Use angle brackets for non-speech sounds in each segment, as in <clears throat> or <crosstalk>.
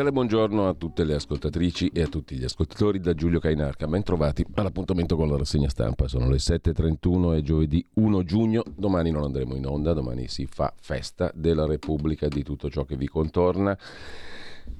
Cordiale buongiorno a tutte le ascoltatrici e a tutti gli ascoltatori da Giulio Cainarca. Ben trovati all'appuntamento con la rassegna stampa. Sono le 7.31 e giovedì 1 giugno. Domani non andremo in onda, domani si fa festa della Repubblica di tutto ciò che vi contorna.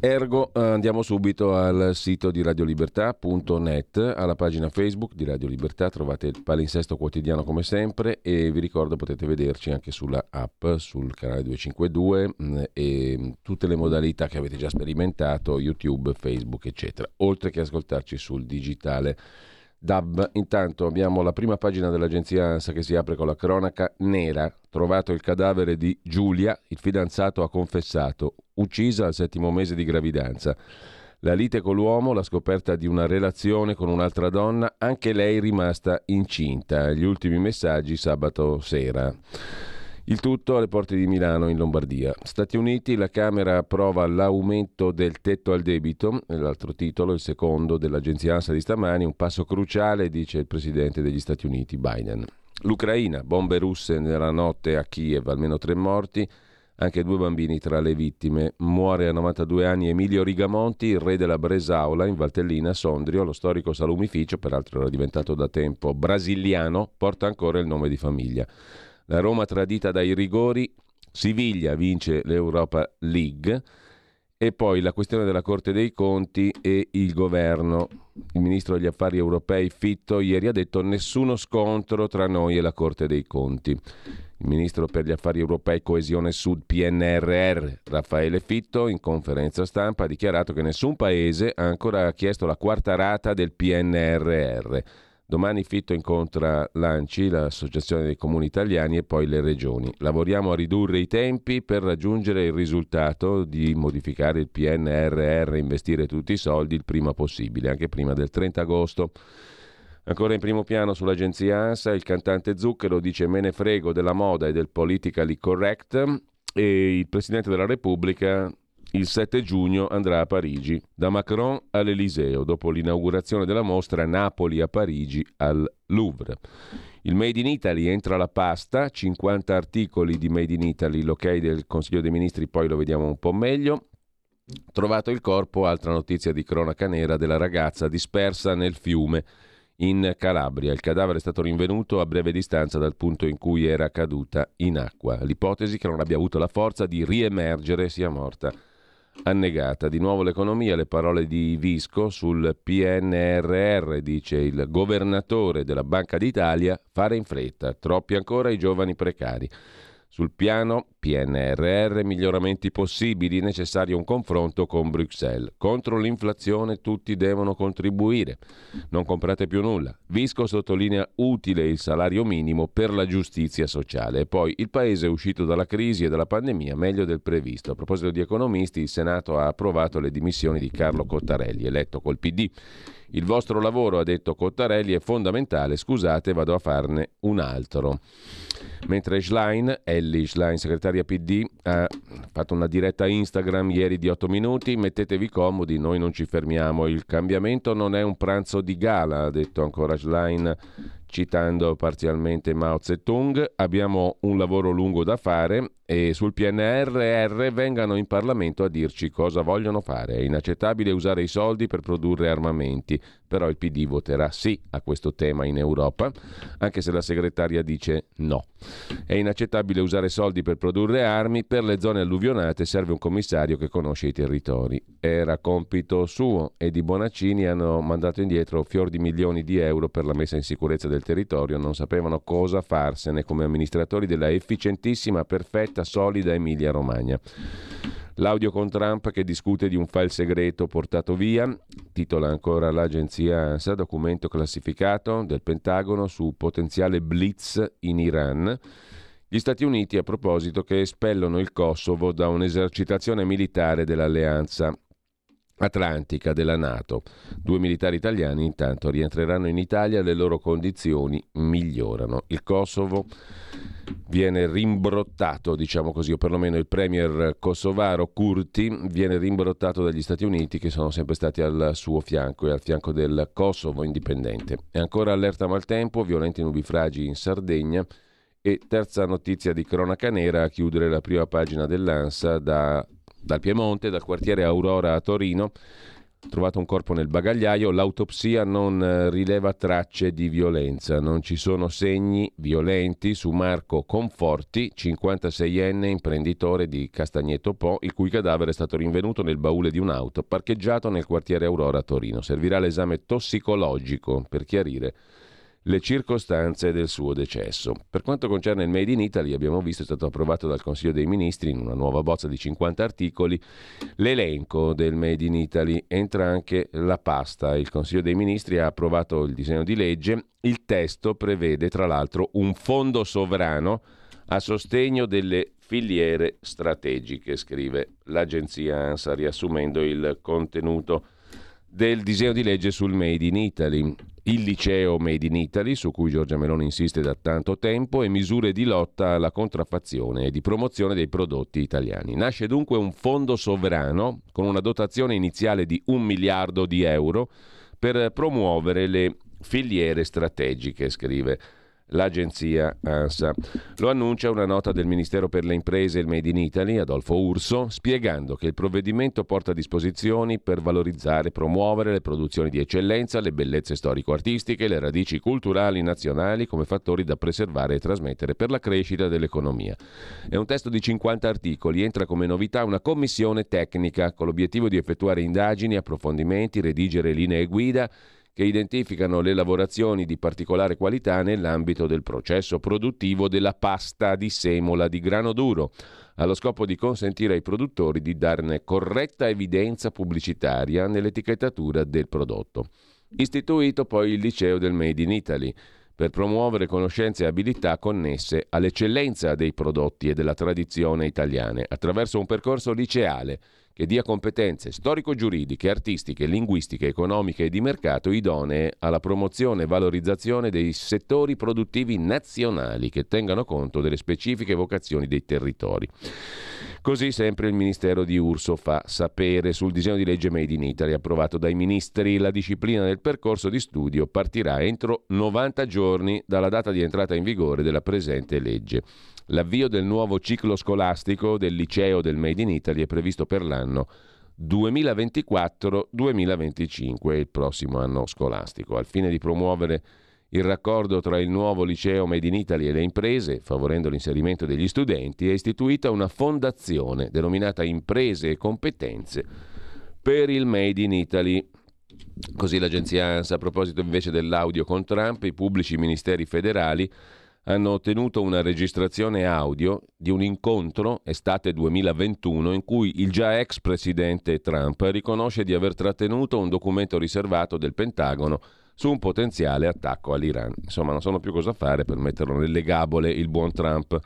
Ergo eh, andiamo subito al sito di radiolibertà.net, alla pagina Facebook di Radio Libertà, trovate il palinsesto quotidiano come sempre e vi ricordo potete vederci anche sulla app, sul canale 252 mh, mm, e tutte le modalità che avete già sperimentato, YouTube, Facebook eccetera, oltre che ascoltarci sul digitale. DAB. Intanto abbiamo la prima pagina dell'agenzia ANSA che si apre con la cronaca nera. Trovato il cadavere di Giulia, il fidanzato ha confessato, uccisa al settimo mese di gravidanza. La lite con l'uomo, la scoperta di una relazione con un'altra donna, anche lei rimasta incinta. Gli ultimi messaggi sabato sera. Il tutto alle porte di Milano, in Lombardia. Stati Uniti, la Camera approva l'aumento del tetto al debito, l'altro titolo, il secondo dell'agenzia ANSA di stamani, un passo cruciale, dice il presidente degli Stati Uniti, Biden. L'Ucraina, bombe russe nella notte a Kiev, almeno tre morti, anche due bambini tra le vittime. Muore a 92 anni Emilio Rigamonti, il re della Bresaola, in Valtellina, Sondrio, lo storico salumificio, peraltro era diventato da tempo brasiliano, porta ancora il nome di famiglia. La Roma tradita dai rigori, Siviglia vince l'Europa League e poi la questione della Corte dei Conti e il governo. Il ministro degli affari europei Fitto ieri ha detto nessuno scontro tra noi e la Corte dei Conti. Il ministro per gli affari europei Coesione Sud PNRR Raffaele Fitto in conferenza stampa ha dichiarato che nessun paese ha ancora chiesto la quarta rata del PNRR. Domani Fitto incontra l'ANCI, l'Associazione dei Comuni Italiani e poi le regioni. Lavoriamo a ridurre i tempi per raggiungere il risultato di modificare il PNRR investire tutti i soldi il prima possibile, anche prima del 30 agosto. Ancora in primo piano sull'agenzia ANSA il cantante Zucchero dice me ne frego della moda e del politically correct e il Presidente della Repubblica il 7 giugno andrà a Parigi, da Macron all'Eliseo, dopo l'inaugurazione della mostra Napoli a Parigi al Louvre. Il Made in Italy entra la pasta, 50 articoli di Made in Italy, l'ok del Consiglio dei Ministri, poi lo vediamo un po' meglio. Trovato il corpo, altra notizia di cronaca nera della ragazza dispersa nel fiume in Calabria. Il cadavere è stato rinvenuto a breve distanza dal punto in cui era caduta in acqua. L'ipotesi che non abbia avuto la forza di riemergere sia morta annegata. Di nuovo l'economia, le parole di Visco sul PNRR, dice il governatore della Banca d'Italia, fare in fretta, troppi ancora i giovani precari. Sul piano PNRR miglioramenti possibili, necessario un confronto con Bruxelles. Contro l'inflazione tutti devono contribuire. Non comprate più nulla. Visco sottolinea utile il salario minimo per la giustizia sociale. E poi il Paese è uscito dalla crisi e dalla pandemia meglio del previsto. A proposito di economisti, il Senato ha approvato le dimissioni di Carlo Cottarelli, eletto col PD. Il vostro lavoro, ha detto Cottarelli, è fondamentale. Scusate, vado a farne un altro. Mentre Schlein, Ellie Schlein, segretaria PD, ha fatto una diretta Instagram ieri di 8 minuti, mettetevi comodi, noi non ci fermiamo, il cambiamento non è un pranzo di gala, ha detto ancora Schlein, citando parzialmente Mao Zedong, abbiamo un lavoro lungo da fare e sul PNRR vengano in Parlamento a dirci cosa vogliono fare. È inaccettabile usare i soldi per produrre armamenti, però il PD voterà sì a questo tema in Europa, anche se la segretaria dice no. È inaccettabile usare soldi per produrre armi, per le zone alluvionate serve un commissario che conosce i territori. Era compito suo e di Bonaccini hanno mandato indietro fior di milioni di euro per la messa in sicurezza del territorio, non sapevano cosa farsene come amministratori della efficientissima, perfetta, solida Emilia Romagna. L'audio con Trump che discute di un file segreto portato via, titola ancora l'agenzia ANSA, documento classificato del Pentagono su potenziale blitz in Iran. Gli Stati Uniti a proposito che espellono il Kosovo da un'esercitazione militare dell'alleanza atlantica della Nato. Due militari italiani intanto rientreranno in Italia, le loro condizioni migliorano. Il Kosovo viene rimbrottato, diciamo così, o perlomeno il premier kosovaro Kurti viene rimbrottato dagli Stati Uniti che sono sempre stati al suo fianco e al fianco del Kosovo indipendente. E ancora allerta maltempo, violenti nubifragi in Sardegna e terza notizia di cronaca nera a chiudere la prima pagina dell'ANSA da, dal Piemonte, dal quartiere Aurora a Torino trovato un corpo nel bagagliaio, l'autopsia non eh, rileva tracce di violenza, non ci sono segni violenti su Marco Conforti, 56enne imprenditore di Castagneto Po, il cui cadavere è stato rinvenuto nel baule di un'auto parcheggiato nel quartiere Aurora a Torino. Servirà l'esame tossicologico per chiarire le circostanze del suo decesso. Per quanto concerne il Made in Italy, abbiamo visto è stato approvato dal Consiglio dei Ministri in una nuova bozza di 50 articoli l'elenco del Made in Italy. Entra anche la pasta. Il Consiglio dei Ministri ha approvato il disegno di legge. Il testo prevede tra l'altro un fondo sovrano a sostegno delle filiere strategiche, scrive l'agenzia ANSA riassumendo il contenuto del disegno di legge sul Made in Italy il liceo Made in Italy, su cui Giorgia Meloni insiste da tanto tempo, e misure di lotta alla contraffazione e di promozione dei prodotti italiani. Nasce dunque un fondo sovrano con una dotazione iniziale di un miliardo di euro per promuovere le filiere strategiche, scrive l'agenzia ANSA. Lo annuncia una nota del Ministero per le Imprese e il Made in Italy, Adolfo Urso, spiegando che il provvedimento porta disposizioni per valorizzare e promuovere le produzioni di eccellenza, le bellezze storico-artistiche, le radici culturali nazionali come fattori da preservare e trasmettere per la crescita dell'economia. È un testo di 50 articoli, entra come novità una commissione tecnica con l'obiettivo di effettuare indagini, approfondimenti, redigere linee guida che identificano le lavorazioni di particolare qualità nell'ambito del processo produttivo della pasta di semola di grano duro, allo scopo di consentire ai produttori di darne corretta evidenza pubblicitaria nell'etichettatura del prodotto. Istituito poi il liceo del Made in Italy per promuovere conoscenze e abilità connesse all'eccellenza dei prodotti e della tradizione italiane, attraverso un percorso liceale che dia competenze storico-giuridiche, artistiche, linguistiche, economiche e di mercato idonee alla promozione e valorizzazione dei settori produttivi nazionali che tengano conto delle specifiche vocazioni dei territori. Così sempre il Ministero di Urso fa sapere sul disegno di legge Made in Italy approvato dai ministri. La disciplina del percorso di studio partirà entro 90 giorni dalla data di entrata in vigore della presente legge. L'avvio del nuovo ciclo scolastico del liceo del Made in Italy è previsto per l'anno 2024-2025, il prossimo anno scolastico, al fine di promuovere il raccordo tra il nuovo liceo Made in Italy e le imprese, favorendo l'inserimento degli studenti, è istituita una fondazione denominata Imprese e Competenze per il Made in Italy. Così l'agenzia ANSA, a proposito invece dell'audio con Trump, i pubblici ministeri federali hanno ottenuto una registrazione audio di un incontro estate 2021 in cui il già ex presidente Trump riconosce di aver trattenuto un documento riservato del Pentagono su un potenziale attacco all'Iran. Insomma, non sanno più cosa fare per metterlo nelle gabole il buon Trump.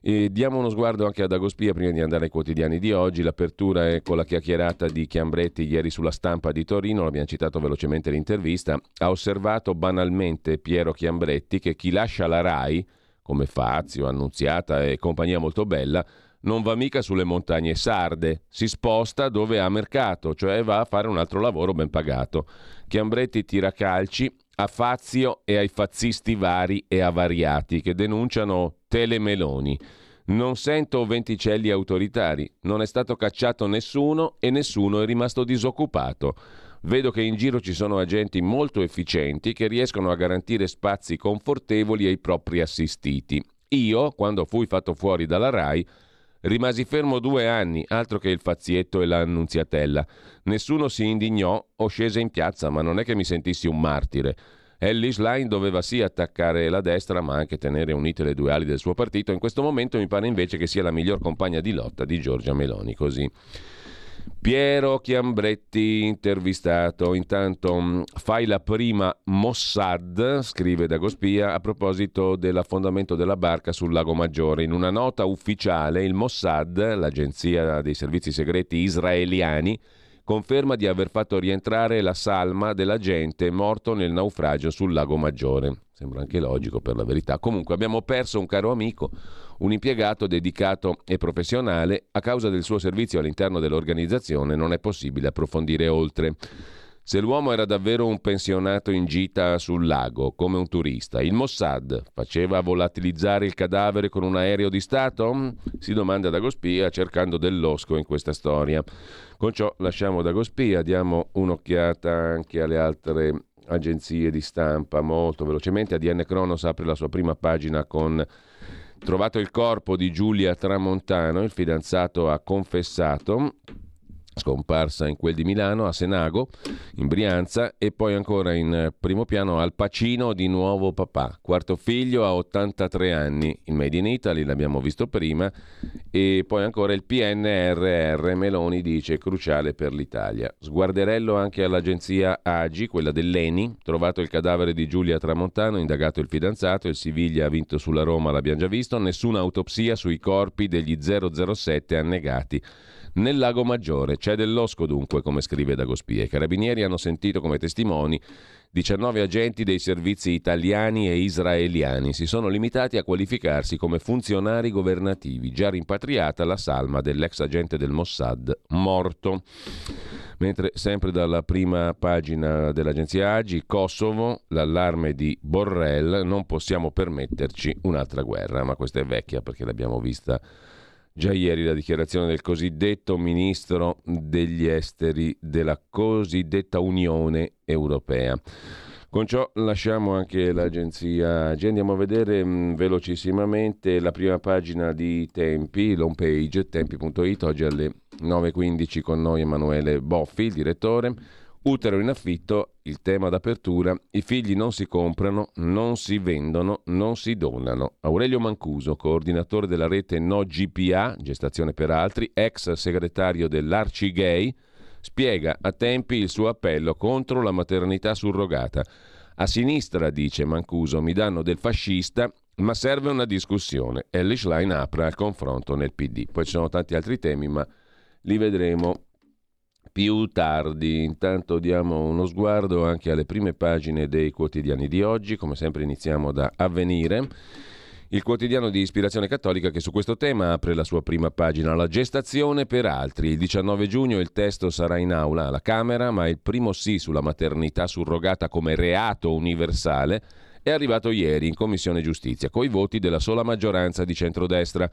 E diamo uno sguardo anche ad Agospia prima di andare ai quotidiani di oggi. L'apertura è con la chiacchierata di Chiambretti ieri sulla stampa di Torino, l'abbiamo citato velocemente l'intervista. Ha osservato banalmente Piero Chiambretti che chi lascia la RAI, come Fazio, Annunziata e compagnia molto bella, non va mica sulle montagne sarde, si sposta dove ha mercato, cioè va a fare un altro lavoro ben pagato. Chiambretti tira calci a Fazio e ai fazzisti vari e avariati che denunciano telemeloni. Non sento venticelli autoritari, non è stato cacciato nessuno e nessuno è rimasto disoccupato. Vedo che in giro ci sono agenti molto efficienti che riescono a garantire spazi confortevoli ai propri assistiti. Io, quando fui fatto fuori dalla RAI, rimasi fermo due anni, altro che il fazietto e l'annunziatella. Nessuno si indignò o scese in piazza, ma non è che mi sentissi un martire. Ellis Line doveva sì attaccare la destra, ma anche tenere unite le due ali del suo partito. In questo momento mi pare invece che sia la miglior compagna di lotta di Giorgia Meloni. Così. Piero Chiambretti intervistato. Intanto mm, fai la prima Mossad, scrive Dagospia, a proposito dell'affondamento della barca sul Lago Maggiore. In una nota ufficiale, il Mossad, l'agenzia dei servizi segreti israeliani, conferma di aver fatto rientrare la salma dell'agente morto nel naufragio sul Lago Maggiore. Sembra anche logico per la verità. Comunque abbiamo perso un caro amico, un impiegato dedicato e professionale. A causa del suo servizio all'interno dell'organizzazione non è possibile approfondire oltre. Se l'uomo era davvero un pensionato in gita sul lago, come un turista, il Mossad faceva volatilizzare il cadavere con un aereo di Stato? Si domanda Dagospia cercando dell'osco in questa storia. Con ciò lasciamo Dagospia, diamo un'occhiata anche alle altre agenzie di stampa molto velocemente. ADN Cronos apre la sua prima pagina con trovato il corpo di Giulia Tramontano, il fidanzato ha confessato scomparsa in quel di Milano, a Senago, in Brianza e poi ancora in primo piano Al Pacino di nuovo papà, quarto figlio a 83 anni, il Made in Italy l'abbiamo visto prima e poi ancora il PNRR, Meloni dice cruciale per l'Italia. Sguarderello anche all'agenzia AGI, quella dell'ENI, trovato il cadavere di Giulia Tramontano, indagato il fidanzato, il Siviglia ha vinto sulla Roma, l'abbiamo già visto, nessuna autopsia sui corpi degli 007 annegati nel Lago Maggiore. C'è dell'osco dunque, come scrive Dagospia. I carabinieri hanno sentito come testimoni 19 agenti dei servizi italiani e israeliani. Si sono limitati a qualificarsi come funzionari governativi, già rimpatriata la salma dell'ex agente del Mossad morto. Mentre sempre dalla prima pagina dell'agenzia Agi, Kosovo, l'allarme di Borrell, non possiamo permetterci un'altra guerra, ma questa è vecchia perché l'abbiamo vista Già ieri la dichiarazione del cosiddetto ministro degli esteri della cosiddetta Unione Europea. Con ciò lasciamo anche l'agenzia. Andiamo a vedere mh, mm, velocissimamente la prima pagina di Tempi, l'home page, tempi.it, oggi alle 9.15 con noi Emanuele Boffi, il direttore. Utero in affitto, il tema d'apertura, i figli non si comprano, non si vendono, non si donano. Aurelio Mancuso, coordinatore della rete No GPA, gestazione per altri, ex segretario dell'Arci Gay, spiega a tempi il suo appello contro la maternità surrogata. A sinistra, dice Mancuso, mi danno del fascista, ma serve una discussione. Ellis Line apre al confronto nel PD. Poi ci sono tanti altri temi, ma li vedremo più tardi. Intanto diamo uno sguardo anche alle prime pagine dei quotidiani di oggi, come sempre iniziamo da Avvenire. Il quotidiano di ispirazione cattolica che su questo tema apre la sua prima pagina, la gestazione per altri. Il 19 giugno il testo sarà in aula alla Camera, ma il primo sì sulla maternità surrogata come reato universale è arrivato ieri in Commissione Giustizia, coi voti della sola maggioranza di centrodestra.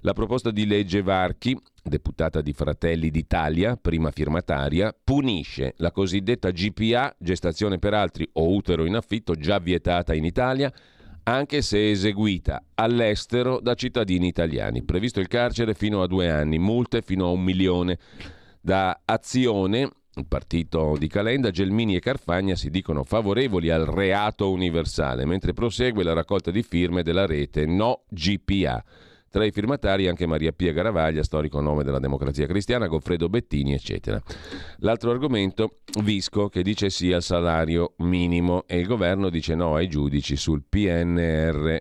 La proposta di legge Varchi, deputata di Fratelli d'Italia, prima firmataria, punisce la cosiddetta GPA, gestazione per altri o utero in affitto, già vietata in Italia, anche se eseguita all'estero da cittadini italiani. Previsto il carcere fino a due anni, multe fino a un milione. Da azione il partito di Calenda, Gelmini e Carfagna si dicono favorevoli al reato universale, mentre prosegue la raccolta di firme della rete No GPA. Tra i firmatari anche Maria Pia Garavaglia, storico nome della democrazia cristiana, Goffredo Bettini, eccetera. L'altro argomento, Visco, che dice sì al salario minimo e il governo dice no ai giudici sul PNR.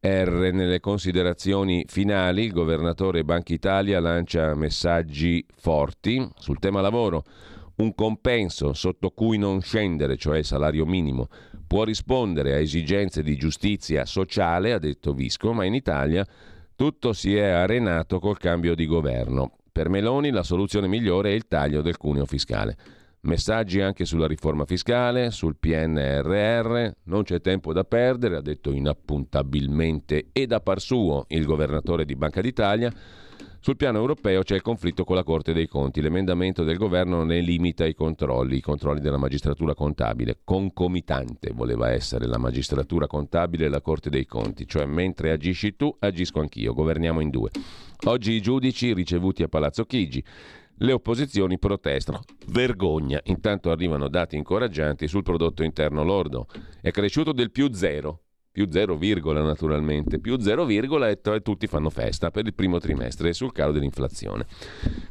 R. Nelle considerazioni finali il governatore Banca Italia lancia messaggi forti sul tema lavoro un compenso sotto cui non scendere, cioè il salario minimo, può rispondere a esigenze di giustizia sociale, ha detto Visco, ma in Italia tutto si è arenato col cambio di governo. Per Meloni la soluzione migliore è il taglio del cuneo fiscale. Messaggi anche sulla riforma fiscale, sul PNRR, non c'è tempo da perdere, ha detto inappuntabilmente e da par suo il governatore di Banca d'Italia. Sul piano europeo c'è il conflitto con la Corte dei Conti. L'emendamento del governo ne limita i controlli, i controlli della magistratura contabile. Concomitante voleva essere la magistratura contabile e la Corte dei Conti, cioè mentre agisci tu, agisco anch'io, governiamo in due. Oggi i giudici ricevuti a Palazzo Chigi. Le opposizioni protestano. Vergogna. Intanto arrivano dati incoraggianti sul prodotto interno lordo. È cresciuto del più zero, più 0, naturalmente, più 0, e, t- e tutti fanno festa per il primo trimestre sul calo dell'inflazione.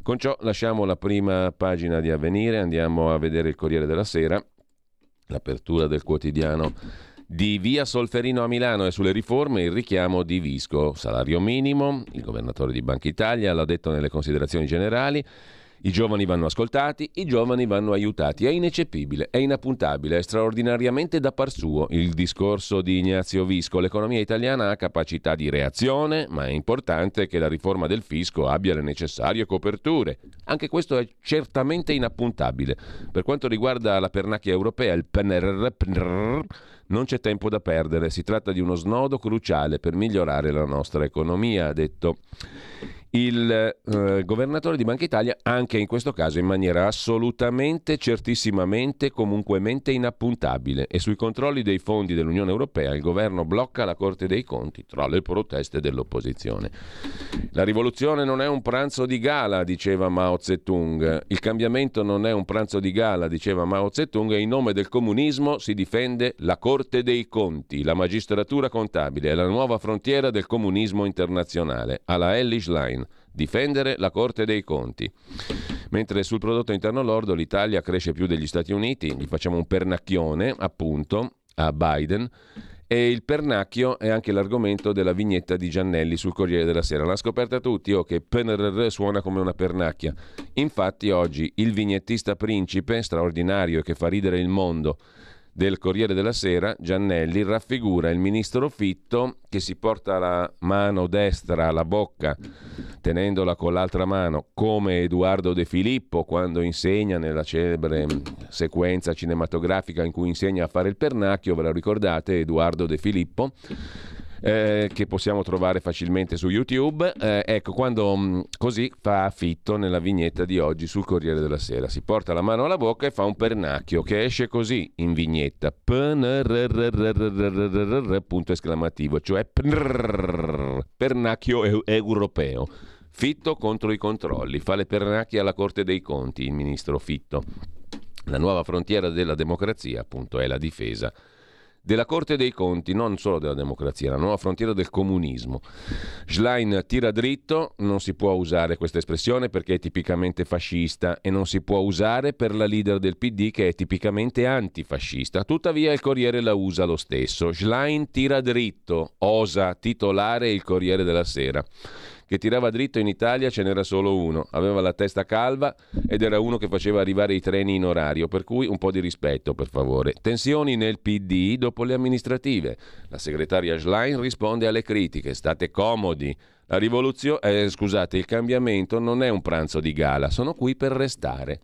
Con ciò lasciamo la prima pagina di avvenire, andiamo a vedere il Corriere della Sera, l'apertura del quotidiano di via Solferino a Milano e sulle riforme il richiamo di Visco, salario minimo, il governatore di Banca Italia l'ha detto nelle considerazioni generali, i giovani vanno ascoltati, i giovani vanno aiutati. È ineccepibile, è inappuntabile, è straordinariamente da par suo il discorso di Ignazio Visco. L'economia italiana ha capacità di reazione, ma è importante che la riforma del fisco abbia le necessarie coperture. Anche questo è certamente inappuntabile. Per quanto riguarda la pernacchia europea, il PNRR, PNRR non c'è tempo da perdere, si tratta di uno snodo cruciale per migliorare la nostra economia, ha detto il eh, governatore di Banca Italia, anche in questo caso in maniera assolutamente, certissimamente, comunquemente inappuntabile. E sui controlli dei fondi dell'Unione Europea il governo blocca la Corte dei Conti tra le proteste dell'opposizione. La rivoluzione non è un pranzo di gala, diceva Mao Zedong. Il cambiamento non è un pranzo di gala, diceva Mao Zedong, e in nome del comunismo si difende la Corte dei Conti, la magistratura contabile, la nuova frontiera del comunismo internazionale. Alla Ellis Line difendere la Corte dei Conti. Mentre sul prodotto interno lordo l'Italia cresce più degli Stati Uniti, gli facciamo un pernacchione appunto a Biden e il pernacchio è anche l'argomento della vignetta di Giannelli sul Corriere della Sera. L'ha scoperta tutti o oh, che PNRR suona come una pernacchia. Infatti oggi il vignettista principe, straordinario e che fa ridere il mondo, del Corriere della Sera, Giannelli raffigura il ministro Fitto che si porta la mano destra alla bocca tenendola con l'altra mano come Edoardo De Filippo quando insegna nella celebre sequenza cinematografica in cui insegna a fare il pernacchio, ve la ricordate Edoardo De Filippo? Eh, che possiamo trovare facilmente su YouTube. Eh, ecco, quando mm, così fa affitto nella vignetta di oggi sul Corriere della Sera. Si porta la mano alla bocca e fa un pernacchio che esce così in vignetta. Punto esclamativo, cioè pernacchio europeo. Fitto contro i controlli, fa le pernacchie alla Corte dei Conti, il ministro Fitto. La nuova frontiera della democrazia, appunto, è la difesa della Corte dei Conti, non solo della democrazia, la nuova frontiera del comunismo. Schlein tira dritto, non si può usare questa espressione perché è tipicamente fascista e non si può usare per la leader del PD che è tipicamente antifascista. Tuttavia il Corriere la usa lo stesso. Schlein tira dritto, osa titolare il Corriere della Sera che tirava dritto in Italia ce n'era solo uno, aveva la testa calva ed era uno che faceva arrivare i treni in orario, per cui un po' di rispetto per favore. Tensioni nel PD dopo le amministrative. La segretaria Schlein risponde alle critiche, state comodi. La rivoluzione, eh, scusate, il cambiamento non è un pranzo di gala, sono qui per restare.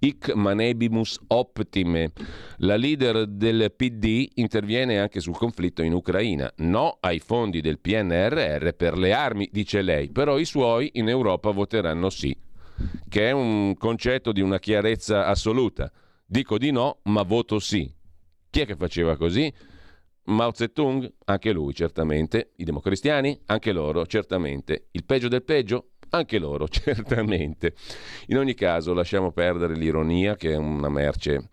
Hic manebimus optime. La leader del PD interviene anche sul conflitto in Ucraina. No ai fondi del PNRR per le armi, dice lei, però i suoi in Europa voteranno sì, che è un concetto di una chiarezza assoluta. Dico di no, ma voto sì. Chi è che faceva così? Mao Zedong, anche lui certamente, i democristiani, anche loro certamente. Il peggio del peggio? Anche loro, <laughs> certamente. In ogni caso, lasciamo perdere l'ironia, che è una merce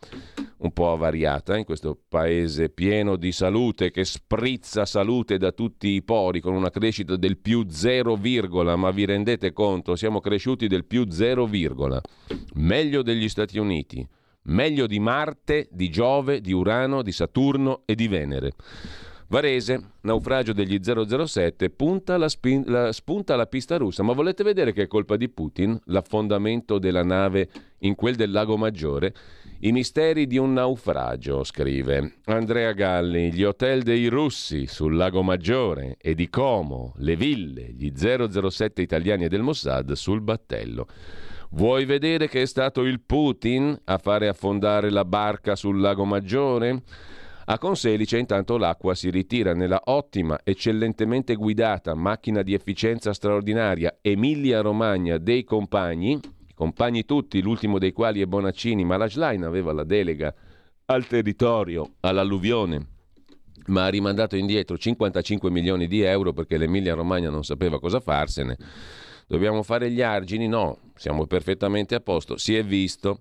un po' avariata in questo paese pieno di salute, che sprizza salute da tutti i pori, con una crescita del più 0, ma vi rendete conto, siamo cresciuti del più 0, meglio degli Stati Uniti, meglio di Marte, di Giove, di Urano, di Saturno e di Venere. Varese, naufragio degli 007, punta la, spin- la, spunta la pista russa. Ma volete vedere che è colpa di Putin l'affondamento della nave in quel del Lago Maggiore? I misteri di un naufragio, scrive Andrea Galli, gli hotel dei russi sul Lago Maggiore e di Como, le ville, gli 007 italiani e del Mossad sul battello. Vuoi vedere che è stato il Putin a fare affondare la barca sul lago Maggiore? A Conselice intanto l'acqua si ritira nella ottima, eccellentemente guidata macchina di efficienza straordinaria Emilia Romagna dei compagni, compagni tutti, l'ultimo dei quali è Bonaccini, ma la Schlein aveva la delega al territorio, all'alluvione, ma ha rimandato indietro 55 milioni di euro perché l'Emilia Romagna non sapeva cosa farsene Dobbiamo fare gli argini? No, siamo perfettamente a posto. Si è visto.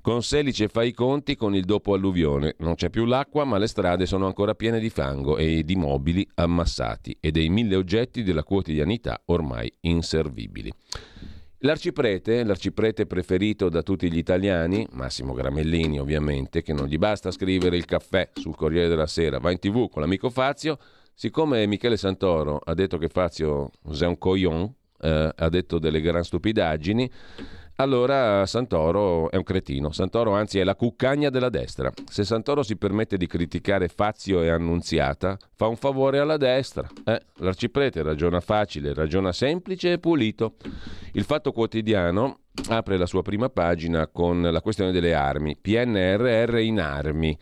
Con Selice fa i conti con il dopo alluvione. Non c'è più l'acqua, ma le strade sono ancora piene di fango e di mobili ammassati e dei mille oggetti della quotidianità ormai inservibili. L'arciprete, l'arciprete preferito da tutti gli italiani, Massimo Gramellini ovviamente, che non gli basta scrivere il caffè sul Corriere della Sera, va in tv con l'amico Fazio, siccome Michele Santoro ha detto che Fazio è un coglion, eh, ha detto delle gran stupidaggini, allora Santoro è un cretino. Santoro anzi è la cuccagna della destra. Se Santoro si permette di criticare Fazio e Annunziata, fa un favore alla destra. Eh, l'arciprete ragiona facile, ragiona semplice e pulito. Il Fatto Quotidiano apre la sua prima pagina con la questione delle armi. PNRR in armi.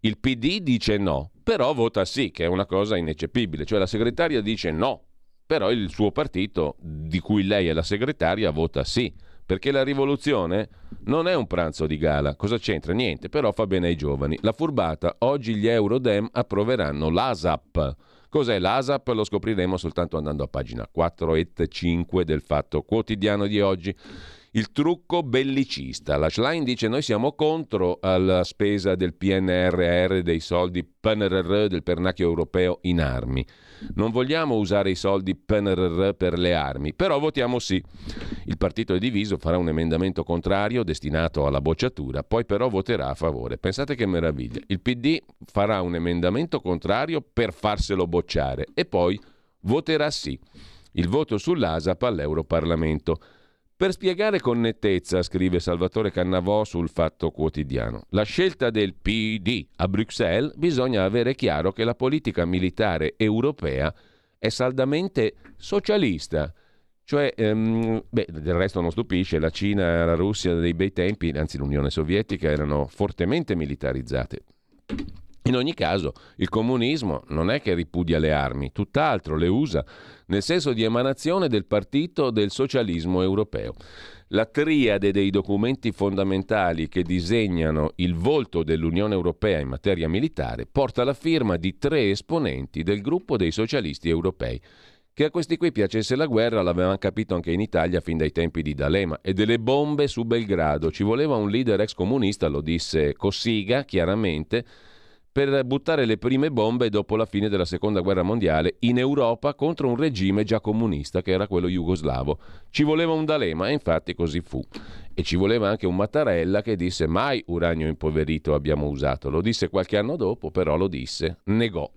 Il PD dice no, però vota sì, che è una cosa ineccepibile. Cioè la segretaria dice no, però il suo partito, di cui lei è la segretaria, vota sì, perché la rivoluzione non è un pranzo di gala. Cosa c'entra? Niente, però fa bene ai giovani. La furbata, oggi gli Eurodem approveranno l'ASAP. Cos'è l'ASAP? Lo scopriremo soltanto andando a pagina 4 e 5 del Fatto Quotidiano di oggi. Il trucco bellicista. La Schlein dice noi siamo contro la spesa del PNRR, dei soldi PNRR del pernacchio europeo in armi. Non vogliamo usare i soldi PNRR per le armi, però votiamo sì. Il partito è diviso, farà un emendamento contrario destinato alla bocciatura, poi però voterà a favore. Pensate che meraviglia. Il PD farà un emendamento contrario per farselo bocciare e poi voterà sì. Il voto sull'ASAP all'Europarlamento. Per spiegare con nettezza, scrive Salvatore Cannavò sul Fatto Quotidiano, la scelta del PD a Bruxelles bisogna avere chiaro che la politica militare europea è saldamente socialista. Cioè, ehm, beh, del resto non stupisce, la Cina e la Russia dei bei tempi, anzi l'Unione Sovietica, erano fortemente militarizzate. In ogni caso, il comunismo non è che ripudia le armi, tutt'altro le usa nel senso di emanazione del partito del socialismo europeo. La triade dei documenti fondamentali che disegnano il volto dell'Unione Europea in materia militare porta la firma di tre esponenti del gruppo dei socialisti europei. Che a questi qui piacesse la guerra l'avevano capito anche in Italia fin dai tempi di D'Alema e delle bombe su Belgrado. Ci voleva un leader ex comunista, lo disse Cossiga chiaramente, per buttare le prime bombe dopo la fine della seconda guerra mondiale in Europa contro un regime già comunista che era quello jugoslavo. Ci voleva un D'Alema e infatti così fu. E ci voleva anche un Mattarella che disse mai uranio impoverito abbiamo usato. Lo disse qualche anno dopo, però lo disse, negò.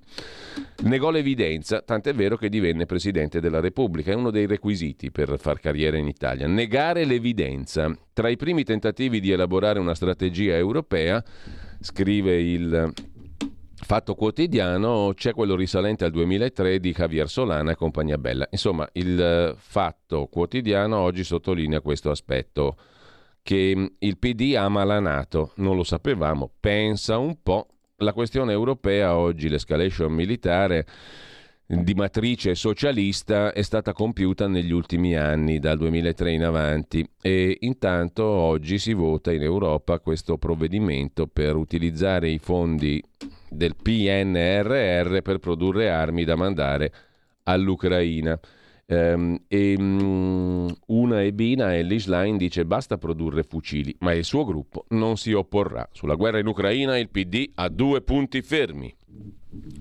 Negò l'evidenza, tant'è vero che divenne Presidente della Repubblica. È uno dei requisiti per far carriera in Italia. Negare l'evidenza. Tra i primi tentativi di elaborare una strategia europea, scrive il Fatto quotidiano c'è quello risalente al 2003 di Javier Solana e compagnia bella. Insomma, il eh, Fatto quotidiano oggi sottolinea questo aspetto che mm, il PD ama la Nato, non lo sapevamo, pensa un po'. La questione europea oggi, l'escalation militare di matrice socialista è stata compiuta negli ultimi anni, dal 2003 in avanti, e intanto oggi si vota in Europa questo provvedimento per utilizzare i fondi del PNRR per produrre armi da mandare all'Ucraina. Um, e um, una ebina, Ellis Line, dice basta produrre fucili, ma il suo gruppo non si opporrà. Sulla guerra in Ucraina il PD ha due punti fermi.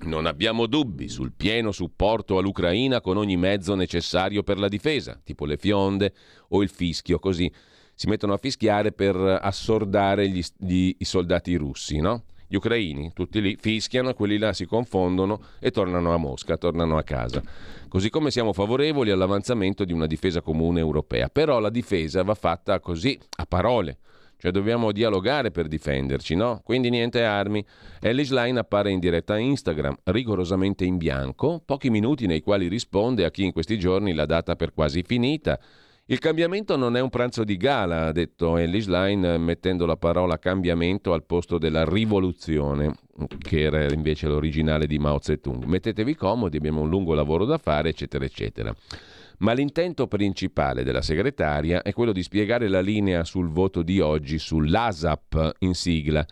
Non abbiamo dubbi sul pieno supporto all'Ucraina con ogni mezzo necessario per la difesa, tipo le fionde o il fischio, così si mettono a fischiare per assordare gli, gli, i soldati russi, no? Gli ucraini, tutti lì, fischiano, quelli là si confondono e tornano a Mosca, tornano a casa. Così come siamo favorevoli all'avanzamento di una difesa comune europea. Però la difesa va fatta così, a parole. Cioè dobbiamo dialogare per difenderci, no? Quindi niente armi. Ellis Line appare in diretta a Instagram, rigorosamente in bianco, pochi minuti nei quali risponde a chi in questi giorni l'ha data per quasi finita Il cambiamento non è un pranzo di gala, ha detto Ellis Line, mettendo la parola cambiamento al posto della rivoluzione, che era invece l'originale di Mao Zedong. Mettetevi comodi, abbiamo un lungo lavoro da fare, eccetera, eccetera. Ma l'intento principale della segretaria è quello di spiegare la linea sul voto di oggi sull'ASAP in sigla.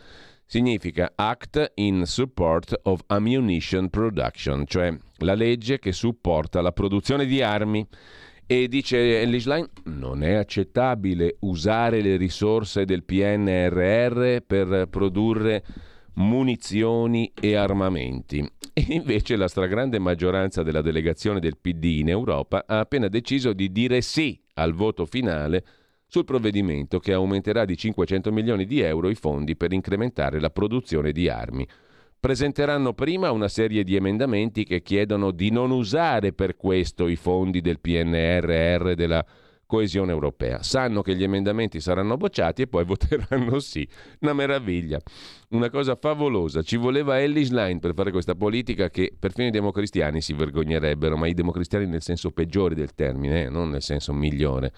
Significa Act in Support of Ammunition Production, cioè la legge che supporta la produzione di armi. E dice Line, non è accettabile usare le risorse del PNRR per produrre munizioni e armamenti. E <laughs> invece la stragrande maggioranza della delegazione del PD in Europa ha appena deciso di dire sì al voto finale sul provvedimento che aumenterà di 500 milioni di euro i fondi per incrementare la produzione di armi presenteranno prima una serie di emendamenti che chiedono di non usare per questo i fondi del PNRR della coesione europea. Sanno che gli emendamenti saranno bocciati e poi <laughs> voteranno sì. Una meraviglia, una cosa favolosa. Ci voleva Ellis Line per fare questa politica che perfino i democristiani si vergognerebbero, ma i democristiani nel senso peggiore del termine, eh? non nel senso migliore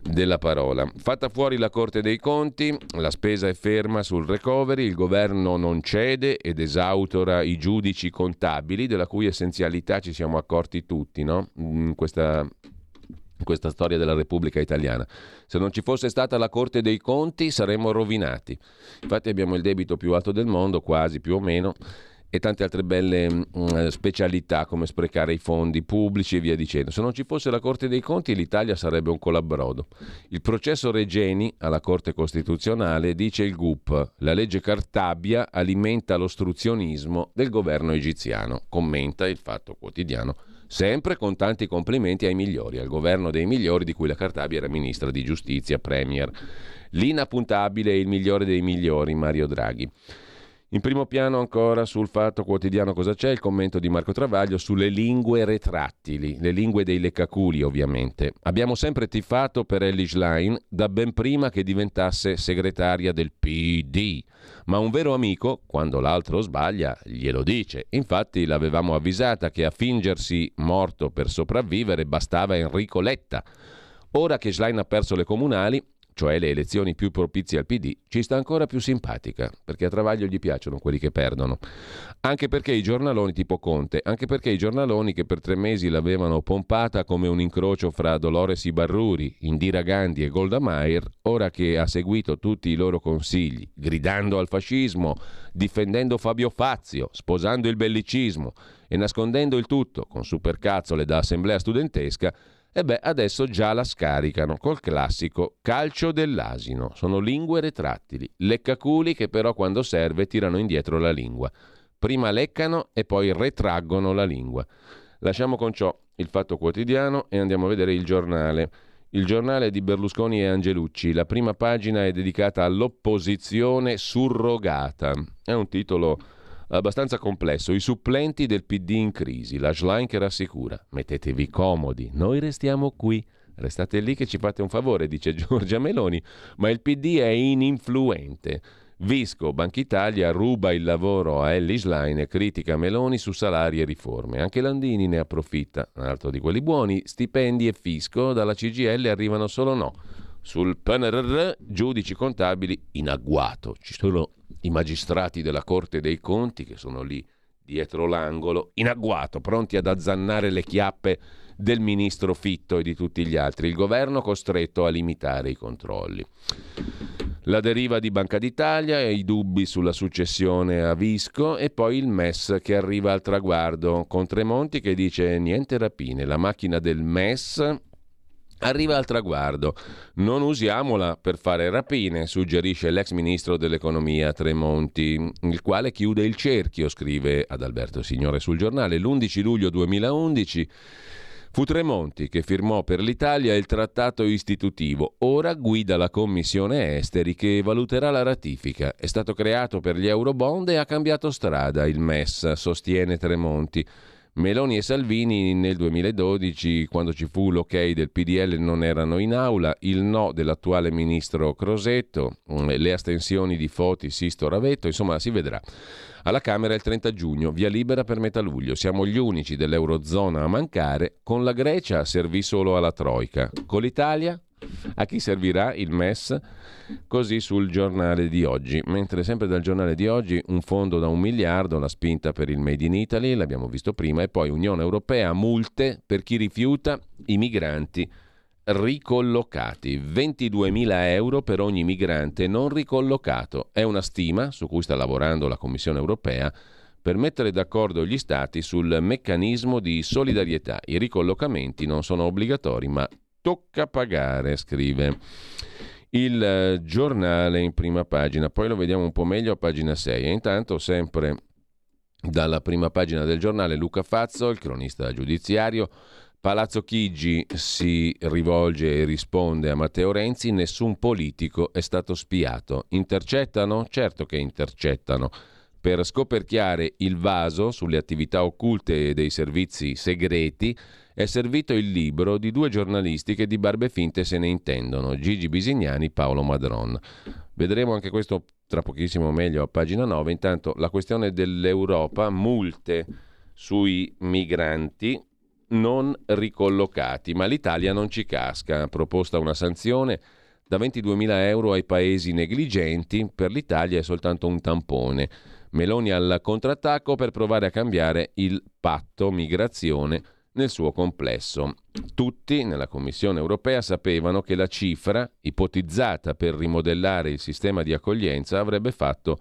della parola. Fatta fuori la Corte dei Conti, la spesa è ferma sul recovery, il governo non cede ed esautora i giudici contabili, della cui essenzialità ci siamo accorti tutti, no? In questa questa storia della Repubblica Italiana. Se non ci fosse stata la Corte dei Conti saremmo rovinati. Infatti abbiamo il debito più alto del mondo, quasi più o meno, e tante altre belle mh, mm, specialità come sprecare i fondi pubblici e via dicendo. Se non ci fosse la Corte dei Conti l'Italia sarebbe un colabrodo. Il processo Regeni alla Corte Costituzionale dice il GUP, la legge Cartabia alimenta l'ostruzionismo del governo egiziano, commenta il Fatto Quotidiano sempre con tanti complimenti ai migliori, al governo dei migliori di cui la Cartabia era ministra di giustizia, premier. L'inappuntabile e il migliore dei migliori, Mario Draghi. In primo piano ancora sul fatto quotidiano cosa c'è, il commento di Marco Travaglio sulle lingue retrattili, le lingue dei leccaculi ovviamente. Abbiamo sempre tifato per Ellie Schlein da ben prima che diventasse segretaria del PD, ma un vero amico, quando l'altro sbaglia, glielo dice. Infatti l'avevamo avvisata che a fingersi morto per sopravvivere bastava Enrico Letta. Ora che Schlein ha perso le comunali, cioè le elezioni più propizie al PD, ci sta ancora più simpatica, perché a Travaglio gli piacciono quelli che perdono. Anche perché i giornaloni tipo Conte, anche perché i giornaloni che per tre mesi l'avevano pompata come un incrocio fra Dolores Ibarruri, Indira Gandhi e Golda Meir, ora che ha seguito tutti i loro consigli, gridando al fascismo, difendendo Fabio Fazio, sposando il bellicismo e nascondendo il tutto con supercazzole da assemblea studentesca, e beh, adesso già la scaricano col classico calcio dell'asino. Sono lingue retrattili, leccaculi che però quando serve tirano indietro la lingua. Prima leccano e poi retraggono la lingua. Lasciamo con ciò il fatto quotidiano e andiamo a vedere il giornale. Il giornale di Berlusconi e Angelucci. La prima pagina è dedicata all'opposizione surrogata. È un titolo abbastanza complesso. I supplenti del PD in crisi, la Schlein che rassicura. Mettetevi comodi, noi restiamo qui. Restate lì che ci fate un favore, dice <laughs> Giorgia Meloni, ma il PD è ininfluente. Visco, Banca Italia, ruba il lavoro a Ellis Line e critica Meloni su salari e riforme. Anche Landini ne approfitta, un altro di quelli buoni. Stipendi e fisco dalla CGL arrivano solo no. Sul PNRR, giudici contabili in agguato. Ci sono i magistrati della Corte dei Conti che sono lì dietro l'angolo, in agguato, pronti ad azzannare le chiappe del ministro Fitto e di tutti gli altri. Il governo costretto a limitare i controlli. La deriva di Banca d'Italia e i dubbi sulla successione a Visco e poi il MES che arriva al traguardo con Tremonti che dice niente rapine, la macchina del MES Arriva al traguardo. Non usiamola per fare rapine, suggerisce l'ex ministro dell'economia Tremonti, il quale chiude il cerchio, scrive ad Alberto Signore sul giornale. L'11 luglio 2011 fu Tremonti che firmò per l'Italia il trattato istitutivo. Ora guida la commissione esteri che valuterà la ratifica. È stato creato per gli eurobond e ha cambiato strada il MES, sostiene Tremonti Meloni e Salvini nel 2012, quando ci fu l'ok del PDL, non erano in aula, il no dell'attuale ministro Crosetto, mm, le astensioni di Foti, Sisto, Ravetto, insomma si vedrà. Alla Camera il 30 giugno, via libera per metà luglio. Siamo gli unici dell'Eurozona a mancare, con la Grecia servì solo alla Troica, con l'Italia a chi servirà il MES? Così sul giornale di oggi. Mentre sempre dal giornale di oggi un fondo da un miliardo, la spinta per il Made in Italy, l'abbiamo visto prima, e poi Unione Europea, multe per chi rifiuta i migranti ricollocati. 22.000 euro per ogni migrante non ricollocato. È una stima su cui sta lavorando la Commissione Europea per mettere d'accordo gli Stati sul meccanismo di solidarietà. I ricollocamenti non sono obbligatori, ma tocca pagare, scrive il eh, giornale in prima pagina, poi lo vediamo un po' meglio a pagina 6 e intanto sempre dalla prima pagina del giornale Luca Fazzo, il cronista giudiziario, Palazzo Chigi si rivolge e risponde a Matteo Renzi, nessun politico è stato spiato. Intercettano? Certo che intercettano. Per scoperchiare il vaso sulle attività occulte dei servizi segreti, è servito il libro di due giornalisti che di barbe finte se ne intendono, Gigi Bisignani e Paolo Madron. Vedremo anche questo tra pochissimo meglio a pagina 9. Intanto la questione dell'Europa, multe sui migranti non ricollocati, ma l'Italia non ci casca. Proposta una sanzione da 22.000 euro ai paesi negligenti, per l'Italia è soltanto un tampone. Meloni al contrattacco per provare a cambiare il patto migrazione nel suo complesso. Tutti nella Commissione europea sapevano che la cifra ipotizzata per rimodellare il sistema di accoglienza avrebbe fatto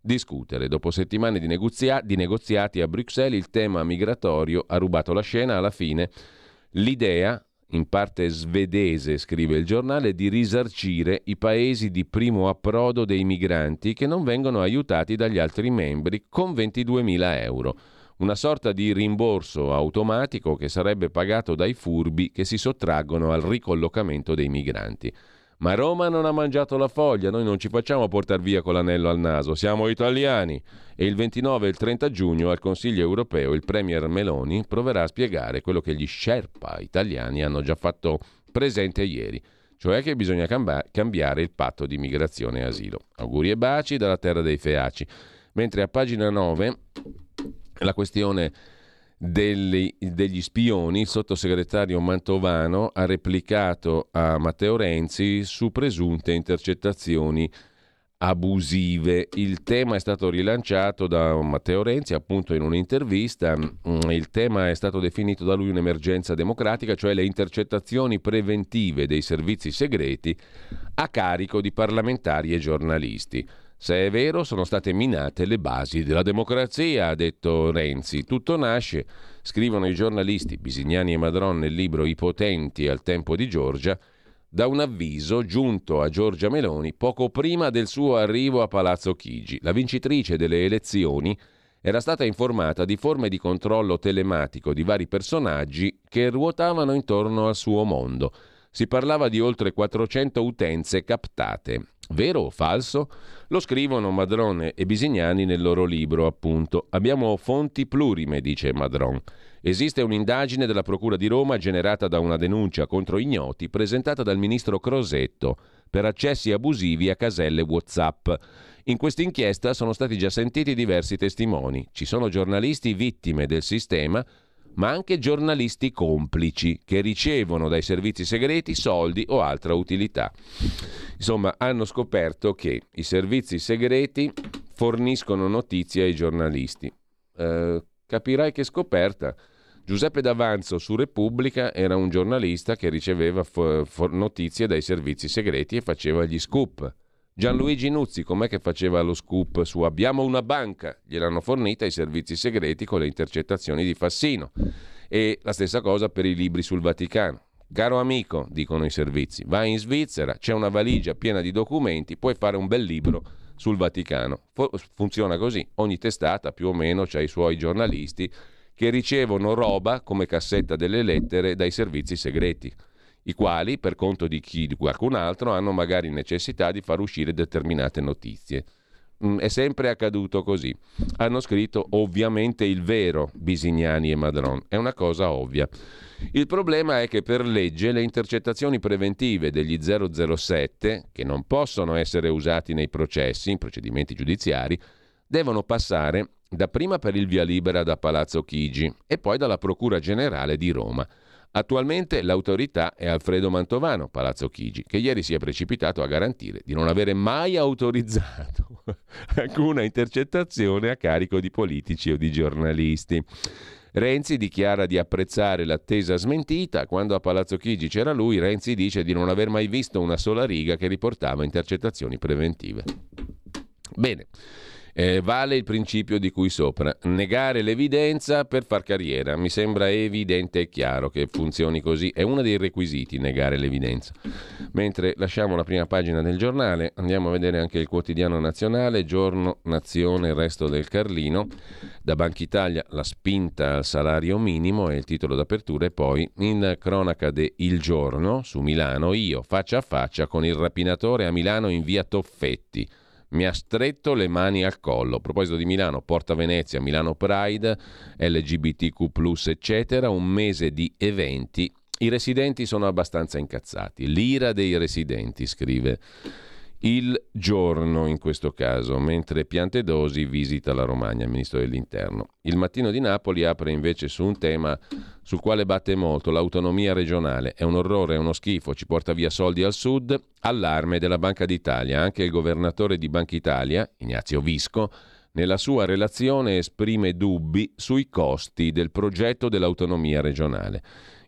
discutere. Dopo settimane di, negozia- di negoziati a Bruxelles il tema migratorio ha rubato la scena alla fine. L'idea, in parte svedese, scrive il giornale, di risarcire i paesi di primo approdo dei migranti che non vengono aiutati dagli altri membri con 22.000 euro una sorta di rimborso automatico che sarebbe pagato dai furbi che si sottraggono al ricollocamento dei migranti. Ma Roma non ha mangiato la foglia, noi non ci facciamo portare via con l'anello al naso, siamo italiani. E il 29 e il 30 giugno al Consiglio europeo il Premier Meloni proverà a spiegare quello che gli Sherpa italiani hanno già fatto presente ieri, cioè che bisogna cambiare il patto di migrazione e asilo. Auguri e baci dalla terra dei feaci. Mentre a pagina 9 la questione degli, degli spioni, il sottosegretario Mantovano ha replicato a Matteo Renzi su presunte intercettazioni abusive. Il tema è stato rilanciato da Matteo Renzi appunto in un'intervista. Mm, il tema è stato definito da lui un'emergenza democratica, cioè le intercettazioni preventive dei servizi segreti a carico di parlamentari e giornalisti. Se è vero, sono state minate le basi della democrazia, ha detto Renzi. Tutto nasce, scrivono i giornalisti Bisignani e Madron nel libro I potenti al tempo di Giorgia, da un avviso giunto a Giorgia Meloni poco prima del suo arrivo a Palazzo Chigi. La vincitrice delle elezioni era stata informata di forme di controllo telematico di vari personaggi che ruotavano intorno al suo mondo. Si parlava di oltre 400 utenze captate. Vero o falso? Lo scrivono Madron e Bisignani nel loro libro, appunto. Abbiamo fonti plurime, dice Madron. Esiste un'indagine della Procura di Roma generata da una denuncia contro ignoti presentata dal ministro Crosetto per accessi abusivi a caselle WhatsApp. In questa inchiesta sono stati già sentiti diversi testimoni. Ci sono giornalisti vittime del sistema ma anche giornalisti complici che ricevono dai servizi segreti soldi o altra utilità. Insomma, hanno scoperto che i servizi segreti forniscono notizie ai giornalisti. Eh, capirai che scoperta. Giuseppe D'Avanzo su Repubblica era un giornalista che riceveva fo- fo- notizie dai servizi segreti e faceva gli scoop. Gianluigi Nuzzi, com'è che faceva lo scoop su Abbiamo una banca? Gliel'hanno fornita i servizi segreti con le intercettazioni di Fassino. E la stessa cosa per i libri sul Vaticano. Caro amico, dicono i servizi, vai in Svizzera, c'è una valigia piena di documenti, puoi fare un bel libro sul Vaticano. funziona così, ogni testata più o meno ha i suoi giornalisti che ricevono roba come cassetta delle lettere dai servizi segreti i quali, per conto di chi di qualcun altro, hanno magari necessità di far uscire determinate notizie. Mm, è sempre accaduto così. Hanno scritto ovviamente il vero Bisignani e Madron. È una cosa ovvia. Il problema è che per legge le intercettazioni preventive degli 007, che non possono essere usati nei processi, in procedimenti giudiziari, devono passare dapprima per il via libera da Palazzo Chigi e poi dalla Procura Generale di Roma. Attualmente l'autorità è Alfredo Mantovano, Palazzo Chigi, che ieri si è precipitato a garantire di non avere mai autorizzato <laughs> alcuna intercettazione a carico di politici o di giornalisti. Renzi dichiara di apprezzare l'attesa smentita. Quando a Palazzo Chigi c'era lui, Renzi dice di non aver mai visto una sola riga che riportava intercettazioni preventive. Bene. Eh, vale il principio di cui sopra. Negare l'evidenza per far carriera. Mi sembra evidente e chiaro che funzioni così. È uno dei requisiti negare l'evidenza. Mentre lasciamo la prima pagina del giornale, andiamo a vedere anche il quotidiano nazionale, giorno, nazione, il resto del Carlino. Da Banca Italia la spinta al salario minimo è il titolo d'apertura e poi in cronaca de Il Giorno su Milano, io faccia a faccia con il rapinatore a Milano in via Toffetti mi ha stretto le mani al collo. A proposito di Milano, Porta Venezia, Milano Pride, LGBTQ, eccetera, un mese di eventi. I residenti sono abbastanza incazzati. L'ira dei residenti, scrive il giorno in questo caso, mentre Piantedosi visita la Romagna, ministro dell'Interno. Il mattino di Napoli apre invece su un tema sul quale batte molto, l'autonomia regionale. È un orrore, è uno schifo, ci porta via soldi al sud. Allarme della Banca d'Italia. Anche il governatore di Banca Italia, Ignazio Visco, nella sua relazione esprime dubbi sui costi del progetto dell'autonomia regionale.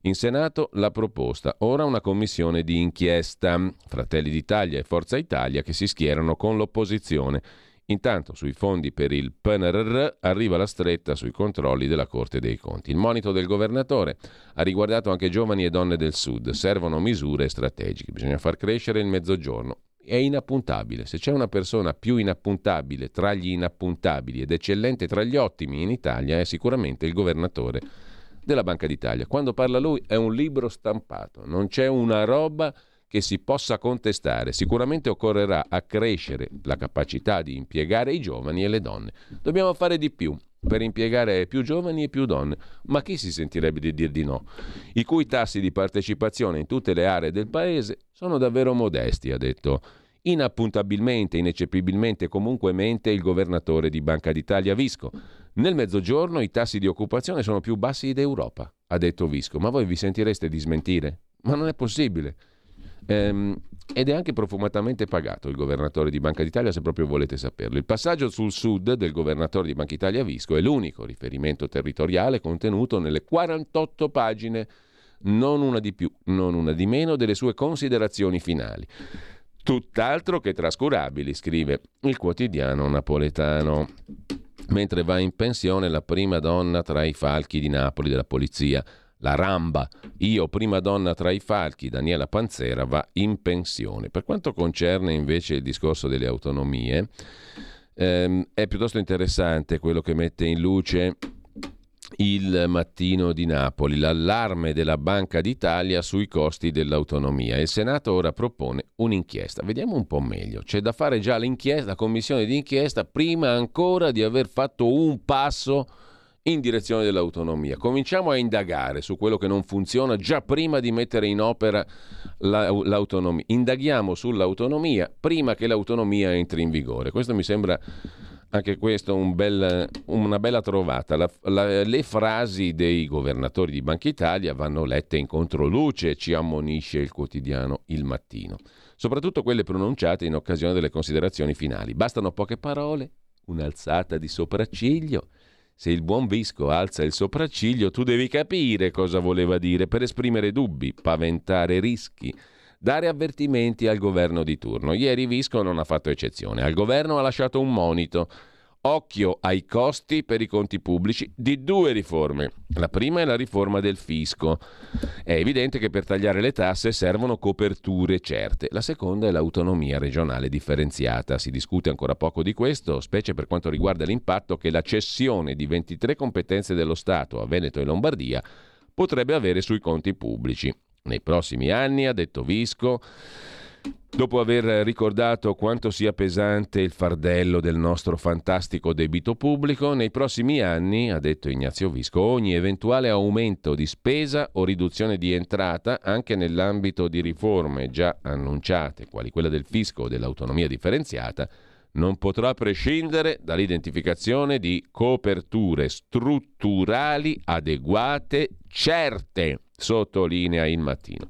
In Senato la proposta, ora una commissione di inchiesta, Fratelli d'Italia e Forza Italia che si schierano con l'opposizione. Intanto sui fondi per il PNRR arriva la stretta sui controlli della Corte dei Conti. Il monito del governatore ha riguardato anche giovani e donne del Sud. Servono misure strategiche, bisogna far crescere il mezzogiorno. È inappuntabile. Se c'è una persona più inappuntabile tra gli inappuntabili ed eccellente tra gli ottimi in Italia è sicuramente il governatore della Banca d'Italia. Quando parla lui è un libro stampato, non c'è una roba che si possa contestare. Sicuramente occorrerà accrescere la capacità di impiegare i giovani e le donne. Dobbiamo fare di più per impiegare più giovani e più donne. Ma chi si sentirebbe di dir di no? I cui tassi di partecipazione in tutte le aree del paese sono davvero modesti, ha detto inappuntabilmente, ineccepibilmente, comunque mente il governatore di Banca d'Italia Visco. Nel mezzogiorno i tassi di occupazione sono più bassi d'Europa, ha detto Visco. Ma voi vi sentireste di smentire? Ma non è possibile. Ehm, ed è anche profumatamente pagato il governatore di Banca d'Italia, se proprio volete saperlo. Il passaggio sul sud del governatore di Banca Italia Visco è l'unico riferimento territoriale contenuto nelle 48 pagine, non una di più, non una di meno, delle sue considerazioni finali. Tutt'altro che trascurabili, scrive il quotidiano napoletano mentre va in pensione la prima donna tra i falchi di Napoli della polizia, la Ramba. Io, prima donna tra i falchi, Daniela Panzera, va in pensione. Per quanto concerne invece il discorso delle autonomie, ehm, è piuttosto interessante quello che mette in luce il mattino di Napoli, l'allarme della Banca d'Italia sui costi dell'autonomia. Il Senato ora propone un'inchiesta. Vediamo un po' meglio. C'è da fare già l'inchiesta, la commissione d'inchiesta, prima ancora di aver fatto un passo in direzione dell'autonomia. Cominciamo a indagare su quello che non funziona già prima di mettere in opera la, l'autonomia. Indaghiamo sull'autonomia prima che l'autonomia entri in vigore. Questo mi sembra anche questo un bel, una bella trovata. La, la, le frasi dei governatori di Banca Italia vanno lette in controluce, ci ammonisce il quotidiano Il Mattino. Soprattutto quelle pronunciate in occasione delle considerazioni finali. Bastano poche parole, un'alzata di sopracciglio. Se il buon Visco alza il sopracciglio, tu devi capire cosa voleva dire per esprimere dubbi, paventare rischi dare avvertimenti al governo di turno. Ieri Visco non ha fatto eccezione. Al governo ha lasciato un monito. Occhio ai costi per i conti pubblici di due riforme. La prima è la riforma del fisco. È evidente che per tagliare le tasse servono coperture certe. La seconda è l'autonomia regionale differenziata. Si discute ancora poco di questo, specie per quanto riguarda l'impatto che la cessione di 23 competenze dello Stato a Veneto e Lombardia potrebbe avere sui conti pubblici. Nei prossimi anni, ha detto Visco, Dopo aver ricordato quanto sia pesante il fardello del nostro fantastico debito pubblico, nei prossimi anni, ha detto Ignazio Visco, ogni eventuale aumento di spesa o riduzione di entrata, anche nell'ambito di riforme già annunciate, quali quella del fisco o dell'autonomia differenziata, non potrà prescindere dall'identificazione di coperture strutturali adeguate, certe, sottolinea il mattino.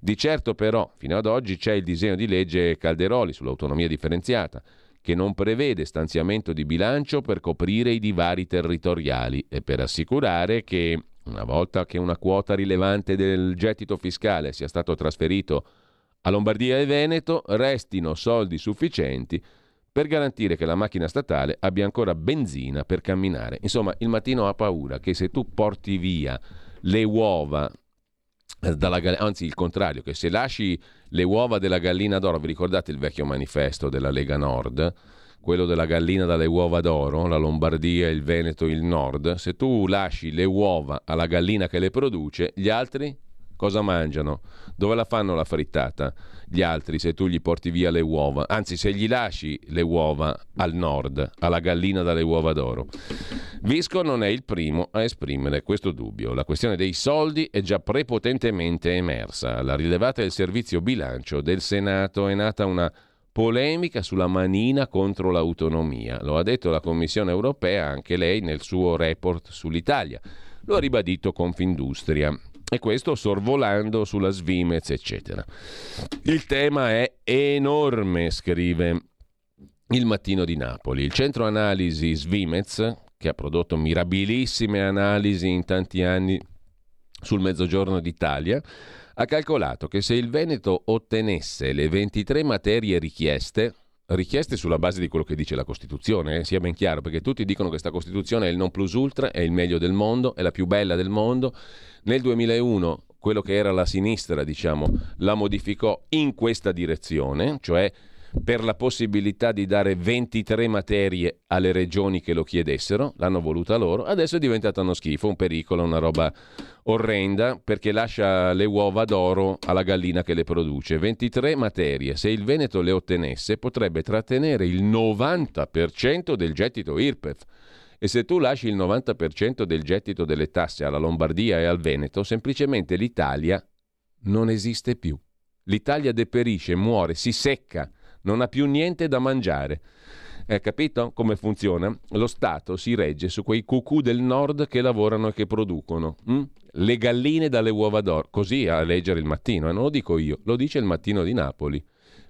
Di certo però, fino ad oggi c'è il disegno di legge Calderoli sull'autonomia differenziata, che non prevede stanziamento di bilancio per coprire i divari territoriali e per assicurare che, una volta che una quota rilevante del gettito fiscale sia stato trasferito a Lombardia e Veneto, restino soldi sufficienti per garantire che la macchina statale abbia ancora benzina per camminare. Insomma, il mattino ha paura che se tu porti via le uova dalla, anzi il contrario, che se lasci le uova della gallina d'oro, vi ricordate il vecchio manifesto della Lega Nord, quello della gallina dalle uova d'oro, la Lombardia, il Veneto, il Nord, se tu lasci le uova alla gallina che le produce, gli altri cosa mangiano? Dove la fanno la frittata? Gli altri se tu gli porti via le uova, anzi se gli lasci le uova al nord, alla gallina dalle uova d'oro. Visco non è il primo a esprimere questo dubbio. La questione dei soldi è già prepotentemente emersa. Alla rilevata del servizio bilancio del Senato è nata una polemica sulla manina contro l'autonomia. Lo ha detto la Commissione europea, anche lei, nel suo report sull'Italia. Lo ha ribadito Confindustria. E questo sorvolando sulla Svimez, eccetera. Il tema è enorme, scrive il Mattino di Napoli. Il centro analisi Svimez, che ha prodotto mirabilissime analisi in tanti anni sul mezzogiorno d'Italia, ha calcolato che se il Veneto ottenesse le 23 materie richieste, richieste sulla base di quello che dice la Costituzione, eh, sia ben chiaro, perché tutti dicono che questa Costituzione è il non plus ultra, è il meglio del mondo, è la più bella del mondo, nel 2001 quello che era la sinistra, diciamo, la modificò in questa direzione, cioè per la possibilità di dare 23 materie alle regioni che lo chiedessero, l'hanno voluta loro, adesso è diventato uno schifo, un pericolo, una roba orrenda perché lascia le uova d'oro alla gallina che le produce. 23 materie, se il Veneto le ottenesse potrebbe trattenere il 90% del gettito IRPEF. E se tu lasci il 90% del gettito delle tasse alla Lombardia e al Veneto, semplicemente l'Italia non esiste più. L'Italia deperisce, muore, si secca, non ha più niente da mangiare. Eh, capito come funziona? Lo Stato si regge su quei cucù del nord che lavorano e che producono. Hm? Le galline dalle uova d'oro. Così a leggere il mattino, e non lo dico io, lo dice il mattino di Napoli.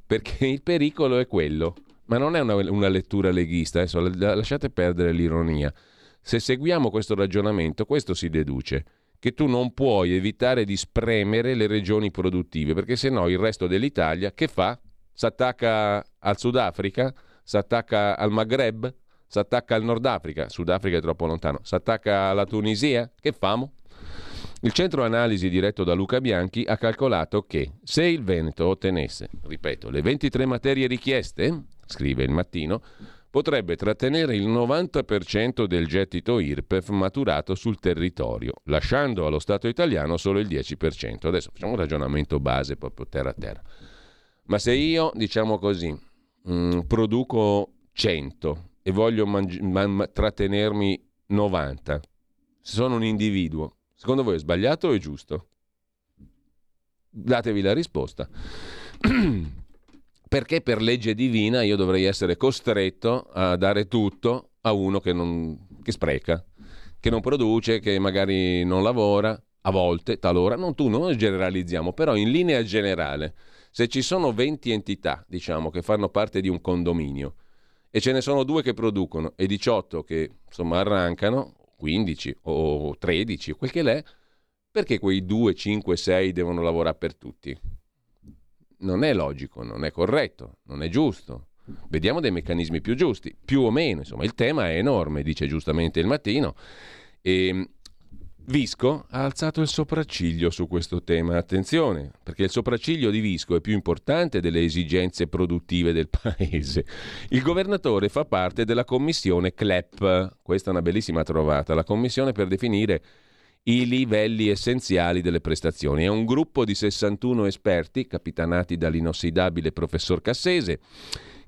Perché il pericolo è quello. Ma non è una, una lettura leghista, adesso lasciate perdere l'ironia. Se seguiamo questo ragionamento, questo si deduce che tu non puoi evitare di spremere le regioni produttive, perché se no il resto dell'Italia che fa? Si attacca al Sudafrica? Si attacca al Maghreb? Si attacca al Nord Africa? Sudafrica è troppo lontano. Si attacca alla Tunisia? Che famo? Il centro analisi diretto da Luca Bianchi ha calcolato che se il Veneto ottenesse, ripeto, le 23 materie richieste, scrive il mattino, potrebbe trattenere il 90% del gettito IRPEF maturato sul territorio, lasciando allo Stato italiano solo il 10%. Adesso facciamo un ragionamento base proprio terra a terra. Ma se io, diciamo così, mh, mm, produco 100 e voglio mangi- man- trattenermi 90, se sono un individuo, Secondo voi è sbagliato o è giusto? Datevi la risposta. <clears throat> Perché per legge divina io dovrei essere costretto a dare tutto a uno che, non, che spreca, che non produce, che magari non lavora, a volte, talora, non tu, non generalizziamo, però in linea generale, se ci sono 20 entità, diciamo, che fanno parte di un condominio e ce ne sono due che producono e 18 che insomma arrancano, 15 o 13, quel che l'è, perché quei 2, 5, 6 devono lavorare per tutti? Non è logico, non è corretto, non è giusto. Vediamo dei meccanismi più giusti, più o meno, insomma, il tema è enorme, dice giustamente il mattino. E ehm, Visco ha alzato il sopracciglio su questo tema, attenzione, perché il sopracciglio di Visco è più importante delle esigenze produttive del <laughs> paese. Il governatore fa parte della commissione CLEP, questa è una bellissima trovata, la commissione per definire i livelli essenziali delle prestazioni. È un gruppo di 61 esperti, capitanati dall'inossidabile professor Cassese,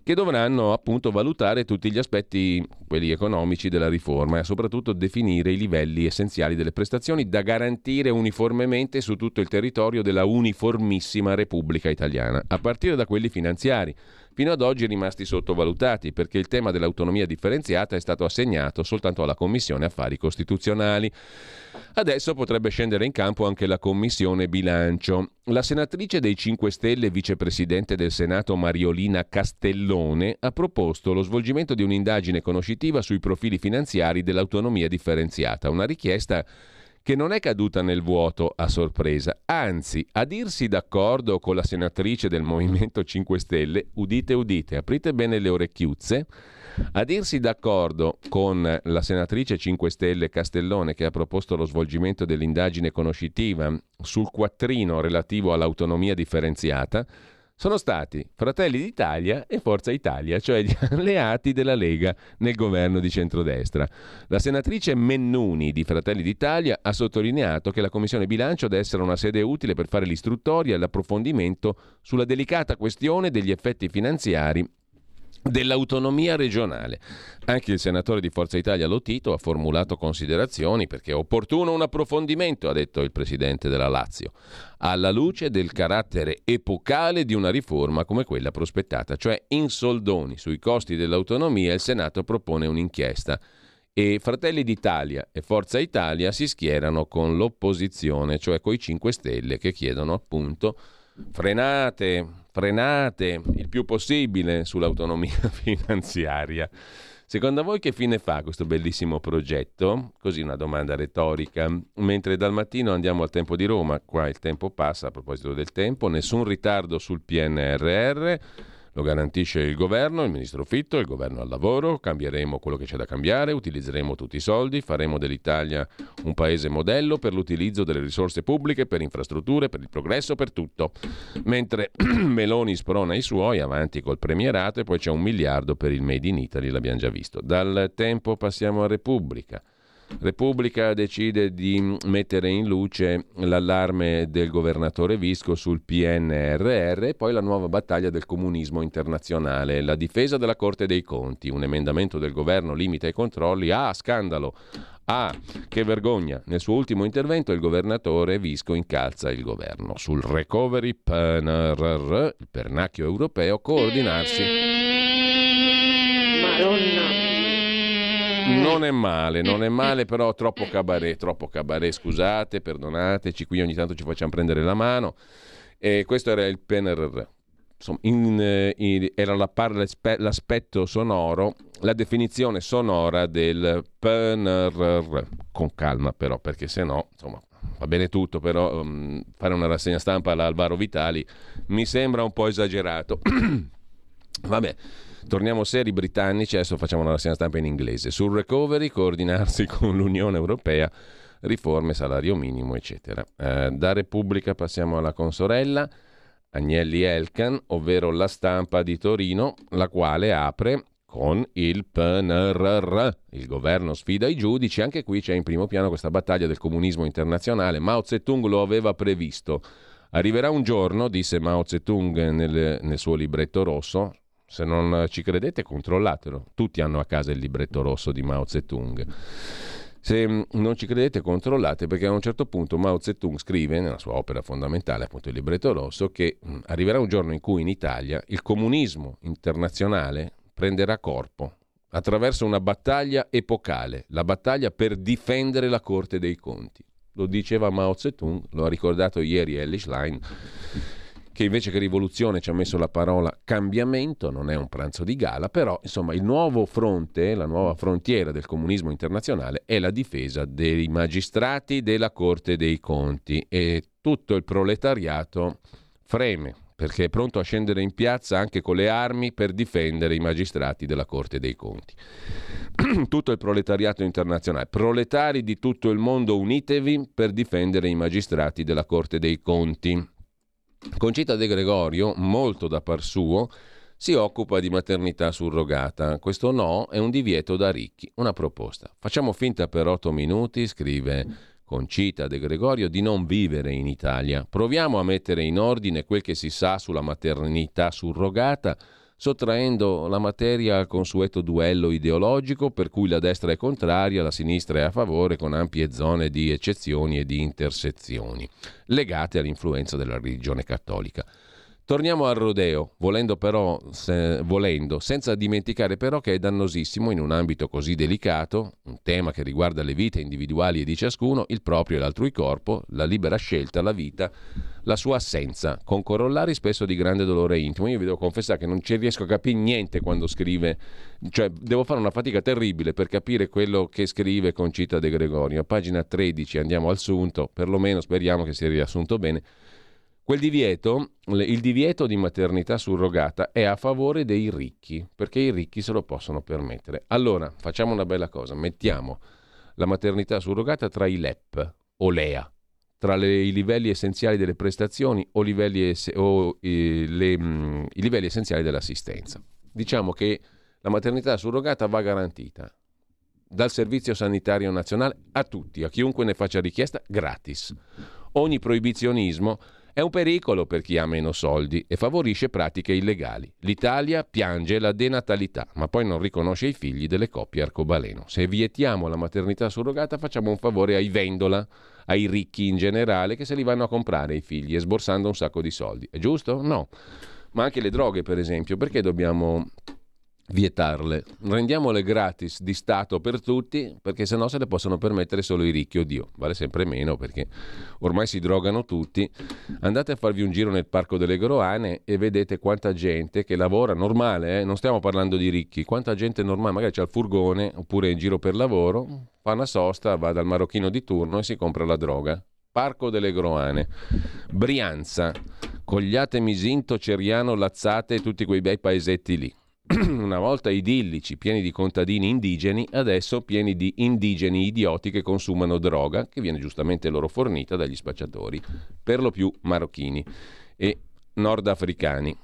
che dovranno appunto valutare tutti gli aspetti, quelli economici della riforma e soprattutto definire i livelli essenziali delle prestazioni da garantire uniformemente su tutto il territorio della uniformissima Repubblica Italiana, a partire da quelli finanziari fino ad oggi rimasti sottovalutati perché il tema dell'autonomia differenziata è stato assegnato soltanto alla Commissione Affari Costituzionali. Adesso potrebbe scendere in campo anche la Commissione Bilancio. La senatrice dei 5 Stelle, vicepresidente del Senato Mariolina Castellone, ha proposto lo svolgimento di un'indagine conoscitiva sui profili finanziari dell'autonomia differenziata, una richiesta non è caduta nel vuoto a sorpresa, anzi, a dirsi d'accordo con la senatrice del Movimento 5 Stelle, udite udite, aprite bene le orecchiuzze, a dirsi d'accordo con la senatrice 5 Stelle Castellone che ha proposto lo svolgimento dell'indagine conoscitiva sul quattrino relativo all'autonomia differenziata, sono stati Fratelli d'Italia e Forza Italia, cioè gli <laughs> alleati della Lega nel governo di centrodestra. La senatrice Mennuni di Fratelli d'Italia ha sottolineato che la Commissione Bilancio deve essere una sede utile per fare l'istruttoria e l'approfondimento sulla delicata questione degli effetti finanziari dell'autonomia regionale. Anche il senatore di Forza Italia Lotito ha formulato considerazioni perché è opportuno un approfondimento, ha detto il presidente della Lazio, alla luce del carattere epocale di una riforma come quella prospettata, cioè in soldoni sui costi dell'autonomia il Senato propone un'inchiesta e Fratelli d'Italia e Forza Italia si schierano con l'opposizione, cioè coi 5 Stelle che chiedono appunto frenate, frenate il più possibile sull'autonomia <laughs> finanziaria. Secondo voi che fine fa questo bellissimo progetto? Così una domanda retorica. Mentre dal mattino andiamo al tempo di Roma, qua il tempo passa a proposito del tempo, nessun ritardo sul PNRR lo garantisce il governo, il ministro Fitto, il governo al lavoro, cambieremo quello che c'è da cambiare, utilizzeremo tutti i soldi, faremo dell'Italia un paese modello per l'utilizzo delle risorse pubbliche, per infrastrutture, per il progresso, per tutto. Mentre <clears throat> Meloni sprona i suoi avanti col premierato e poi c'è un miliardo per il Made in Italy, l'abbiamo già visto. Dal tempo passiamo a Repubblica. Repubblica decide di mettere in luce l'allarme del governatore Visco sul PNRR e poi la nuova battaglia del comunismo internazionale, la difesa della Corte dei Conti, un emendamento del governo limita i controlli, ah scandalo, ah che vergogna, nel suo ultimo intervento il governatore Visco incalza il governo. Sul recovery PNRR, il pernacchio europeo, coordinarsi. Maronna. Non è male, non è male, però troppo cabaret, troppo cabaret, scusate, perdonateci, qui ogni tanto ci facciamo prendere la mano. E questo era il PNRR. Insomma, in, eh, in, era la par, l'aspetto sonoro, la definizione sonora del PNRR. Con calma però, perché se no, insomma, va bene tutto, però um, fare una rassegna stampa all'Alvaro Vitali mi sembra un po' esagerato. <clears throat> Vabbè. Torniamo seri britannici, adesso facciamo una rassegna stampa in inglese. Sul recovery, coordinarsi <laughs> con l'Unione Europea, riforme, salario minimo, eccetera. Eh, da Repubblica passiamo alla consorella. Agnelli Elkan, ovvero la stampa di Torino, la quale apre con il PNRR. Il governo sfida i giudici, anche qui c'è in primo piano questa battaglia del comunismo internazionale. Mao Zedong lo aveva previsto. Arriverà un giorno, disse Mao Zedong nel, nel suo libretto rosso, se non ci credete, controllatelo. Tutti hanno a casa il libretto rosso di Mao Zedong. Se mm, non ci credete, controllate perché a un certo punto Mao Zedong scrive nella sua opera fondamentale, appunto il libretto rosso, che mm, arriverà un giorno in cui in Italia il comunismo internazionale prenderà corpo attraverso una battaglia epocale, la battaglia per difendere la Corte dei Conti. Lo diceva Mao Zedong, lo ha ricordato ieri Ellie Schlein che invece che rivoluzione ci ha messo la parola cambiamento, non è un pranzo di gala, però insomma il nuovo fronte, la nuova frontiera del comunismo internazionale è la difesa dei magistrati della Corte dei Conti e tutto il proletariato freme perché è pronto a scendere in piazza anche con le armi per difendere i magistrati della Corte dei Conti. <clears throat> tutto il proletariato internazionale, proletari di tutto il mondo unitevi per difendere i magistrati della Corte dei Conti. Concita De Gregorio, molto da par suo, si occupa di maternità surrogata. Questo no è un divieto da ricchi, una proposta. Facciamo finta per otto minuti, scrive Concita De Gregorio, di non vivere in Italia. Proviamo a mettere in ordine quel che si sa sulla maternità surrogata, sottraendo la materia al consueto duello ideologico per cui la destra è contraria, la sinistra è a favore, con ampie zone di eccezioni e di intersezioni, legate all'influenza della religione cattolica. Torniamo al rodeo, volendo, però, se, volendo, senza dimenticare però che è dannosissimo in un ambito così delicato, un tema che riguarda le vite individuali e di ciascuno, il proprio e l'altrui corpo, la libera scelta, la vita, la sua assenza, con corollari spesso di grande dolore intimo. Io vi devo confessare che non ci riesco a capire niente quando scrive, cioè devo fare una fatica terribile per capire quello che scrive Concita De Gregorio. A pagina 13 andiamo al sunto, perlomeno speriamo che sia riassunto bene Quel divieto, il divieto di maternità surrogata è a favore dei ricchi, perché i ricchi se lo possono permettere. Allora, facciamo una bella cosa, mettiamo la maternità surrogata tra i LEP o LEA, tra le, i livelli essenziali delle prestazioni o, livelli o i, le, mh, i livelli essenziali dell'assistenza. Diciamo che la maternità surrogata va garantita dal Servizio Sanitario Nazionale a tutti, a chiunque ne faccia richiesta, gratis. Ogni proibizionismo è un pericolo per chi ha meno soldi e favorisce pratiche illegali. L'Italia piange la denatalità, ma poi non riconosce i figli delle coppie arcobaleno. Se vietiamo la maternità surrogata facciamo un favore ai vendola, ai ricchi in generale, che se li vanno a comprare i figli, esborsando un sacco di soldi. È giusto? No. Ma anche le droghe, per esempio, perché dobbiamo vietarle. Rendiamole gratis di Stato per tutti, perché sennò se le possono permettere solo i ricchi. Oddio, vale sempre meno perché ormai si drogano tutti. Andate a farvi un giro nel Parco delle Groane e vedete quanta gente che lavora normale, eh? non stiamo parlando di ricchi, quanta gente normale, magari c'è il furgone oppure in giro per lavoro, fa una sosta, va dal marocchino di turno e si compra la droga. Parco delle Groane, Brianza, Cogliate Misinto, Ceriano, Lazzate e tutti quei bei paesetti lì <clears throat> una volta idillici, pieni di contadini indigeni, adesso pieni di indigeni idioti che consumano droga, che viene giustamente loro fornita dagli spacciatori, per lo più marocchini e nordafricani.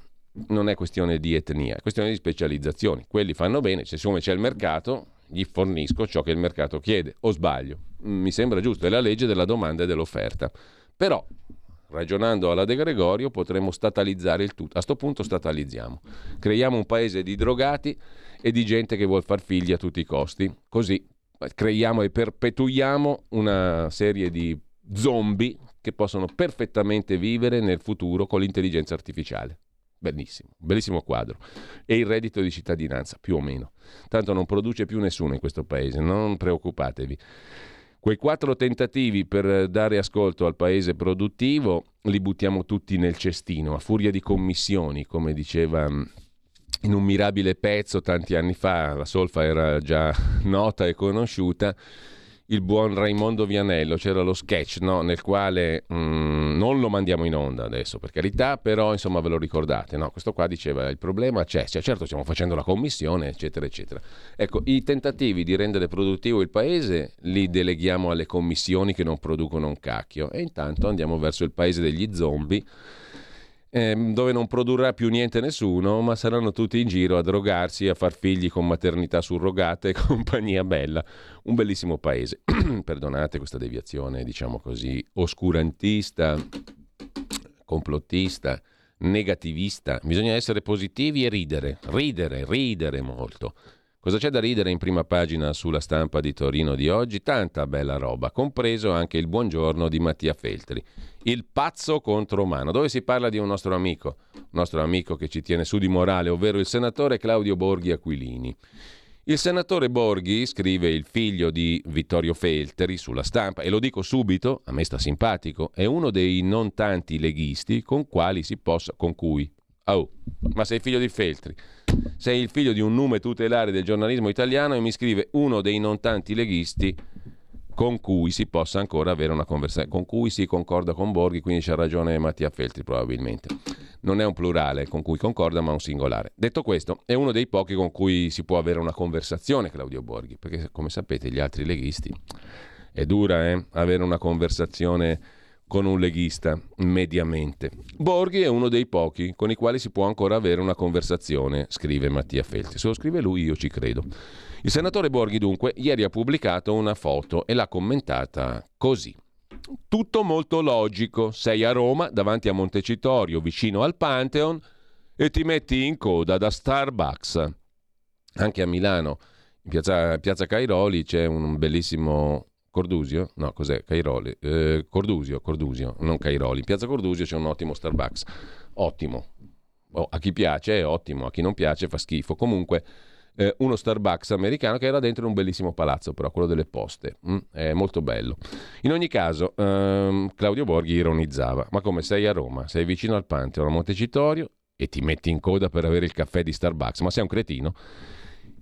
Non è questione di etnia, è questione di specializzazioni. Quelli fanno bene, siccome c'è il mercato, gli fornisco ciò che il mercato chiede. O sbaglio? Mi sembra giusto, è la legge della domanda e dell'offerta. Però Ragionando alla De Gregorio potremmo statalizzare il tutto. A questo punto statalizziamo. Creiamo un paese di drogati e di gente che vuole far figli a tutti i costi. Così creiamo e perpetuiamo una serie di zombie che possono perfettamente vivere nel futuro con l'intelligenza artificiale. Bellissimo, bellissimo quadro. E il reddito di cittadinanza, più o meno. Tanto non produce più nessuno in questo paese, non preoccupatevi. Quei quattro tentativi per dare ascolto al paese produttivo li buttiamo tutti nel cestino, a furia di commissioni, come diceva mm, in un mirabile pezzo tanti anni fa, la solfa era già <laughs> nota e conosciuta il buon Raimondo Vianello, c'era lo sketch no? nel quale mh, mm, non lo mandiamo in onda adesso per carità, però insomma ve lo ricordate, no? questo qua diceva il problema c'è, cioè, certo stiamo facendo la commissione eccetera eccetera. Ecco, i tentativi di rendere produttivo il paese li deleghiamo alle commissioni che non producono un cacchio e intanto andiamo verso il paese degli zombie eh, dove non produrrà più niente nessuno, ma saranno tutti in giro a drogarsi, a far figli con maternità surrogate e <laughs> compagnia bella. Un bellissimo paese. <clears throat> Perdonate questa deviazione, diciamo così, oscurantista, complottista, negativista. Bisogna essere positivi e ridere, ridere, ridere molto. Cosa c'è da ridere in prima pagina sulla stampa di Torino di oggi? Tanta bella roba, compreso anche il buongiorno di Mattia Feltri. Il pazzo contro umano, dove si parla di un nostro amico, un nostro amico che ci tiene su di morale, ovvero il senatore Claudio Borghi Aquilini. Il senatore Borghi, scrive il figlio di Vittorio Feltri sulla stampa, e lo dico subito, a me sta simpatico, è uno dei non tanti leghisti con, possa, con cui Oh, ma sei figlio di Feltri. Sei il figlio di un nume tutelare del giornalismo italiano e mi scrive uno dei non tanti leghisti con cui si possa ancora avere una conversazione, con cui si concorda con Borghi, quindi c'ha ragione Mattia Feltri probabilmente. Non è un plurale con cui concorda, ma un singolare. Detto questo, è uno dei pochi con cui si può avere una conversazione Claudio Borghi, perché come sapete gli altri leghisti è dura eh, avere una conversazione con un leghista, mediamente. Borghi è uno dei pochi con i quali si può ancora avere una conversazione, scrive Mattia Felti. Se lo scrive lui io ci credo. Il senatore Borghi dunque ieri ha pubblicato una foto e l'ha commentata così. Tutto molto logico, sei a Roma, davanti a Montecitorio, vicino al Pantheon, e ti metti in coda da Starbucks. Anche a Milano, in piazza, piazza Cairoli, c'è un bellissimo Cordusio? No, cos'è? Cairoli. Eh, Cordusio, Cordusio, non Cairoli. In piazza Cordusio c'è un ottimo Starbucks. Ottimo. Oh, a chi piace è ottimo, a chi non piace fa schifo. Comunque, eh, uno Starbucks americano che era dentro un bellissimo palazzo, però quello delle poste. Mm? È molto bello. In ogni caso, ehm, Claudio Borghi ironizzava: Ma come sei a Roma? Sei vicino al Pantheon, a Montecitorio e ti metti in coda per avere il caffè di Starbucks? Ma sei un cretino?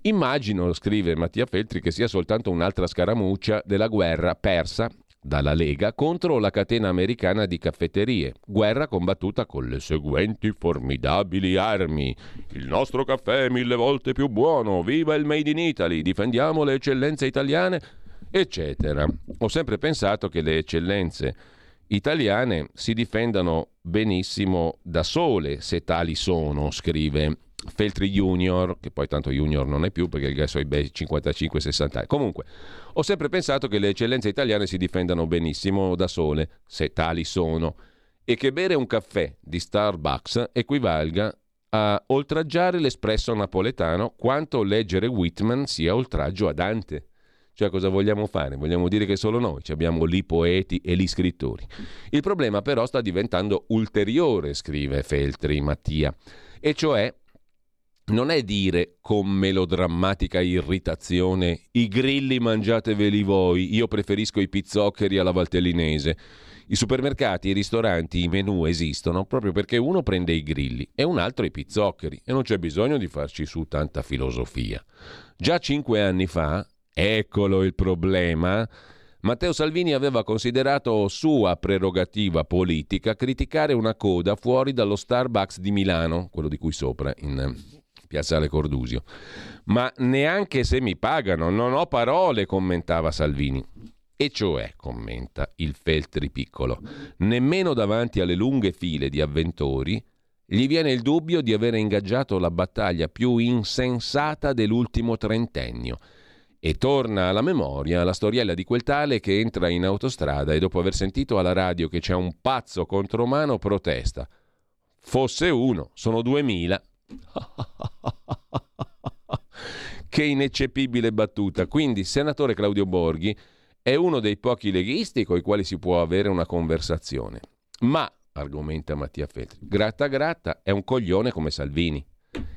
Immagino, scrive Mattia Feltri, che sia soltanto un'altra scaramuccia della guerra persa dalla Lega contro la catena americana di caffetterie, guerra combattuta con le seguenti formidabili armi. Il nostro caffè è mille volte più buono, viva il Made in Italy, difendiamo le eccellenze italiane, eccetera. Ho sempre pensato che le eccellenze italiane si difendano benissimo da sole, se tali sono, scrive Feltri Junior, che poi tanto Junior non è più perché il gas è 55-60 anni. Comunque, ho sempre pensato che le eccellenze italiane si difendano benissimo da sole, se tali sono, e che bere un caffè di Starbucks equivalga a oltraggiare l'espresso napoletano quanto leggere Whitman sia oltraggio a Dante. Cioè cosa vogliamo fare? Vogliamo dire che solo noi abbiamo lì poeti e gli scrittori. Il problema però sta diventando ulteriore, scrive Feltri Mattia, e cioè non è dire con melodrammatica irritazione i grilli mangiateveli voi, io preferisco i pizzoccheri alla valtellinese. I supermercati, i ristoranti, i menù esistono proprio perché uno prende i grilli e un altro i pizzoccheri e non c'è bisogno di farci su tanta filosofia. Già cinque anni fa, eccolo il problema, Matteo Salvini aveva considerato sua prerogativa politica criticare una coda fuori dallo Starbucks di Milano, quello di cui sopra in Piazzale Cordusio. Ma neanche se mi pagano, non ho parole, commentava Salvini. E cioè, commenta il Feltri piccolo, nemmeno davanti alle lunghe file di avventori gli viene il dubbio di aver ingaggiato la battaglia più insensata dell'ultimo trentennio. E torna alla memoria la storiella di quel tale che entra in autostrada e dopo aver sentito alla radio che c'è un pazzo contro mano protesta. Fosse uno, sono duemila. Che ineccepibile battuta. Quindi, senatore Claudio Borghi è uno dei pochi leghisti con i quali si può avere una conversazione. Ma, argomenta Mattia Feltri, gratta gratta è un coglione come Salvini.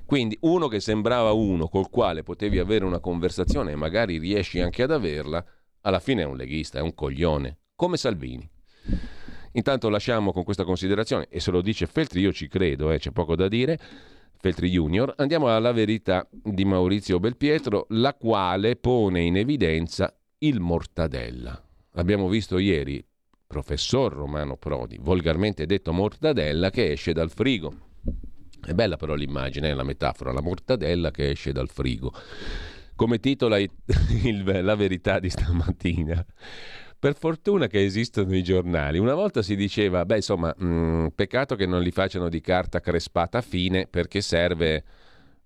Quindi uno che sembrava uno col quale potevi avere una conversazione e magari riesci anche ad averla, alla fine è un leghista, è un coglione, come Salvini. Intanto lasciamo con questa considerazione, e se lo dice Feltri io ci credo, eh, c'è poco da dire, Feltri Junior, andiamo alla verità di Maurizio Belpietro, la quale pone in evidenza il mortadella. Abbiamo visto ieri professor Romano Prodi, volgarmente detto mortadella, che esce dal frigo. È bella però l'immagine, la metafora, la mortadella che esce dal frigo. Come titola il, <laughs> il, la verità di stamattina. Per fortuna che esistono i giornali. Una volta si diceva, beh insomma, mh, mm, peccato che non li facciano di carta crespata fine perché serve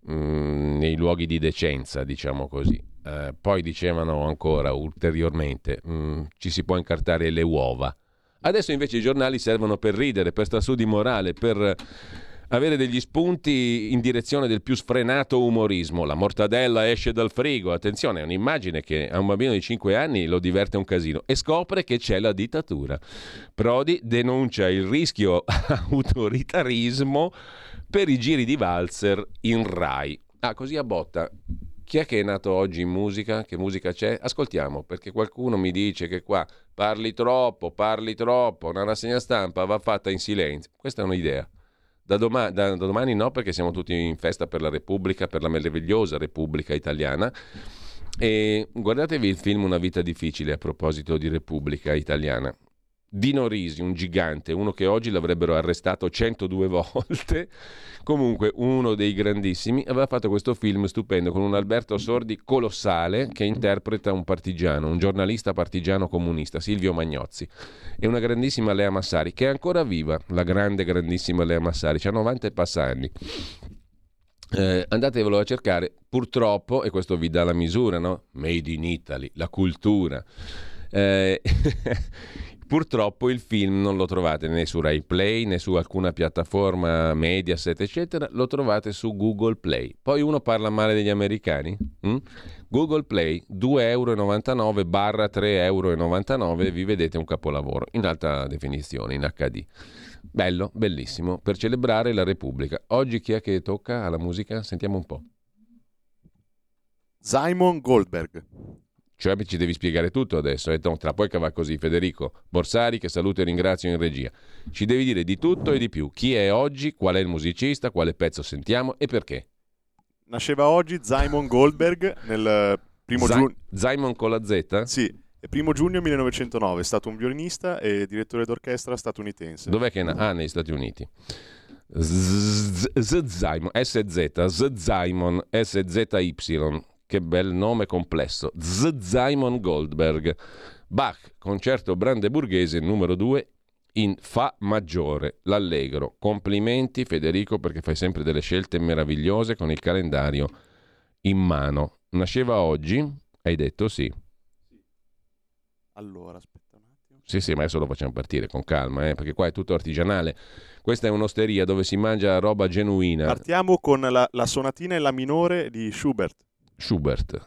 mh, mm, nei luoghi di decenza, diciamo così. Eh, poi dicevano ancora ulteriormente, mh, mm, ci si può incartare le uova. Adesso invece i giornali servono per ridere, per star su di morale, per avere degli spunti in direzione del più sfrenato umorismo. La mortadella esce dal frigo, attenzione, è un'immagine che a un bambino di 5 anni lo diverte un casino e scopre che c'è la dittatura. Prodi denuncia il rischio <laughs> autoritarismo per i giri di valzer in Rai. Ah, così a botta. Chi è che è nato oggi in musica? Che musica c'è? Ascoltiamo, perché qualcuno mi dice che qua parli troppo, parli troppo, una rassegna stampa va fatta in silenzio. Questa è un'idea. Da, doma- da, da, domani no, perché siamo tutti in festa per la Repubblica, per la meravigliosa Repubblica italiana. E guardatevi il film Una vita difficile a proposito di Repubblica italiana. Dino Risi, un gigante, uno che oggi l'avrebbero arrestato 102 <laughs> volte, comunque uno dei grandissimi, aveva fatto questo film stupendo con un Alberto Sordi colossale che interpreta un partigiano, un giornalista partigiano comunista, Silvio Magnozzi, e una grandissima Lea Massari, che è ancora viva, la grande, grandissima Lea Massari, ha 90 e passa anni. Eh, andatevelo a cercare, purtroppo, e questo vi dà la misura, no? Made in Italy, la cultura. Eh, <laughs> Purtroppo il film non lo trovate né su Rai Play né su alcuna piattaforma Mediaset, eccetera, lo trovate su Google Play. Poi uno parla male degli americani? Mm? Google Play 2,99 euro barra 3,99 euro vi vedete un capolavoro in alta definizione, in HD. Bello, bellissimo, per celebrare la Repubblica. Oggi chi è che tocca alla musica? Sentiamo un po'. Simon Goldberg. Cioè ci devi spiegare tutto adesso, e tra poi che va così. Federico Borsari, che saluto e ringrazio in regia. Ci devi dire di tutto e di più. Chi è oggi, qual è il musicista, quale pezzo sentiamo e perché. Nasceva oggi Simon Goldberg nel primo giugno. Simon con la Z? Sì, primo giugno 1909. È stato un violinista e direttore d'orchestra statunitense. Dov'è che è nato? Ah, negli Stati Uniti. Z-Simon, SZ, Z-Simon, SZY che bel nome complesso. Z. Simon Goldberg. Bach, concerto brandeburghese numero 2 in Fa maggiore, l'allegro. Complimenti Federico perché fai sempre delle scelte meravigliose con il calendario in mano. Nasceva oggi? Hai detto sì. Allora, aspetta un attimo. Sì, sì, ma adesso lo facciamo partire con calma, eh, perché qua è tutto artigianale. Questa è un'osteria dove si mangia roba genuina. Partiamo con la, la sonatina e la minore di Schubert. Schubert.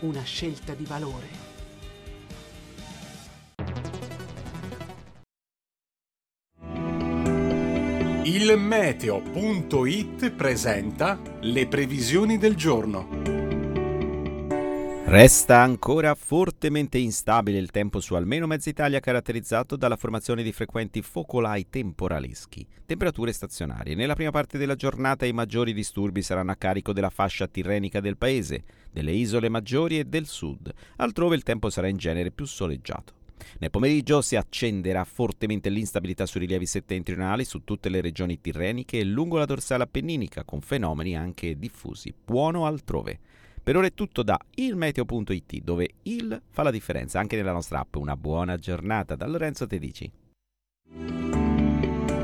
una scelta di valore. Il meteo.it presenta le previsioni del giorno. Resta ancora fortemente instabile il tempo su almeno mezza Italia caratterizzato dalla formazione di frequenti focolai temporaleschi. Temperature stazionarie. Nella prima parte della giornata i maggiori disturbi saranno a carico della fascia tirrenica del paese, delle isole maggiori e del sud. Altrove il tempo sarà in genere più soleggiato. Nel pomeriggio si accenderà fortemente l'instabilità sui rilievi settentrionali su tutte le regioni tirreniche e lungo la dorsale appenninica, con fenomeni anche diffusi. Buono altrove. Per ora è tutto da ilmeteo.it, dove il fa la differenza anche nella nostra app. Una buona giornata da Lorenzo Tedici.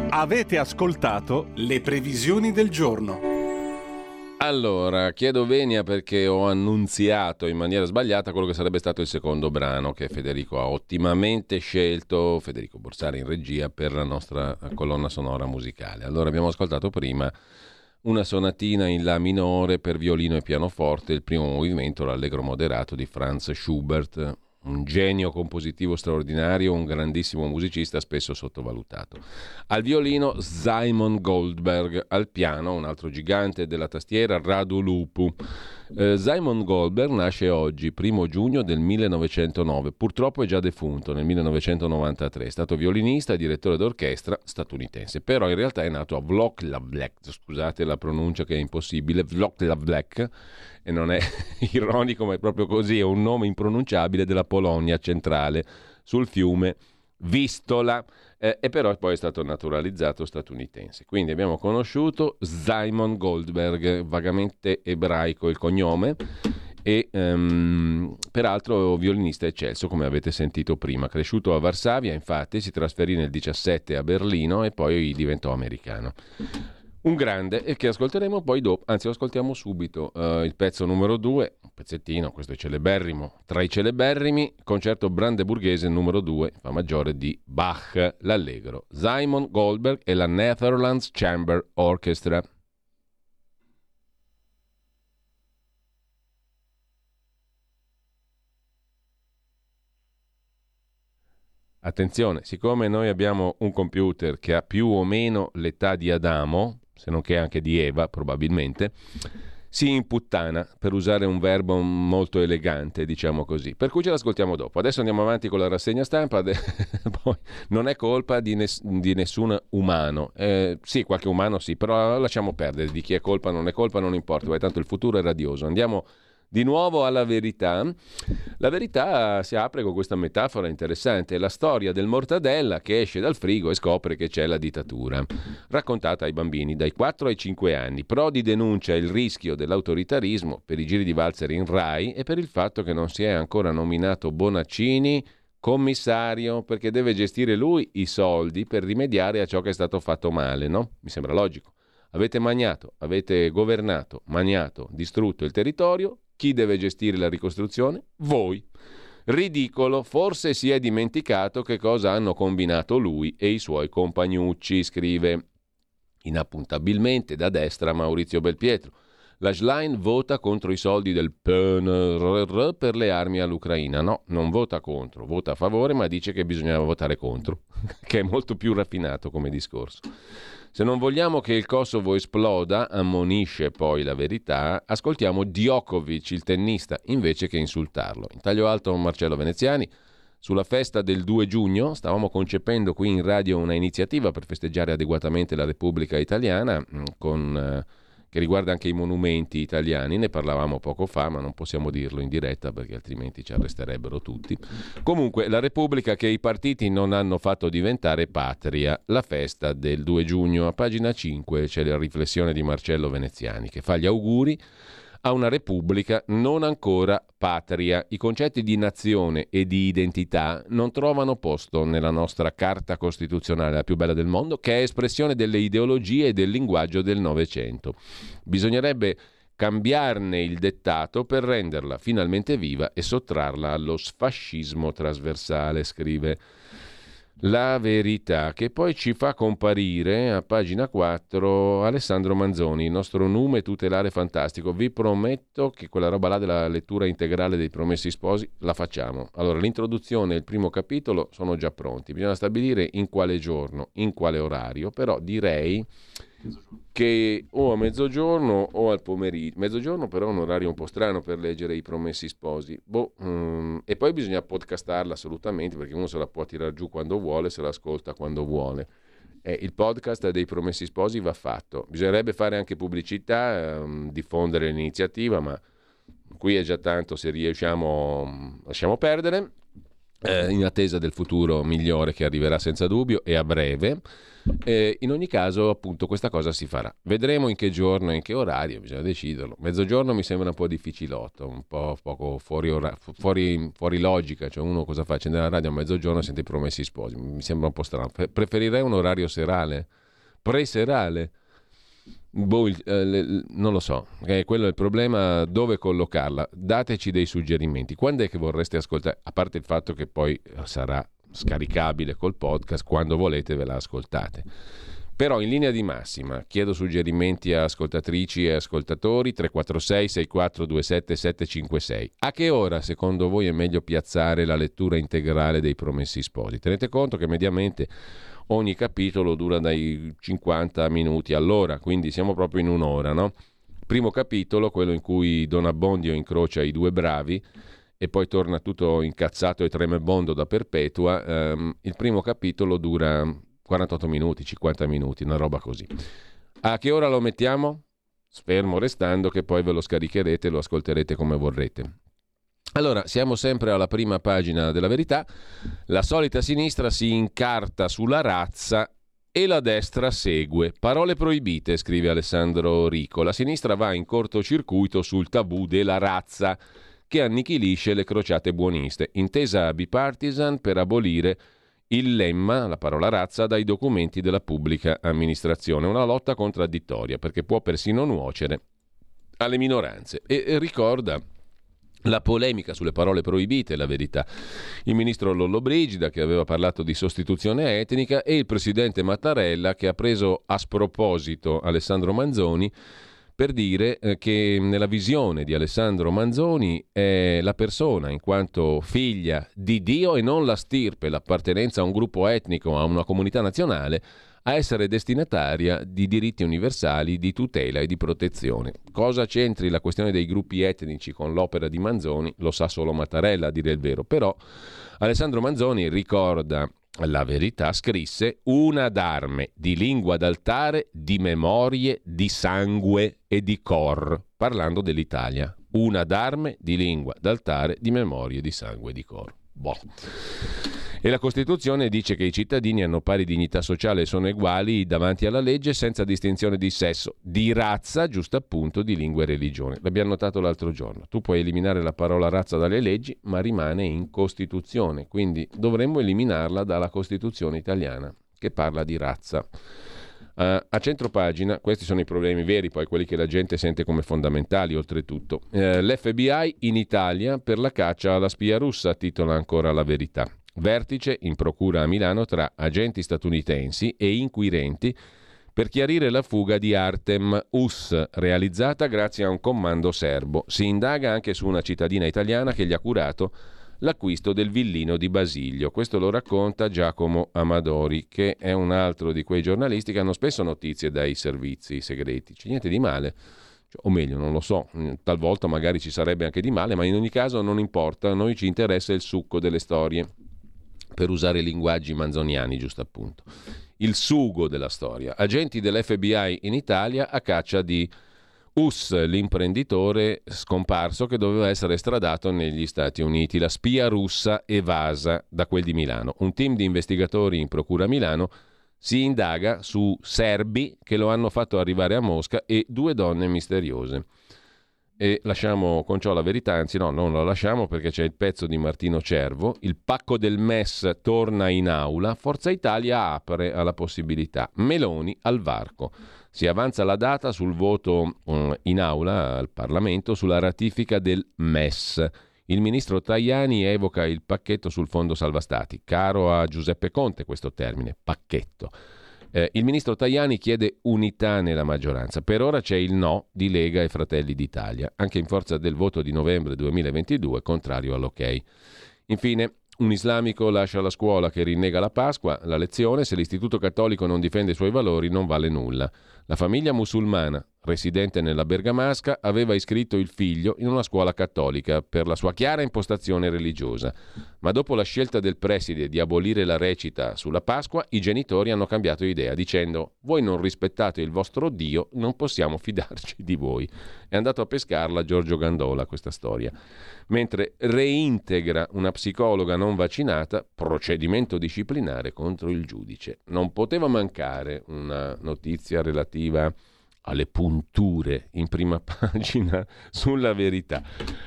Avete ascoltato le previsioni del giorno. Allora, chiedo venia perché ho annunziato in maniera sbagliata quello che sarebbe stato il secondo brano che Federico ha ottimamente scelto, Federico Borsari in regia, per la nostra colonna sonora musicale. Allora, abbiamo ascoltato prima una sonatina in La minore per violino e pianoforte, il primo movimento, l'allegro moderato di Franz Schubert, un genio compositivo straordinario, un grandissimo musicista spesso sottovalutato. Al violino Simon Goldberg, al piano un altro gigante della tastiera Radu Lupu. Eh, Simon Goldberg nasce oggi, primo giugno del 1909, purtroppo è già defunto nel 1993, è stato violinista e direttore d'orchestra statunitense, però in realtà è nato a Vloklavlek, scusate la pronuncia che è impossibile, Vloklavlek, e non è <laughs> ironico ma è proprio così, è un nome impronunciabile della Polonia centrale sul fiume Vistola eh, e però poi è stato naturalizzato statunitense. Quindi abbiamo conosciuto Simon Goldberg, vagamente ebraico il cognome, e um, peraltro violinista eccelso come avete sentito prima. Cresciuto a Varsavia, infatti, si trasferì nel 17 a Berlino e poi diventò americano. Un grande e che ascolteremo poi dopo, anzi lo ascoltiamo subito, uh, il pezzo numero 2, un pezzettino, questo è celeberrimo, tra i celeberrimi, concerto brandeburghese numero 2, fa maggiore di Bach, l'Allegro, Simon Goldberg e la Netherlands Chamber Orchestra. Attenzione, siccome noi abbiamo un computer che ha più o meno l'età di Adamo, se non che anche di Eva probabilmente, si imputtana, per usare un verbo molto elegante, diciamo così. Per cui ce l'ascoltiamo dopo. Adesso andiamo avanti con la rassegna stampa. <laughs> Non è colpa di, ness- di nessun umano. Eh, sì, qualche umano sì, però lasciamo perdere. Di chi è colpa, non è colpa, non importa. Tanto il futuro è radioso. Andiamo di nuovo alla verità. La verità si apre con questa metafora interessante, la storia del mortadella che esce dal frigo e scopre che c'è la dittatura, raccontata ai bambini dai 4 ai 5 anni. Prodi denuncia il rischio dell'autoritarismo per i giri di valzer in Rai e per il fatto che non si è ancora nominato Bonaccini commissario perché deve gestire lui i soldi per rimediare a ciò che è stato fatto male, no? Mi sembra logico. Avete magnato, avete governato, magnato, distrutto il territorio, chi deve gestire la ricostruzione? Voi. Ridicolo, forse si è dimenticato che cosa hanno combinato lui e i suoi compagnucci, scrive inappuntabilmente da destra Maurizio Belpietro. La Schlein vota contro i soldi del PNRR per le armi all'Ucraina. No, non vota contro, vota a favore, ma dice che bisognava votare contro, <laughs> che è molto più raffinato come discorso. Se non vogliamo che il Kosovo esploda, ammonisce poi la verità, ascoltiamo Djokovic, il tennista, invece che insultarlo. In taglio alto Marcello Veneziani. Sulla festa del 2 giugno stavamo concependo qui in radio una iniziativa per festeggiare adeguatamente la Repubblica Italiana mm, con... Eh, che riguarda anche i monumenti italiani, ne parlavamo poco fa, ma non possiamo dirlo in diretta perché altrimenti ci arresterebbero tutti. Comunque, la Repubblica che i partiti non hanno fatto diventare patria, la festa del 2 giugno, a pagina 5 c'è la riflessione di Marcello Veneziani che fa gli auguri a una repubblica non ancora patria. I concetti di nazione e di identità non trovano posto nella nostra Carta Costituzionale, la più bella del mondo, che è espressione delle ideologie e del linguaggio del Novecento. Bisognerebbe cambiarne il dettato per renderla finalmente viva e sottrarla allo sfascismo trasversale, scrive la verità, che poi ci fa comparire a pagina 4 Alessandro Manzoni, il nostro nume tutelare fantastico. Vi prometto che quella roba là della lettura integrale dei promessi sposi la facciamo. Allora, l'introduzione e il primo capitolo sono già pronti, bisogna stabilire in quale giorno, in quale orario, però direi che o a mezzogiorno o al pomeriggio. Mezzogiorno però è un orario un po' strano per leggere i promessi sposi. Boh, um, e poi bisogna podcastarla assolutamente perché uno se la può tirare giù quando vuole, se l'ascolta quando vuole. Eh, il podcast dei promessi sposi va fatto. Bisognerebbe fare anche pubblicità, um, diffondere l'iniziativa, ma qui è già tanto, se riusciamo lasciamo perdere. Eh, in attesa del futuro migliore che arriverà senza dubbio e a breve. Eh, in ogni caso, appunto, questa cosa si farà. Vedremo in che giorno e in che orario, bisogna deciderlo. Mezzogiorno mi sembra un po' difficilotto, un po' poco fuori, ora- fuori, fuori logica. Cioè, uno cosa fa? Accende la radio a mezzogiorno e sente i promessi sposi. Mi sembra un po' strano. Preferirei un orario serale, pre-serale. Boh, eh, non lo so, eh, quello è il problema, dove collocarla? Dateci dei suggerimenti. Quando è che vorreste ascoltare? A parte il fatto che poi sarà scaricabile col podcast, quando volete ve la ascoltate. Però in linea di massima chiedo suggerimenti a ascoltatrici e ascoltatori 346 6427 756. A che ora secondo voi è meglio piazzare la lettura integrale dei Promessi Sposi? Tenete conto che mediamente ogni capitolo dura dai 50 minuti all'ora, quindi siamo proprio in un'ora, no? Primo capitolo, quello in cui Don Abbondio incrocia i due bravi, e poi torna tutto incazzato e tremebondo da perpetua, ehm, il primo capitolo dura 48 minuti, 50 minuti, una roba così. A che ora lo mettiamo? Sfermo restando che poi ve lo scaricherete e lo ascolterete come vorrete. Allora, siamo sempre alla prima pagina della verità. La solita sinistra si incarta sulla razza e la destra segue. Parole proibite, scrive Alessandro Rico. La sinistra va in cortocircuito sul tabù della razza che annichilisce le crociate buoniste, intesa bipartisan per abolire il lemma, la parola razza, dai documenti della pubblica amministrazione. Una lotta contraddittoria perché può persino nuocere alle minoranze. E ricorda la polemica sulle parole proibite, la verità. Il ministro Lollobrigida che aveva parlato di sostituzione etnica e il presidente Mattarella che ha preso a sproposito Alessandro Manzoni per dire eh, che nella visione di Alessandro Manzoni è la persona in quanto figlia di Dio e non la stirpe, l'appartenenza a un gruppo etnico, a una comunità nazionale, a essere destinataria di diritti universali di tutela e di protezione. Cosa c'entri la questione dei gruppi etnici con l'opera di Manzoni lo sa solo Mattarella a dire il vero, però Alessandro Manzoni ricorda la verità scrisse una d'arme di lingua d'altare, di memorie, di sangue e di cor, parlando dell'Italia. Una d'arme di lingua d'altare, di memorie, di sangue e di cor. Boh. E la Costituzione dice che i cittadini hanno pari dignità sociale e sono uguali davanti alla legge senza distinzione di sesso, di razza, giusto appunto, di lingua e religione. L'abbiamo notato l'altro giorno. Tu puoi eliminare la parola razza dalle leggi, ma rimane in Costituzione. Quindi dovremmo eliminarla dalla Costituzione italiana, che parla di razza. Uh, a centro pagina, questi sono i problemi veri, poi quelli che la gente sente come fondamentali, oltretutto. Uh, L'FBI in Italia per la caccia alla spia russa, titola ancora la verità. Vertice in procura a Milano tra agenti statunitensi e inquirenti per chiarire la fuga di Artem Us, realizzata grazie a un comando serbo. Si indaga anche su una cittadina italiana che gli ha curato l'acquisto del villino di Basilio. Questo lo racconta Giacomo Amadori, che è un altro di quei giornalisti che hanno spesso notizie dai servizi segreti. C'è niente di male, cioè, o meglio, non lo so, talvolta magari ci sarebbe anche di male, ma in ogni caso non importa, a noi ci interessa il succo delle storie per usare linguaggi manzoniani, giusto appunto. Il sugo della storia. Agenti dell'FBI in Italia a caccia di Us, l'imprenditore scomparso che doveva essere estradato negli Stati Uniti. La spia russa evasa da quel di Milano. Un team di investigatori in Procura Milano si indaga su serbi che lo hanno fatto arrivare a Mosca e due donne misteriose. E lasciamo con ciò la verità, anzi no, non la lasciamo perché c'è il pezzo di Martino Cervo, il pacco del MES torna in aula, Forza Italia apre alla possibilità, Meloni al varco. Si avanza la data sul voto mm, in aula al Parlamento sulla ratifica del MES. Il ministro Tajani evoca il pacchetto sul fondo salva stati, caro a Giuseppe Conte questo termine, pacchetto. Eh, il ministro Tajani chiede unità nella maggioranza. Per ora c'è il no di Lega e Fratelli d'Italia, anche in forza del voto di novembre 2022 contrario all'ok. Infine, un islamico lascia la scuola che rinnega la Pasqua, la lezione, se l'istituto cattolico non difende i suoi valori non vale nulla. La famiglia musulmana, residente nella Bergamasca, aveva iscritto il figlio in una scuola cattolica per la sua chiara impostazione religiosa. Ma dopo la scelta del preside di abolire la recita sulla Pasqua, i genitori hanno cambiato idea, dicendo: Voi non rispettate il vostro Dio, non possiamo fidarci di voi. È andato a pescarla Giorgio Gandola questa storia. Mentre reintegra una psicologa non vaccinata, procedimento disciplinare contro il giudice. Non poteva mancare una notizia relativa relativa alle punture in prima <laughs> pagina sulla verità,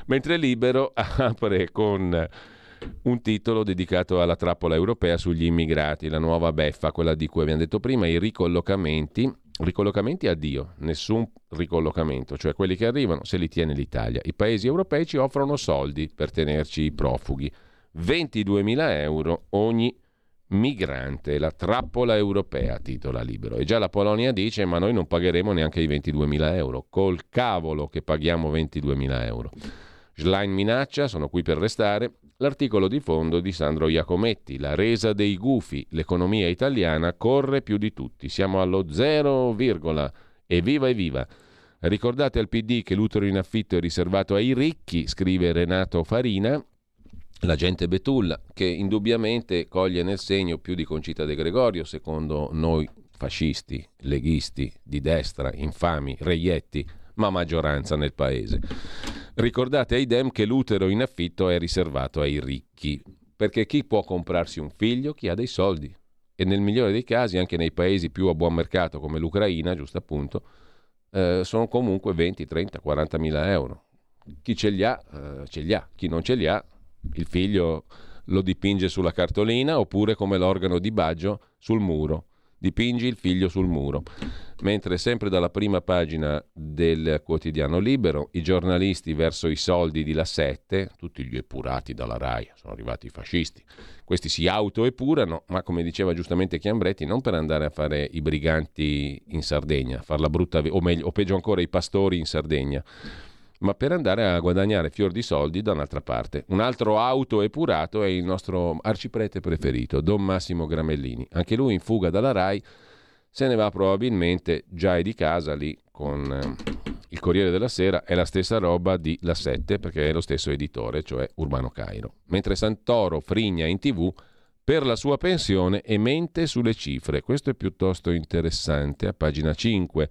mentre Libero <laughs> apre con un titolo dedicato alla trappola europea sugli immigrati, la nuova beffa, quella di cui abbiamo detto prima, i ricollocamenti. Ricollocamenti a Dio, nessun ricollocamento, cioè quelli che arrivano se li tiene l'Italia. I paesi europei ci offrono soldi per tenerci i profughi, 22.000 euro ogni migrante, la trappola europea, titola libero. E già la Polonia dice: Ma noi non pagheremo neanche i 22.000 euro. Col cavolo che paghiamo 22.000 euro. Schlein minaccia, sono qui per restare. L'articolo di fondo di Sandro Iacometti, la resa dei gufi, l'economia italiana corre più di tutti, siamo allo 0, e viva e viva. Ricordate al PD che l'utero in affitto è riservato ai ricchi, scrive Renato Farina, l'agente Betulla, che indubbiamente coglie nel segno più di Concita De Gregorio, secondo noi fascisti, leghisti, di destra, infami, reietti, ma maggioranza nel paese. Ricordate ai Dem che l'utero in affitto è riservato ai ricchi, perché chi può comprarsi un figlio? Chi ha dei soldi. E nel migliore dei casi, anche nei paesi più a buon mercato come l'Ucraina, giusto appunto, eh, sono comunque 20, 30, 40 mila euro. Chi ce li ha, eh, ce li ha. Chi non ce li ha, il figlio lo dipinge sulla cartolina oppure come l'organo di Baggio sul muro. Dipingi il figlio sul muro. Mentre sempre dalla prima pagina del quotidiano Libero, i giornalisti verso i soldi di La Sette, tutti gli epurati dalla RAI, sono arrivati i fascisti, questi si autoepurano, ma come diceva giustamente Chiambretti, non per andare a fare i briganti in Sardegna, farla brutta, o, meglio, o peggio ancora i pastori in Sardegna, ma per andare a guadagnare fior di soldi da un'altra parte. Un altro autoepurato è il nostro arciprete preferito, Don Massimo Gramellini. Anche lui in fuga dalla RAI se ne va probabilmente già è di casa lì con eh, il Corriere della Sera, è la stessa roba di La 7 perché è lo stesso editore, cioè Urbano Cairo. Mentre Santoro frigna in tv per la sua pensione e mente sulle cifre. Questo è piuttosto interessante, a pagina 5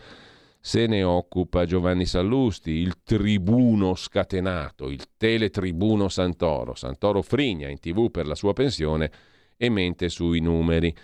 se ne occupa Giovanni Sallusti, il tribuno scatenato, il teletribuno Santoro. Santoro frigna in tv per la sua pensione e mente sui numeri.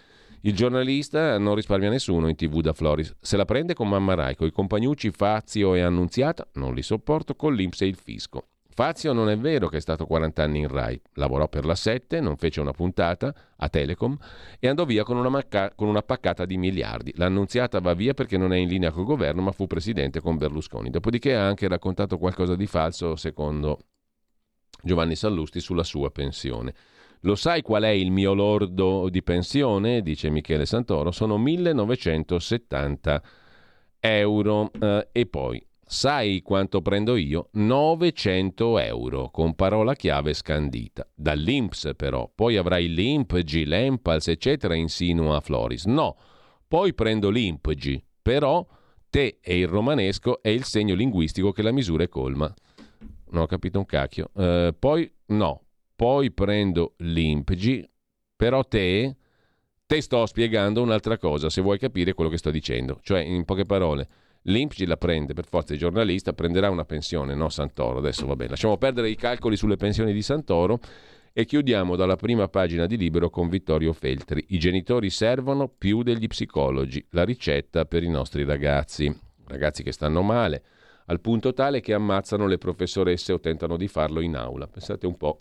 Il giornalista non risparmia nessuno in tv da Floris. Se la prende con Mamma Rai, con i compagnucci Fazio e Annunziata, non li sopporto con l'Inps e il fisco. Fazio non è vero che è stato 40 anni in Rai, lavorò per la 7, non fece una puntata a Telecom e andò via con una, macca- con una paccata di miliardi. L'annunziata va via perché non è in linea col governo, ma fu presidente con Berlusconi. Dopodiché ha anche raccontato qualcosa di falso, secondo Giovanni Sallusti, sulla sua pensione. Lo sai qual è il mio lordo di pensione? dice Michele Santoro. Sono 1970 euro. Eh, e poi Sai quanto prendo io? 900 euro, con parola chiave scandita. Dall'Inps però, poi avrai l'Impg, l'Empals, eccetera, insinua Floris. No, poi prendo l'Impg, però te e il romanesco è il segno linguistico che la misura è colma. Non ho capito un cacchio. Uh, poi no, poi prendo l'Impg, però te, te sto spiegando un'altra cosa, se vuoi capire quello che sto dicendo. Cioè, in poche parole L'Inpgi la prende per forza di giornalista, prenderà una pensione, no Santoro, adesso va bene. Lasciamo perdere i calcoli sulle pensioni di Santoro e chiudiamo dalla prima pagina di Libero con Vittorio Feltri. I genitori servono più degli psicologi, la ricetta per i nostri ragazzi, ragazzi che stanno male, al punto tale che ammazzano le professoresse o tentano di farlo in aula. Pensate un po'.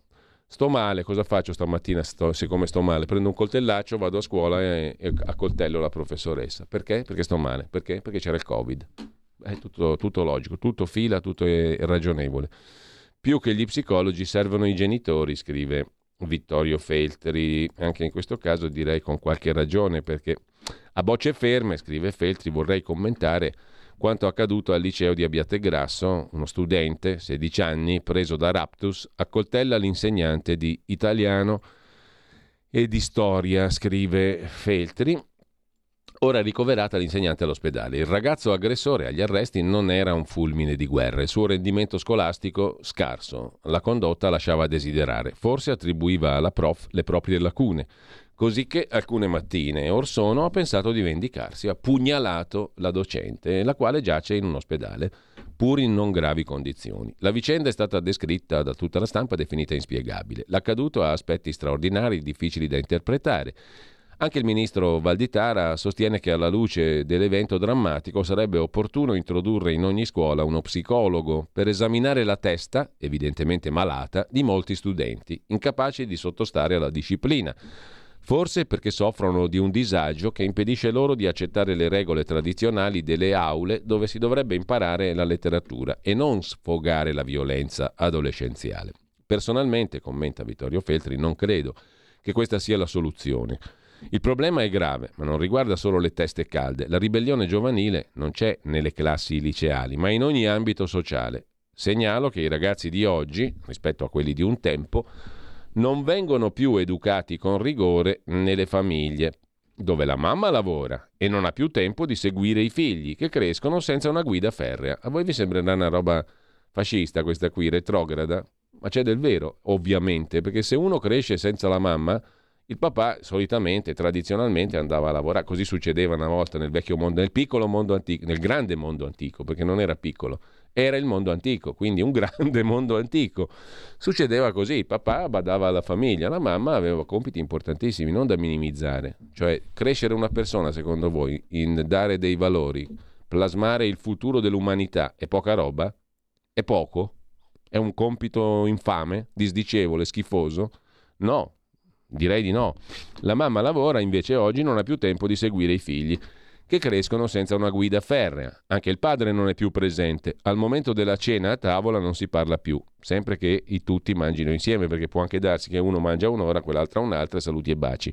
Sto male, cosa faccio stamattina sto, siccome sto male? Prendo un coltellaccio, vado a scuola e, e accoltello la professoressa. Perché? Perché sto male. Perché? Perché c'era il Covid. È tutto, tutto logico, tutto fila, tutto è ragionevole. Più che gli psicologi servono i genitori, scrive Vittorio Feltri, anche in questo caso direi con qualche ragione, perché a bocce ferme, scrive Feltri, vorrei commentare quanto accaduto al liceo di Abbiategrasso, uno studente, 16 anni, preso da raptus, accoltella l'insegnante di italiano e di storia, scrive Feltri, ora ricoverata l'insegnante all'ospedale. Il ragazzo aggressore agli arresti non era un fulmine di guerra, il suo rendimento scolastico scarso, la condotta lasciava a desiderare, forse attribuiva alla prof le proprie lacune. Così che alcune mattine Orsono ha pensato di vendicarsi, ha pugnalato la docente, la quale giace in un ospedale, pur in non gravi condizioni. La vicenda è stata descritta da tutta la stampa definita inspiegabile. L'accaduto ha aspetti straordinari, difficili da interpretare. Anche il ministro Valditara sostiene che alla luce dell'evento drammatico sarebbe opportuno introdurre in ogni scuola uno psicologo per esaminare la testa, evidentemente malata, di molti studenti, incapaci di sottostare alla disciplina forse perché soffrono di un disagio che impedisce loro di accettare le regole tradizionali delle aule dove si dovrebbe imparare la letteratura e non sfogare la violenza adolescenziale. Personalmente, commenta Vittorio Feltri, non credo che questa sia la soluzione. Il problema è grave, ma non riguarda solo le teste calde. La ribellione giovanile non c'è nelle classi liceali, ma in ogni ambito sociale. Segnalo che i ragazzi di oggi, rispetto a quelli di un tempo, non vengono più educati con rigore nelle famiglie, dove la mamma lavora e non ha più tempo di seguire i figli, che crescono senza una guida ferrea. A voi vi sembrerà una roba fascista questa qui, retrograda? Ma c'è del vero, ovviamente, perché se uno cresce senza la mamma, il papà solitamente, tradizionalmente andava a lavorare, così succedeva una volta nel vecchio mondo, nel piccolo mondo antico, nel grande mondo antico, perché non era piccolo, era il mondo antico, quindi un <laughs> grande mondo antico. Succedeva così, il papà badava alla famiglia, la mamma aveva compiti importantissimi, non da minimizzare. Cioè, crescere una persona, secondo voi, in dare dei valori, plasmare il futuro dell'umanità, è poca roba? È poco? È un compito infame, disdicevole, schifoso? No, direi di no. La mamma lavora, invece oggi non ha più tempo di seguire i figli che crescono senza una guida ferrea. Anche il padre non è più presente. Al momento della cena a tavola non si parla più, sempre che i tutti mangino insieme, perché può anche darsi che uno mangia un'ora, quell'altra un'altra, saluti e baci.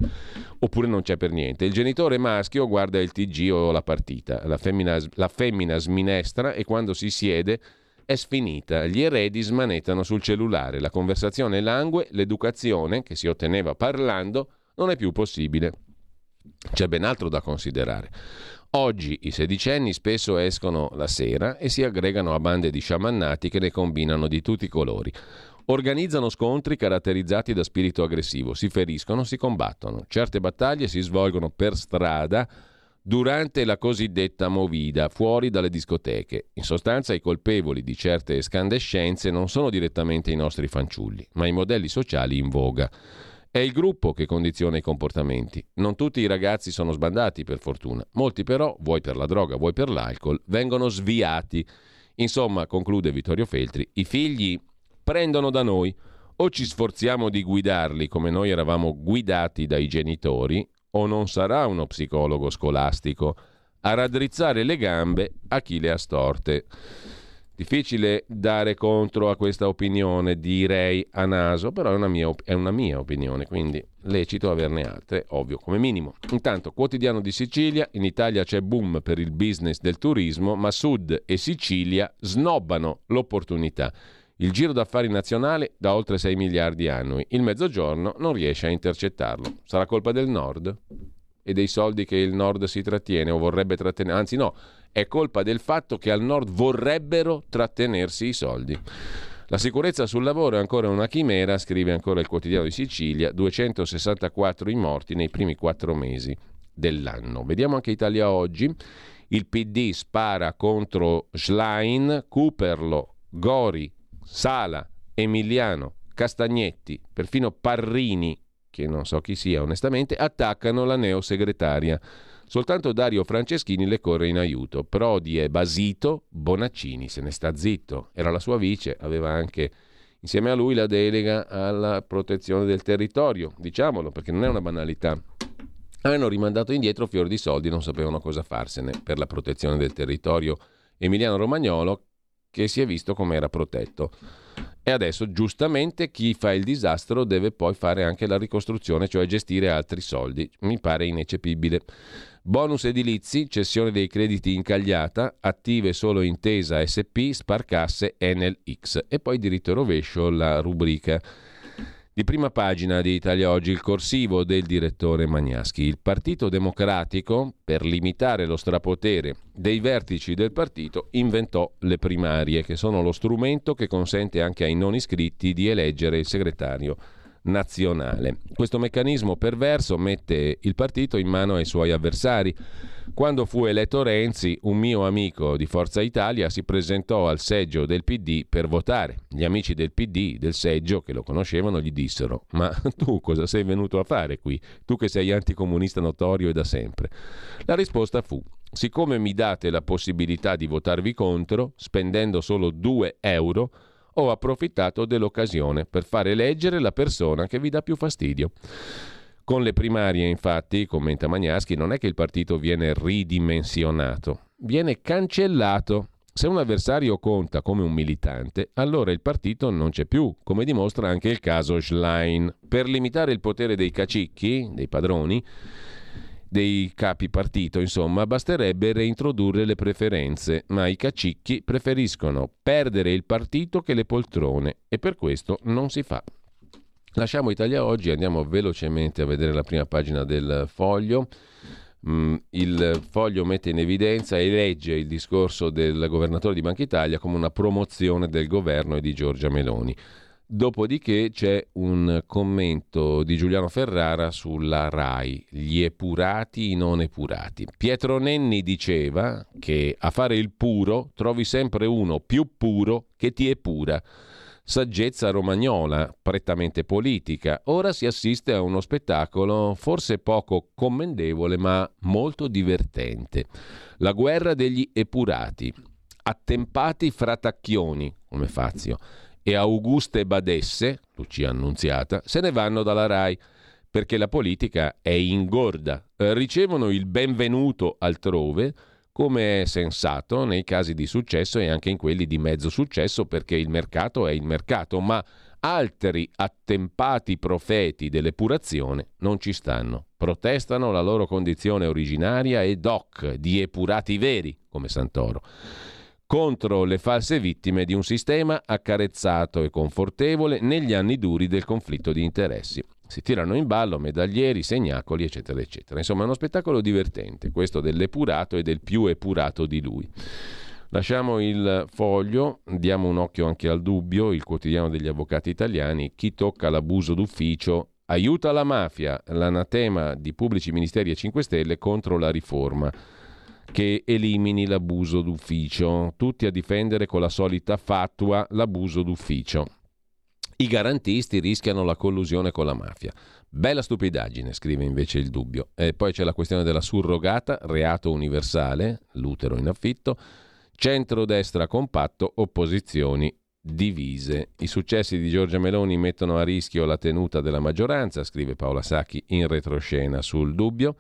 Oppure non c'è per niente. Il genitore maschio guarda il TG o la partita, la femmina, la femmina sminestra e quando si siede è sfinita. Gli eredi smanettano sul cellulare, la conversazione langue, l'educazione, che si otteneva parlando, non è più possibile. C'è ben altro da considerare. Oggi i sedicenni spesso escono la sera e si aggregano a bande di sciamannati che ne combinano di tutti i colori. Organizzano scontri caratterizzati da spirito aggressivo, si feriscono, si combattono. Certe battaglie si svolgono per strada durante la cosiddetta movida, fuori dalle discoteche. In sostanza i colpevoli di certe escandescenze non sono direttamente i nostri fanciulli, ma i modelli sociali in voga. È il gruppo che condiziona i comportamenti. Non tutti i ragazzi sono sbandati, per fortuna. Molti però, vuoi per la droga, vuoi per l'alcol, vengono sviati. Insomma, conclude Vittorio Feltri, i figli prendono da noi. O ci sforziamo di guidarli come noi eravamo guidati dai genitori, o non sarà uno psicologo scolastico a raddrizzare le gambe a chi le ha storte. Difficile dare contro a questa opinione, direi a naso, però è una, mia, è una mia opinione, quindi lecito averne altre, ovvio, come minimo. Intanto, quotidiano di Sicilia, in Italia c'è boom per il business del turismo, ma Sud e Sicilia snobbano l'opportunità. Il giro d'affari nazionale da oltre 6 miliardi annui. Il mezzogiorno non riesce a intercettarlo. Sarà colpa del nord? E dei soldi che il nord si trattiene o vorrebbe trattenere? Anzi no, è colpa del fatto che al nord vorrebbero trattenersi i soldi. La sicurezza sul lavoro è ancora una chimera, scrive ancora il quotidiano di Sicilia, 264 i morti nei primi quattro mesi dell'anno. Vediamo anche Italia oggi. Il PD spara contro Schlein, Cooperlo, Gori, Sala, Emiliano, Castagnetti, perfino Parrini, che non so chi sia onestamente, attaccano la neosegretaria. Soltanto Dario Franceschini le corre in aiuto. Prodi è basito, Bonaccini se ne sta zitto. Era la sua vice, aveva anche insieme a lui la delega alla protezione del territorio, diciamolo perché non è una banalità. Hanno rimandato indietro fior di soldi, non sapevano cosa farsene per la protezione del territorio. Emiliano Romagnolo che si è visto come era protetto. E adesso giustamente chi fa il disastro deve poi fare anche la ricostruzione, cioè gestire altri soldi. Mi pare ineccepibile. Bonus edilizi, cessione dei crediti incagliata, attive solo intesa SP, sparcasse Enel X. E poi diritto rovescio la rubrica di prima pagina di Italia Oggi il corsivo del direttore Magnaschi. Il Partito Democratico, per limitare lo strapotere dei vertici del partito, inventò le primarie, che sono lo strumento che consente anche ai non iscritti di eleggere il segretario nazionale. Questo meccanismo perverso mette il partito in mano ai suoi avversari. Quando fu eletto Renzi, un mio amico di Forza Italia si presentò al seggio del PD per votare. Gli amici del PD, del seggio, che lo conoscevano, gli dissero: Ma <laughs> tu cosa sei venuto a fare qui? Tu che sei anticomunista notorio e da sempre. La risposta fu: Siccome mi date la possibilità di votarvi contro, spendendo solo 2 euro, ho approfittato dell'occasione per fare eleggere la persona che vi dà più fastidio. Con le primarie, infatti, commenta Magnaschi, non è che il partito viene ridimensionato, viene cancellato. Se un avversario conta come un militante, allora il partito non c'è più, come dimostra anche il caso Schlein. Per limitare il potere dei cacicchi, dei padroni, dei capi partito, insomma, basterebbe reintrodurre le preferenze, ma i cacicchi preferiscono perdere il partito che le poltrone e per questo non si fa. Lasciamo Italia oggi, andiamo velocemente a vedere la prima pagina del foglio. Mm, il foglio mette in evidenza e legge il discorso del governatore di Banca Italia come una promozione del governo e di Giorgia Meloni. Dopodiché c'è un commento di Giuliano Ferrara sulla RAI, gli epurati i non epurati. Pietro Nenni diceva che a fare il puro trovi sempre uno più puro che ti epura. Saggezza romagnola, prettamente politica. Ora si assiste a uno spettacolo forse poco commendevole ma molto divertente. La guerra degli epurati. Attempati fratacchioni, come Fazio e Auguste Badesse, Lucia Annunziata, se ne vanno dalla RAI perché la politica è ingorda. Eh, ricevono il benvenuto altrove, come è sensato nei casi di successo e anche in quelli di mezzo successo, perché il mercato è il mercato, ma altri attempati profeti dell'epurazione non ci stanno. Protestano la loro condizione originaria e doc di epurati veri, come Santoro contro le false vittime di un sistema accarezzato e confortevole negli anni duri del conflitto di interessi. Si tirano in ballo medaglieri, segnacoli, eccetera, eccetera. Insomma, è uno spettacolo divertente, questo dell'epurato e del più epurato di lui. Lasciamo il foglio, diamo un occhio anche al dubbio, il quotidiano degli avvocati italiani, chi tocca l'abuso d'ufficio aiuta la mafia, l'anatema di pubblici ministeri e 5 Stelle contro la riforma che elimini l'abuso d'ufficio, tutti a difendere con la solita fatua l'abuso d'ufficio. I garantisti rischiano la collusione con la mafia. Bella stupidaggine, scrive invece il dubbio. E poi c'è la questione della surrogata, reato universale, l'utero in affitto, centrodestra compatto, opposizioni divise. I successi di Giorgia Meloni mettono a rischio la tenuta della maggioranza, scrive Paola Sacchi in retroscena sul dubbio.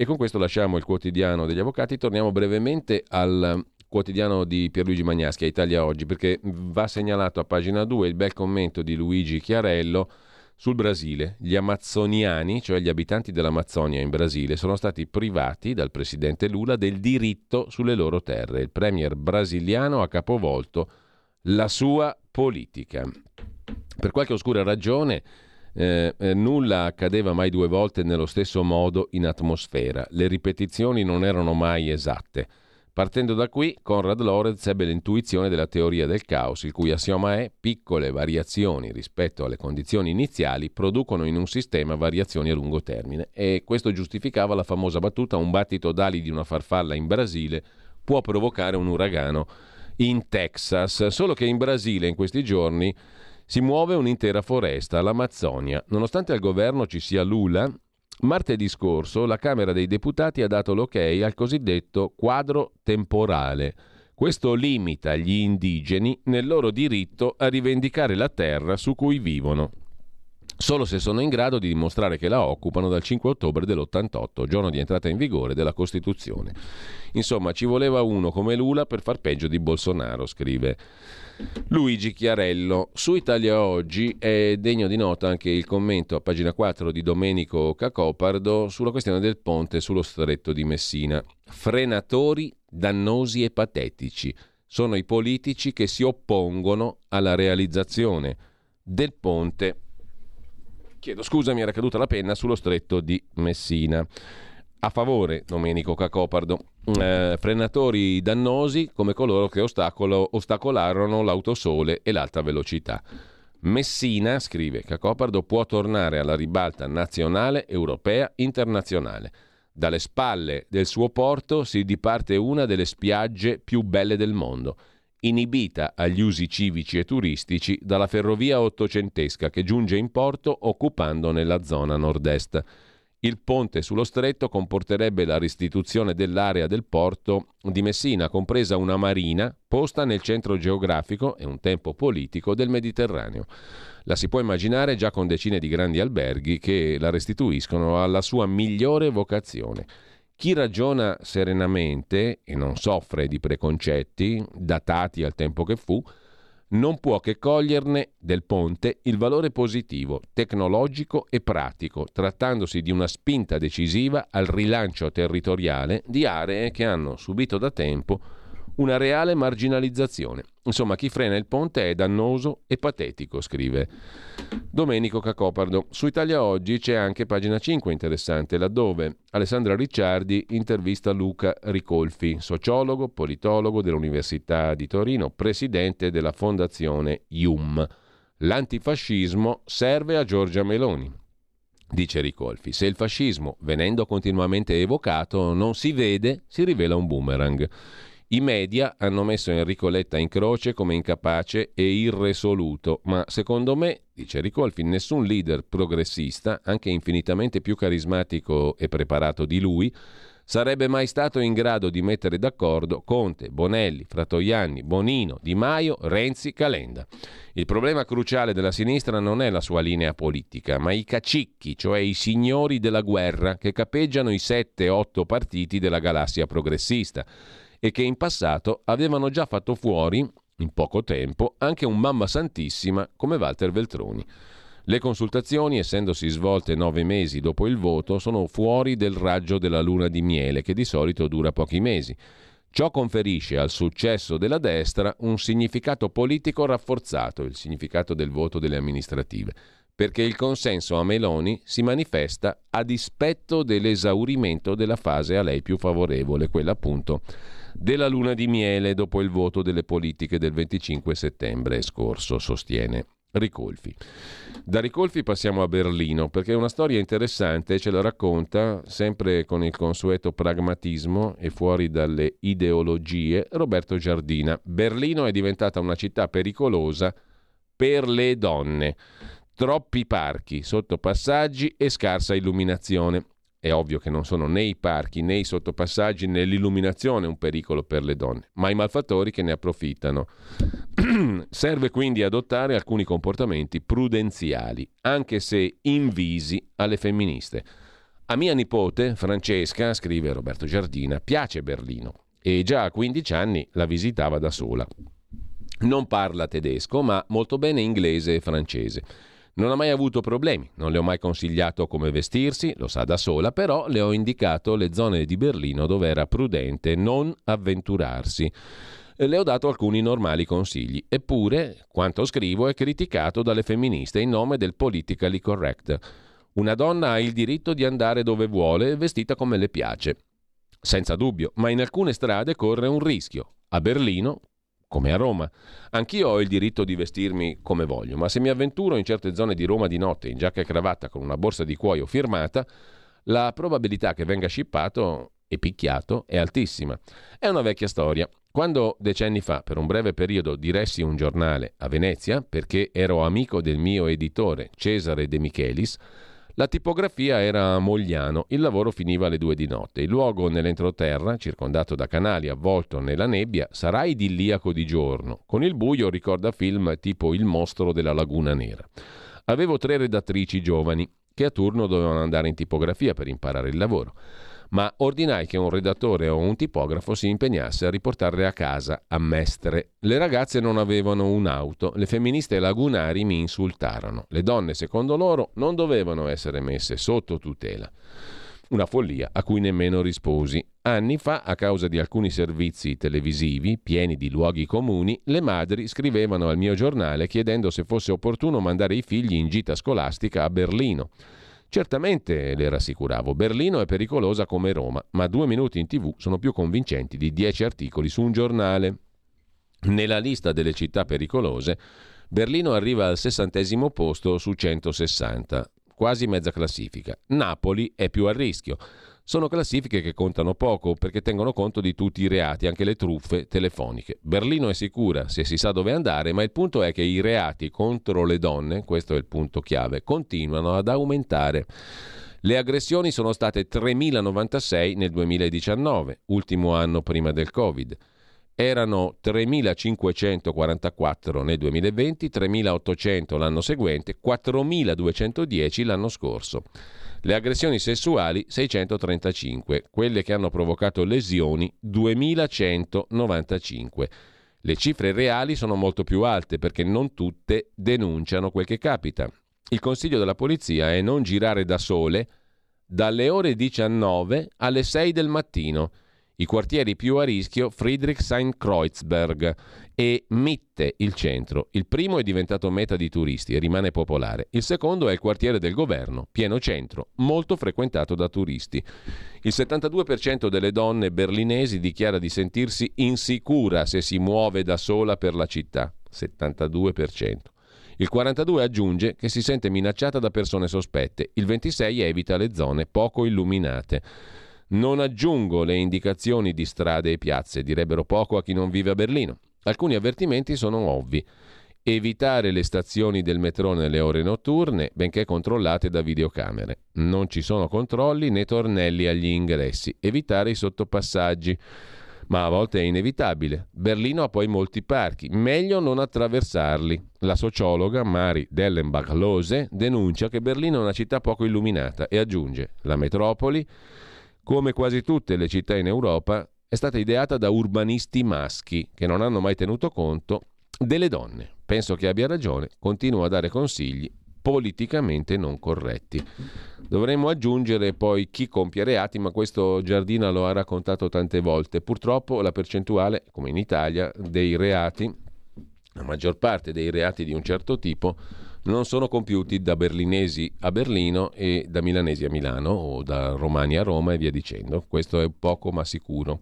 E con questo lasciamo il quotidiano degli avvocati, torniamo brevemente al quotidiano di Pierluigi Magnaschi, a Italia Oggi, perché va segnalato a pagina 2 il bel commento di Luigi Chiarello sul Brasile. Gli amazzoniani, cioè gli abitanti dell'Amazzonia in Brasile, sono stati privati dal presidente Lula del diritto sulle loro terre. Il premier brasiliano ha capovolto la sua politica. Per qualche oscura ragione eh, eh, nulla accadeva mai due volte nello stesso modo in atmosfera, le ripetizioni non erano mai esatte. Partendo da qui, Conrad Lorenz ebbe l'intuizione della teoria del caos, il cui assioma è piccole variazioni rispetto alle condizioni iniziali producono in un sistema variazioni a lungo termine. E questo giustificava la famosa battuta un battito d'ali di una farfalla in Brasile può provocare un uragano in Texas, solo che in Brasile in questi giorni si muove un'intera foresta, l'Amazzonia. Nonostante al governo ci sia Lula, Martedì scorso la Camera dei Deputati ha dato l'ok al cosiddetto quadro temporale. Questo limita gli indigeni nel loro diritto a rivendicare la terra su cui vivono, solo se sono in grado di dimostrare che la occupano dal 5 ottobre dell'88, giorno di entrata in vigore della Costituzione. Insomma, ci voleva uno come Lula per far peggio di Bolsonaro, scrive Luigi Chiarello. Su Italia Oggi è degno di nota anche il commento a pagina 4 di Domenico Cacopardo sulla questione del ponte sullo stretto di Messina. Frenatori dannosi e patetici. Sono i politici che si oppongono alla realizzazione del ponte chiedo scusa, mi era caduta la penna sullo stretto di Messina. A favore, Domenico Cacopardo, eh, frenatori dannosi come coloro che ostacolarono l'autosole e l'alta velocità. Messina, scrive Cacopardo, può tornare alla ribalta nazionale, europea, internazionale. Dalle spalle del suo porto si diparte una delle spiagge più belle del mondo inibita agli usi civici e turistici dalla ferrovia ottocentesca che giunge in porto occupando nella zona nord-est. Il ponte sullo stretto comporterebbe la restituzione dell'area del porto di Messina, compresa una marina posta nel centro geografico e un tempo politico del Mediterraneo. La si può immaginare già con decine di grandi alberghi che la restituiscono alla sua migliore vocazione chi ragiona serenamente e non soffre di preconcetti, datati al tempo che fu, non può che coglierne del ponte il valore positivo, tecnologico e pratico, trattandosi di una spinta decisiva al rilancio territoriale di aree che hanno subito da tempo una reale marginalizzazione. Insomma, chi frena il ponte è dannoso e patetico, scrive Domenico Cacopardo. Su Italia Oggi c'è anche pagina 5 interessante, laddove Alessandra Ricciardi intervista Luca Ricolfi, sociologo, politologo dell'Università di Torino, presidente della fondazione IUM. L'antifascismo serve a Giorgia Meloni. Dice Ricolfi, se il fascismo, venendo continuamente evocato, non si vede, si rivela un boomerang. I media hanno messo Enrico Letta in croce come incapace e irresoluto, ma secondo me, dice Ricolfi, nessun leader progressista, anche infinitamente più carismatico e preparato di lui, sarebbe mai stato in grado di mettere d'accordo Conte, Bonelli, Fratoianni, Bonino, Di Maio, Renzi, Calenda. Il problema cruciale della sinistra non è la sua linea politica, ma i cacicchi, cioè i signori della guerra che capeggiano i 7-8 partiti della galassia progressista e che in passato avevano già fatto fuori, in poco tempo, anche un mamma santissima come Walter Veltroni. Le consultazioni, essendosi svolte nove mesi dopo il voto, sono fuori del raggio della luna di miele, che di solito dura pochi mesi. Ciò conferisce al successo della destra un significato politico rafforzato, il significato del voto delle amministrative, perché il consenso a Meloni si manifesta a dispetto dell'esaurimento della fase a lei più favorevole, quella appunto della luna di miele dopo il voto delle politiche del 25 settembre scorso, sostiene Ricolfi. Da Ricolfi passiamo a Berlino perché è una storia interessante, ce la racconta sempre con il consueto pragmatismo e fuori dalle ideologie Roberto Giardina. Berlino è diventata una città pericolosa per le donne. Troppi parchi, sottopassaggi e scarsa illuminazione. È ovvio che non sono né i parchi né i sottopassaggi né l'illuminazione un pericolo per le donne, ma i malfattori che ne approfittano. <clears throat> Serve quindi adottare alcuni comportamenti prudenziali, anche se invisi alle femministe. A mia nipote, Francesca, scrive Roberto Giardina, piace Berlino e già a 15 anni la visitava da sola. Non parla tedesco, ma molto bene inglese e francese. Non ha mai avuto problemi, non le ho mai consigliato come vestirsi, lo sa da sola, però le ho indicato le zone di Berlino dove era prudente non avventurarsi. Le ho dato alcuni normali consigli. Eppure, quanto scrivo è criticato dalle femministe in nome del politically correct. Una donna ha il diritto di andare dove vuole, vestita come le piace. Senza dubbio, ma in alcune strade corre un rischio. A Berlino, come a Roma. Anch'io ho il diritto di vestirmi come voglio, ma se mi avventuro in certe zone di Roma di notte in giacca e cravatta con una borsa di cuoio firmata, la probabilità che venga scippato e picchiato è altissima. È una vecchia storia. Quando decenni fa, per un breve periodo, diressi un giornale a Venezia, perché ero amico del mio editore Cesare De Michelis, La tipografia era a Mogliano, il lavoro finiva alle due di notte. Il luogo nell'entroterra, circondato da canali avvolto nella nebbia, sarà idilliaco di giorno. Con il buio ricorda film tipo Il mostro della laguna nera. Avevo tre redattrici giovani che a turno dovevano andare in tipografia per imparare il lavoro ma ordinai che un redattore o un tipografo si impegnasse a riportarle a casa a Mestre. Le ragazze non avevano un'auto, le femministe lagunari mi insultarono. Le donne, secondo loro, non dovevano essere messe sotto tutela. Una follia a cui nemmeno risposi. Anni fa, a causa di alcuni servizi televisivi pieni di luoghi comuni, le madri scrivevano al mio giornale chiedendo se fosse opportuno mandare i figli in gita scolastica a Berlino. Certamente, le rassicuravo, Berlino è pericolosa come Roma, ma due minuti in tv sono più convincenti di dieci articoli su un giornale. Nella lista delle città pericolose, Berlino arriva al sessantesimo posto su 160, quasi mezza classifica. Napoli è più a rischio. Sono classifiche che contano poco perché tengono conto di tutti i reati, anche le truffe telefoniche. Berlino è sicura se si sa dove andare, ma il punto è che i reati contro le donne, questo è il punto chiave, continuano ad aumentare. Le aggressioni sono state 3.096 nel 2019, ultimo anno prima del Covid. Erano 3.544 nel 2020, 3.800 l'anno seguente, 4.210 l'anno scorso. Le aggressioni sessuali 635, quelle che hanno provocato lesioni 2195. Le cifre reali sono molto più alte perché non tutte denunciano quel che capita. Il consiglio della polizia è non girare da sole dalle ore 19 alle 6 del mattino i quartieri più a rischio Friedrichshain-Kreuzberg e Mitte, il centro. Il primo è diventato meta di turisti e rimane popolare. Il secondo è il quartiere del governo, pieno centro, molto frequentato da turisti. Il 72% delle donne berlinesi dichiara di sentirsi insicura se si muove da sola per la città. 72%. Il 42 aggiunge che si sente minacciata da persone sospette. Il 26 evita le zone poco illuminate. Non aggiungo le indicazioni di strade e piazze, direbbero poco a chi non vive a Berlino. Alcuni avvertimenti sono ovvi. Evitare le stazioni del metro nelle ore notturne, benché controllate da videocamere. Non ci sono controlli né tornelli agli ingressi. Evitare i sottopassaggi. Ma a volte è inevitabile. Berlino ha poi molti parchi, meglio non attraversarli. La sociologa Mari Dellenbach-Lose denuncia che Berlino è una città poco illuminata e aggiunge: la metropoli come quasi tutte le città in Europa, è stata ideata da urbanisti maschi che non hanno mai tenuto conto delle donne. Penso che abbia ragione, continuo a dare consigli politicamente non corretti. Dovremmo aggiungere poi chi compie reati, ma questo Giardina lo ha raccontato tante volte. Purtroppo la percentuale, come in Italia, dei reati, la maggior parte dei reati di un certo tipo, non sono compiuti da berlinesi a Berlino e da milanesi a Milano o da romani a Roma e via dicendo. Questo è poco ma sicuro.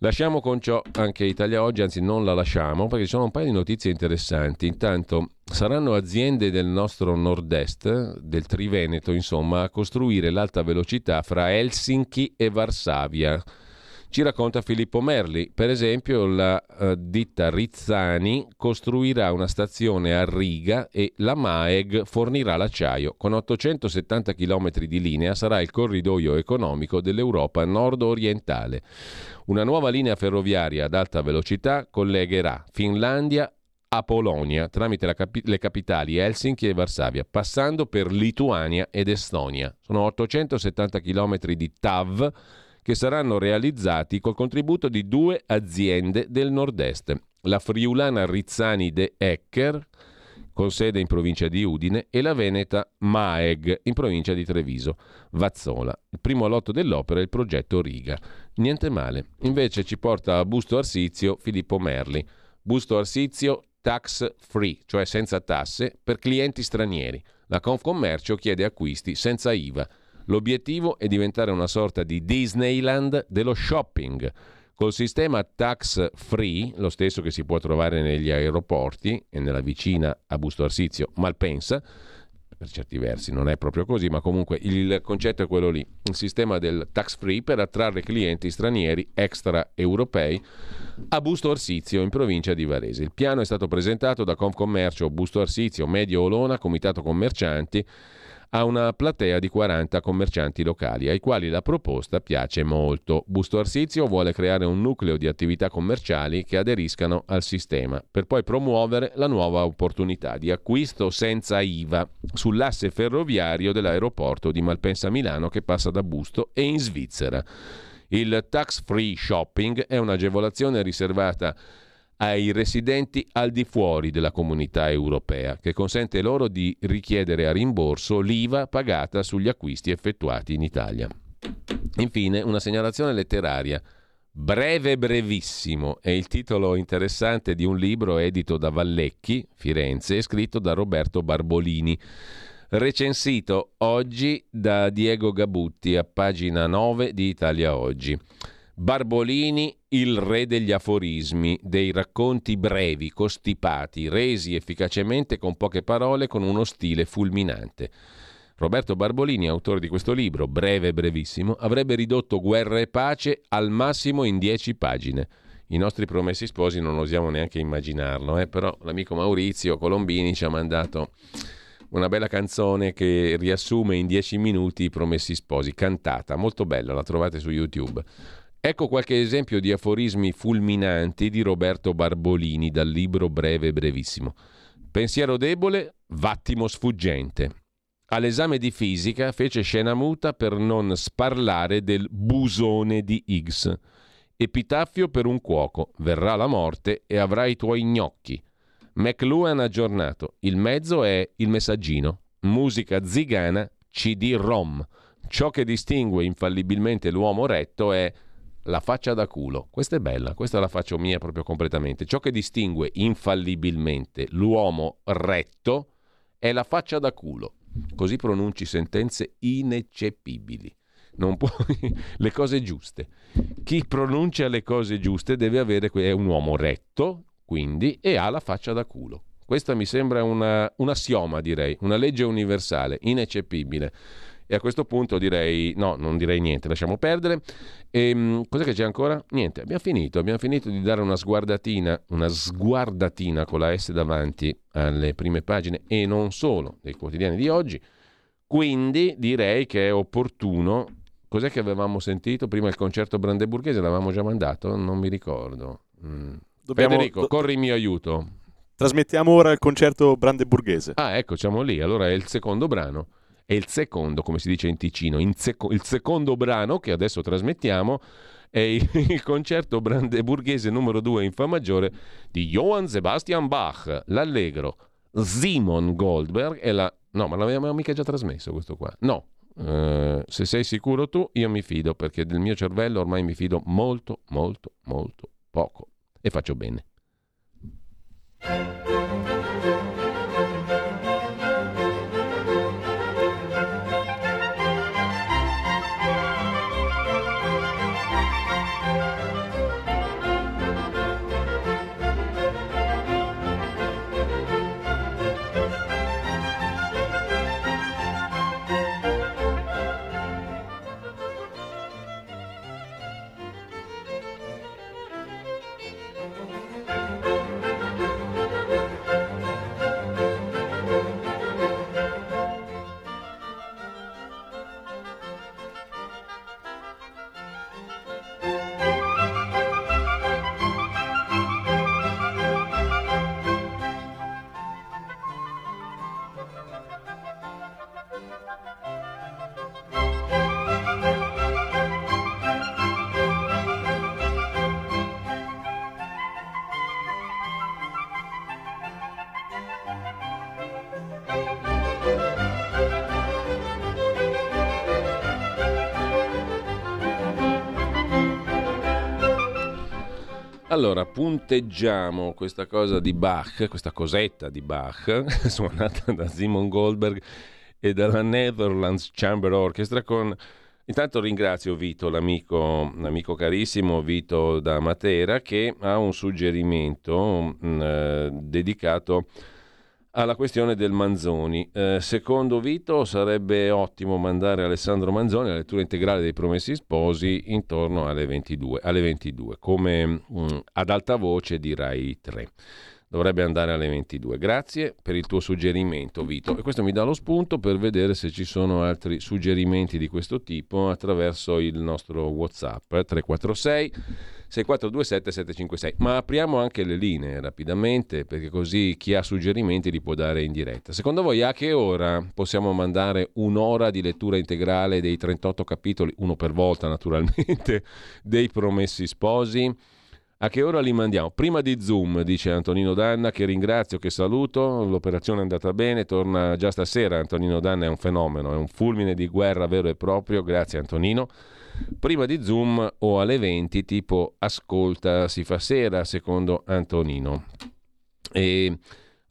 Lasciamo con ciò anche Italia Oggi, anzi non la lasciamo perché ci sono un paio di notizie interessanti. Intanto saranno aziende del nostro nord-est, del Triveneto insomma, a costruire l'alta velocità fra Helsinki e Varsavia ci racconta Filippo Merli. Per esempio, la uh, ditta Rizzani costruirà una stazione a Riga e la MAEG fornirà l'acciaio. Con 870 km di linea sarà il corridoio economico dell'Europa nord-orientale. Una nuova linea ferroviaria ad alta velocità collegherà Finlandia a Polonia tramite capi- le capitali Helsinki e Varsavia, passando per Lituania ed Estonia. Sono 870 km di TAV che saranno realizzati col contributo di due aziende del nord-est, la friulana Rizzani de Ecker, con sede in provincia di Udine, e la veneta Maeg, in provincia di Treviso, Vazzola. Il primo lotto dell'opera è il progetto Riga. Niente male. Invece ci porta a Busto Arsizio Filippo Merli. Busto Arsizio tax free, cioè senza tasse, per clienti stranieri. La Confcommercio chiede acquisti senza IVA. L'obiettivo è diventare una sorta di Disneyland dello shopping. Col sistema tax free, lo stesso che si può trovare negli aeroporti e nella vicina a Busto Arsizio Malpensa, per certi versi non è proprio così, ma comunque il concetto è quello lì, il sistema del tax free per attrarre clienti stranieri extraeuropei a Busto Arsizio in provincia di Varese. Il piano è stato presentato da Confcommercio Busto Arsizio, Medio Olona, Comitato Commercianti a una platea di 40 commercianti locali, ai quali la proposta piace molto. Busto Arsizio vuole creare un nucleo di attività commerciali che aderiscano al sistema, per poi promuovere la nuova opportunità di acquisto senza IVA sull'asse ferroviario dell'aeroporto di Malpensa Milano che passa da Busto e in Svizzera. Il tax free shopping è un'agevolazione riservata ai residenti al di fuori della comunità europea, che consente loro di richiedere a rimborso l'IVA pagata sugli acquisti effettuati in Italia. Infine, una segnalazione letteraria. Breve brevissimo è il titolo interessante di un libro edito da Vallecchi, Firenze, e scritto da Roberto Barbolini, recensito oggi da Diego Gabutti a pagina 9 di Italia Oggi. Barbolini, il re degli aforismi, dei racconti brevi, costipati, resi efficacemente con poche parole, con uno stile fulminante. Roberto Barbolini, autore di questo libro, breve e brevissimo, avrebbe ridotto guerra e pace al massimo in dieci pagine. I nostri promessi sposi non osiamo neanche immaginarlo, eh? però l'amico Maurizio Colombini ci ha mandato una bella canzone che riassume in dieci minuti i promessi sposi, cantata, molto bella, la trovate su YouTube. Ecco qualche esempio di aforismi fulminanti di Roberto Barbolini dal libro Breve Brevissimo. Pensiero debole, vattimo sfuggente. All'esame di fisica fece scena muta per non sparlare del busone di Higgs. Epitaffio per un cuoco, verrà la morte e avrai i tuoi gnocchi. McLuhan aggiornato, il mezzo è il messaggino. Musica zigana, CD-ROM. Ciò che distingue infallibilmente l'uomo retto è la faccia da culo. Questa è bella, questa la faccio mia proprio completamente. Ciò che distingue infallibilmente l'uomo retto è la faccia da culo. Così pronunci sentenze ineccepibili. Non puoi <laughs> le cose giuste. Chi pronuncia le cose giuste deve avere è un uomo retto, quindi, e ha la faccia da culo. Questa mi sembra una, un assioma, direi, una legge universale, ineccepibile. E a questo punto direi, no, non direi niente, lasciamo perdere. E, ehm, cos'è che c'è ancora? Niente, abbiamo finito, abbiamo finito di dare una sguardatina, una sguardatina con la S davanti alle prime pagine e non solo dei quotidiani di oggi. Quindi direi che è opportuno. Cos'è che avevamo sentito? Prima il concerto brandeburghese l'avevamo già mandato? Non mi ricordo. Mm. Dobbiamo, Federico, do... corri in mio aiuto. Trasmettiamo ora il concerto brandeburghese. Ah, ecco, siamo lì. Allora è il secondo brano e il secondo, come si dice in Ticino, in seco- il secondo brano che adesso trasmettiamo è il, concerto brandeburghese numero 2 in Fa maggiore di Johann Sebastian Bach, l'allegro Simon Goldberg e la... No, ma l'avevamo mica già trasmesso questo qua. No, Uh, se sei sicuro tu, io mi fido perché del mio cervello ormai mi fido molto, molto, molto poco e faccio bene. Allora, punteggiamo questa cosa di Bach, questa cosetta di Bach, <laughs> suonata da Simon Goldberg e dalla Netherlands Chamber Orchestra con... Intanto ringrazio Vito, l'amico, l'amico carissimo Vito da Matera, che ha un suggerimento mh, mm, eh, dedicato alla questione del Manzoni. Eh, secondo Vito sarebbe ottimo mandare Alessandro Manzoni la lettura integrale dei Promessi Sposi intorno alle 22, alle 22 come mh, mm, ad alta voce di Rai 3. Dovrebbe andare alle 22. Grazie per il tuo suggerimento, Vito. E questo mi dà lo spunto per vedere se ci sono altri suggerimenti di questo tipo attraverso il nostro WhatsApp 346 6427 756. Ma apriamo anche le linee rapidamente perché così chi ha suggerimenti li può dare in diretta. Secondo voi a che ora possiamo mandare un'ora di lettura integrale dei 38 capitoli, uno per volta naturalmente, <laughs> dei Promessi Sposi? A che ora li mandiamo? Prima di Zoom, dice Antonino Danna, che ringrazio, che saluto. L'operazione è andata bene, torna già stasera. Antonino Danna è un fenomeno, è un fulmine di guerra vero e proprio. Grazie Antonino. Prima di Zoom o alle 20, tipo ascolta, si fa sera, secondo Antonino. E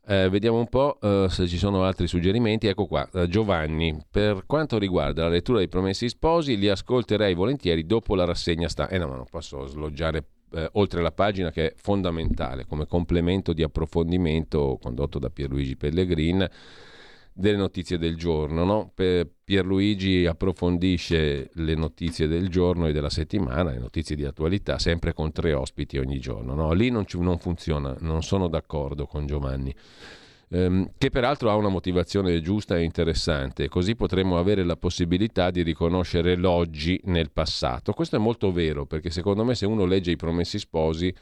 eh, vediamo un po' eh, se ci sono altri suggerimenti. Ecco qua, eh, Giovanni, per quanto riguarda la lettura dei Promessi Sposi, li ascolterei volentieri dopo la rassegna sta. Eh no, ma non posso sloggiare eh, oltre la pagina che è fondamentale come complemento di approfondimento condotto da Pierluigi Pellegrin delle notizie del giorno. No? Pierluigi approfondisce le notizie del giorno e della settimana, le notizie di attualità, sempre con tre ospiti ogni giorno. No? Lì non, ci, non funziona, non sono d'accordo con Giovanni ehm, che peraltro ha una motivazione giusta e interessante, così potremo avere la possibilità di riconoscere l'oggi nel passato. Questo è molto vero, perché secondo me se uno legge i promessi sposi,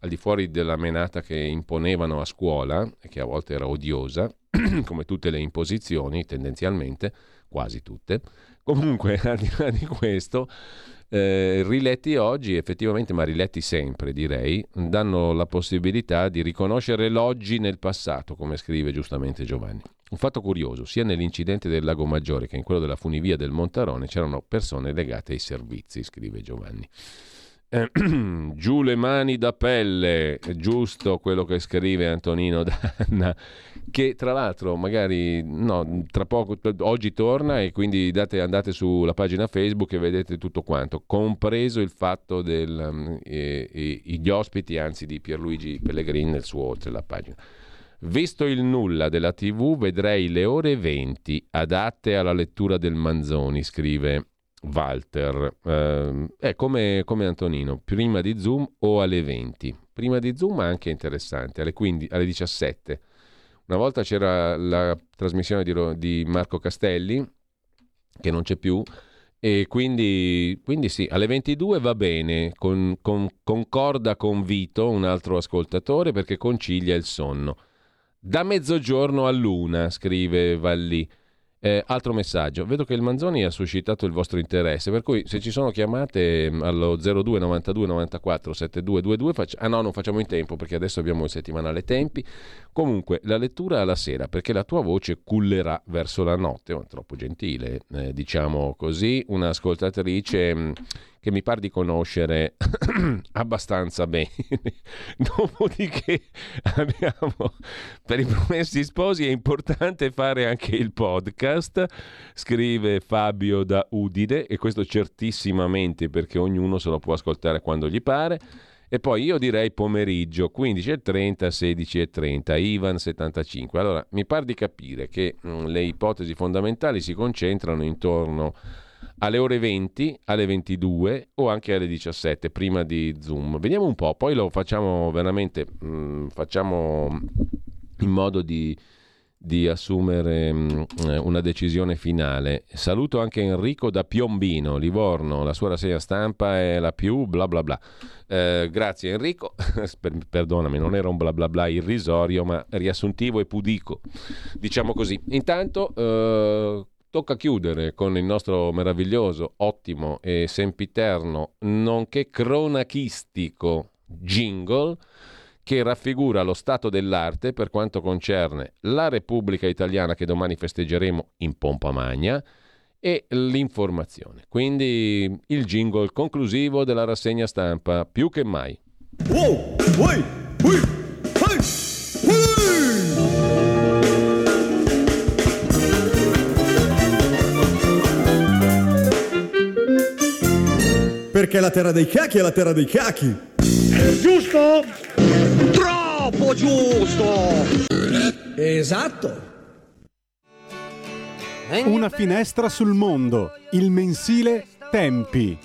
al di fuori della menata che imponevano a scuola, che a volte era odiosa, <clears throat> come tutte le imposizioni tendenzialmente, quasi tutte, comunque <laughs> al di là di questo eh, riletti oggi effettivamente, ma riletti sempre direi, danno la possibilità di riconoscere l'oggi nel passato, come scrive giustamente Giovanni. Un fatto curioso, sia nell'incidente del Lago Maggiore che in quello della funivia del Montarone c'erano persone legate ai servizi, scrive Giovanni. Eh, <clears throat> giù le mani da pelle, giusto quello che scrive Antonino <laughs> Danna, che tra l'altro magari no, tra poco, oggi torna e quindi date, andate sulla pagina Facebook e vedete tutto quanto, compreso il fatto degli um, eh, ospiti, anzi di Pierluigi Pellegrini nel suo oltre la pagina. Visto il nulla della TV, vedrei le ore 20 adatte alla lettura del Manzoni, scrive Walter. Eh, è come, come, Antonino, prima di Zoom o alle 20. Prima di Zoom anche interessante, alle, 15, alle 17. Una volta c'era la trasmissione di, di, Marco Castelli, che non c'è più, e quindi, quindi sì, alle 22 va bene, con, con, concorda con Vito, un altro ascoltatore, perché concilia il sonno. Da mezzogiorno a luna, scrive Valli. Eh, altro messaggio, vedo che il Manzoni ha suscitato il vostro interesse, per cui se ci sono chiamate mm, allo 02 92 94 7222, faccia... ah no, non facciamo in tempo perché adesso abbiamo il settimanale tempi, comunque la lettura alla sera perché la tua voce cullerà verso la notte, oh, troppo gentile, eh, diciamo così, un'ascoltatrice mm, che mi pare di conoscere <clears throat> abbastanza bene. <laughs> Dopodiché <laughs> abbiamo per i promessi sposi è importante fare anche il podcast, scrive Fabio da Udine e questo certissimamente perché ognuno se lo può ascoltare quando gli pare. E poi io direi pomeriggio 15.30, 16.30, Ivan 75. Allora, mi pare di capire che mm, le ipotesi fondamentali si concentrano intorno alle ore 20, alle 22 o anche alle 17 prima di Zoom. Vediamo un po', poi lo facciamo veramente, mh, mm, facciamo in modo di, di assumere mh, mm, una decisione finale. Saluto anche Enrico da Piombino, Livorno, la sua rassegna stampa è la più bla bla bla. Eh, grazie Enrico, <laughs> perdonami, non era un bla bla bla irrisorio, ma riassuntivo e pudico, diciamo così. Intanto... Eh, tocca chiudere con il nostro meraviglioso, ottimo e sempiterno, nonché cronachistico jingle che raffigura lo stato dell'arte per quanto concerne la Repubblica Italiana che domani festeggeremo in pompa magna e l'informazione. Quindi il jingle conclusivo della rassegna stampa più che mai. Wow, uy, uy. Perché la terra dei cachi è la terra dei cachi. Giusto? Troppo giusto! Esatto. Una finestra sul mondo, il mensile Tempi.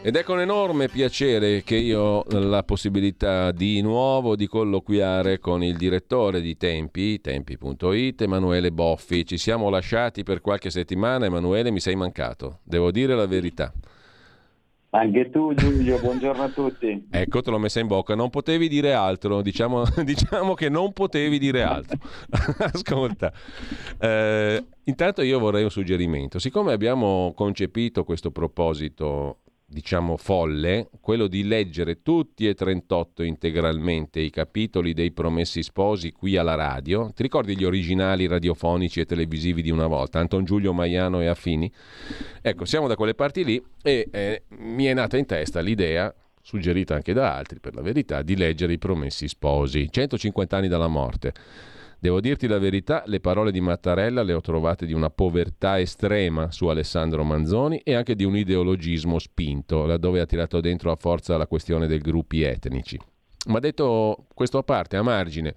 Ed è con enorme piacere che io ho la possibilità di nuovo di colloquiare con il direttore di Tempi, tempi.it, Emanuele Boffi. Ci siamo lasciati per qualche settimana, Emanuele mi sei mancato, devo dire la verità. Anche tu Giulio, buongiorno a tutti. Ecco, te l'ho messa in bocca, non potevi dire altro, diciamo, <laughs> diciamo che non potevi dire altro. <laughs> Ascolta, eh, intanto io vorrei un suggerimento, siccome abbiamo concepito questo proposito diciamo folle, quello di leggere tutti e 38 integralmente i capitoli dei Promessi Sposi qui alla radio. Ti ricordi gli originali radiofonici e televisivi di una volta, Anton Giulio Maiano e Affini? Ecco, siamo da quelle parti lì e eh, mi è nata in testa l'idea suggerita anche da altri, per la verità, di leggere i Promessi Sposi, 150 anni dalla morte. Devo dirti la verità, le parole di Mattarella le ho trovate di una povertà estrema su Alessandro Manzoni e anche di un ideologismo spinto, laddove ha tirato dentro a forza la questione dei gruppi etnici. Ma detto questo a parte, a margine,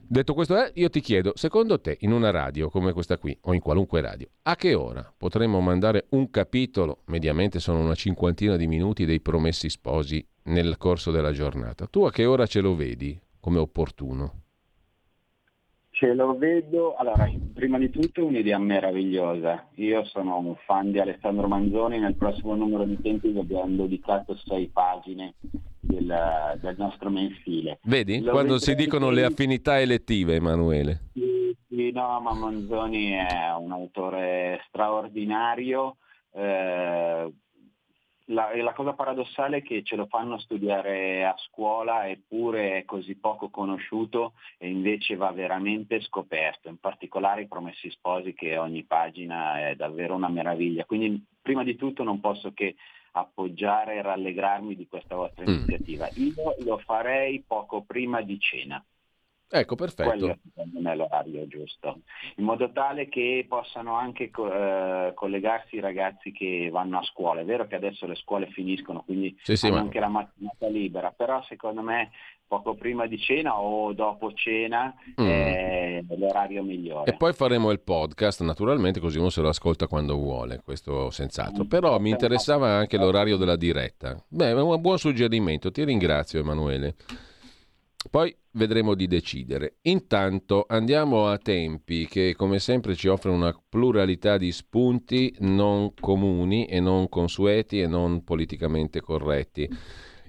detto questo, eh, io ti chiedo, secondo te, in una radio come questa qui, o in qualunque radio, a che ora potremmo mandare un capitolo, mediamente sono una cinquantina di minuti, dei promessi sposi nel corso della giornata? Tu a che ora ce lo vedi come opportuno? Ce lo vedo, allora, prima di tutto un'idea meravigliosa. Io sono un fan di Alessandro Manzoni, nel prossimo numero di tempi vi abbiamo dedicato sei pagine del, del nostro mensile. Vedi, lo quando si dicono le affinità elettive, Emanuele. Sì, sì, no, ma Manzoni è un autore straordinario. Eh, la, la, cosa paradossale è che ce lo fanno studiare a scuola eppure è così poco conosciuto e invece va veramente scoperto, in particolare i promessi sposi che ogni pagina è davvero una meraviglia. Quindi prima di tutto non posso che appoggiare e rallegrarmi di questa vostra mm. iniziativa. Io lo farei poco prima di cena. Ecco, perfetto. Quello secondo me è l'orario giusto, in modo tale che possano anche eh, collegarsi i ragazzi che vanno a scuola. È vero che adesso le scuole finiscono, quindi sì, sì, ma... anche la mattinata libera, però secondo me poco prima di cena o dopo cena mm. è l'orario migliore. E poi faremo il podcast, naturalmente, così uno se lo ascolta quando vuole, questo senz'altro. Mm. Però mi interessava anche l'orario della diretta. Beh, è un buon suggerimento, ti ringrazio Emanuele. Poi vedremo di decidere. Intanto andiamo a tempi che come sempre ci offrono una pluralità di spunti non comuni e non consueti e non politicamente corretti.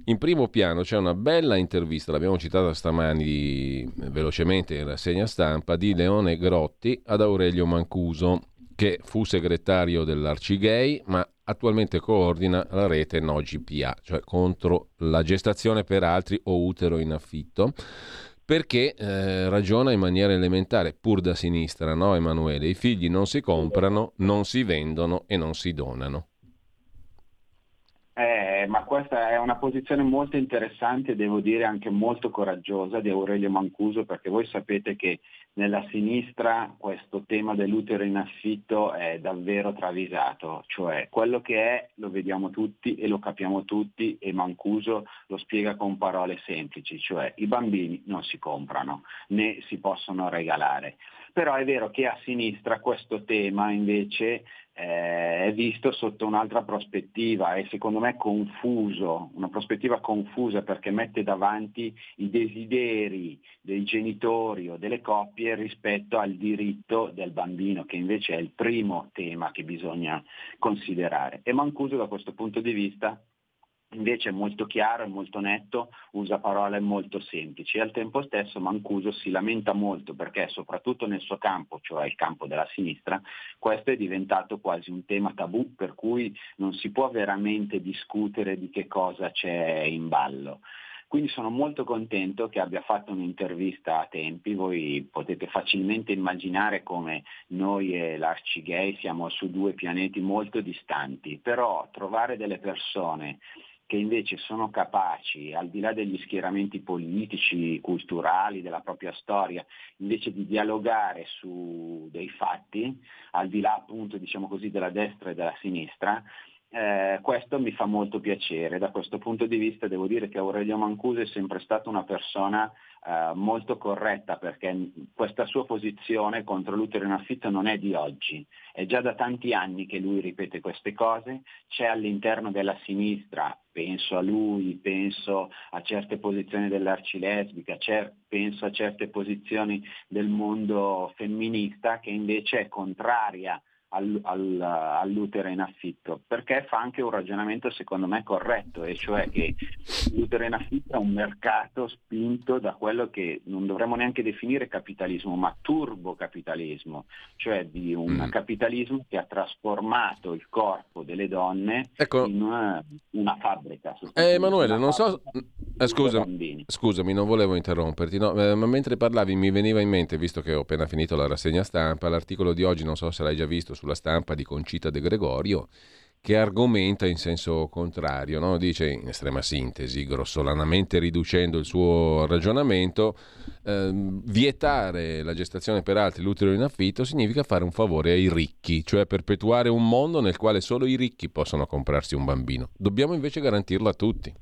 In primo piano c'è una bella intervista, l'abbiamo citata stamani velocemente in rassegna stampa, di Leone Grotti ad Aurelio Mancuso, che fu segretario dell'Arcigay, ma attualmente coordina la rete NoGPA, cioè contro la gestazione per altri o utero in affitto, perché eh, ragiona in maniera elementare, pur da sinistra, no Emanuele? I figli non si comprano, non si vendono e non si donano. Eh, ma questa è una posizione molto interessante, devo dire anche molto coraggiosa di Aurelio Mancuso, perché voi sapete che nella sinistra questo tema dell'utero in affitto è davvero travisato, cioè quello che è lo vediamo tutti e lo capiamo tutti e Mancuso lo spiega con parole semplici, cioè i bambini non si comprano né si possono regalare. Però è vero che a sinistra questo tema invece eh, è visto sotto un'altra prospettiva e secondo me confuso, una prospettiva confusa perché mette davanti i desideri dei genitori o delle coppie rispetto al diritto del bambino, che invece è il primo tema che bisogna considerare. E Mancuso da questo punto di vista invece è molto chiaro e molto netto, usa parole molto semplici al tempo stesso Mancuso si lamenta molto perché soprattutto nel suo campo, cioè il campo della sinistra, questo è diventato quasi un tema tabù per cui non si può veramente discutere di che cosa c'è in ballo. Quindi sono molto contento che abbia fatto un'intervista a tempi, voi potete facilmente immaginare come noi e l'Arcigay siamo su due pianeti molto distanti, però trovare delle persone che invece sono capaci, al di là degli schieramenti politici, culturali, della propria storia, invece di dialogare su dei fatti, al di là appunto diciamo così della destra e della sinistra, eh, questo mi fa molto piacere. Da questo punto di vista devo dire che Aurelio Mancuso è sempre stata una persona eh, molto corretta perché questa sua posizione contro l'utero in affitto non è di oggi, è già da tanti anni che lui ripete queste cose, c'è all'interno della sinistra, penso a lui, penso a certe posizioni dell'arcilesbica, cer- penso a certe posizioni del mondo femminista che invece è contraria al, al, all'utero in affitto, perché fa anche un ragionamento secondo me corretto, e cioè che l'utero in affitto è un mercato spinto da quello che non dovremmo neanche definire capitalismo, ma turbocapitalismo, cioè di un mm. capitalismo che ha trasformato il corpo delle donne ecco. in una, una fabbrica. Eh, Emanuele, non so... Eh, scusa, scusami, non volevo interromperti, no, eh, ma mentre parlavi mi veniva in mente, visto che ho appena finito la rassegna stampa, l'articolo di oggi, non so se l'hai già visto, sulla stampa di Concita De Gregorio, che argomenta in senso contrario, no? dice in estrema sintesi, grossolanamente riducendo il suo ragionamento, ehm, vietare la gestazione per altri, l'utero in affitto, significa fare un favore ai ricchi, cioè perpetuare un mondo nel quale solo i ricchi possono comprarsi un bambino. Dobbiamo invece garantirlo a tutti.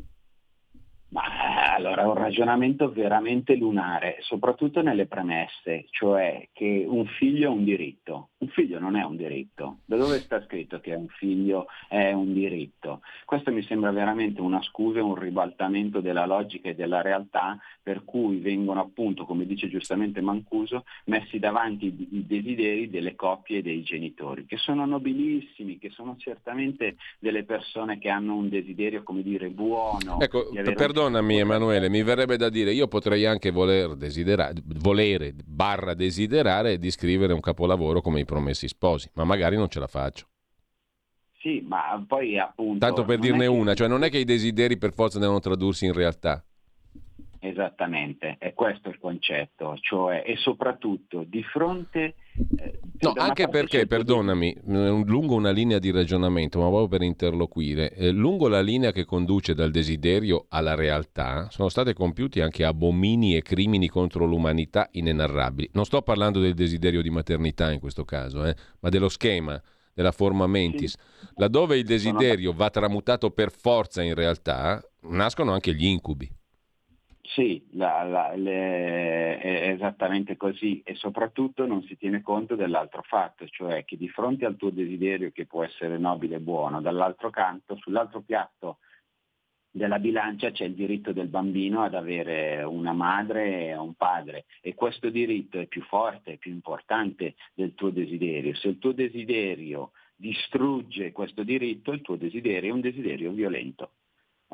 Allora è un ragionamento veramente lunare, soprattutto nelle premesse, cioè che un figlio è un diritto. Un figlio non è un diritto. Da dove sta scritto che un figlio è un diritto? Questo mi sembra veramente una scusa, un ribaltamento della logica e della realtà per cui vengono appunto, come dice giustamente Mancuso, messi davanti i desideri delle coppie e dei genitori, che sono nobilissimi, che sono certamente delle persone che hanno un desiderio, come dire, buono. Ecco, perdonami Emanuele, mi verrebbe da dire, io potrei anche voler desiderare, volere barra desiderare di scrivere un capolavoro come i promessi sposi, ma magari non ce la faccio. Sì, ma poi appunto... Tanto per dirne una, cioè non è che i desideri per forza devono tradursi in realtà. Esattamente, è questo il concetto, cioè e soprattutto di fronte... Eh, no, anche perché, perdonami, di... lungo una linea di ragionamento, ma proprio per interloquire, eh, lungo la linea che conduce dal desiderio alla realtà sono stati compiuti anche abomini e crimini contro l'umanità inenarrabili. Non sto parlando del desiderio di maternità in questo caso, eh, ma dello schema della forma mentis, laddove il desiderio va tramutato per forza in realtà, nascono anche gli incubi. Sì, la, la, le, è esattamente così e soprattutto non si tiene conto dell'altro fatto, cioè che di fronte al tuo desiderio che può essere nobile e buono, dall'altro canto, sull'altro piatto della bilancia c'è il diritto del bambino ad avere una madre e un padre e questo diritto è più forte, è più importante del tuo desiderio. Se il tuo desiderio distrugge questo diritto, il tuo desiderio è un desiderio violento.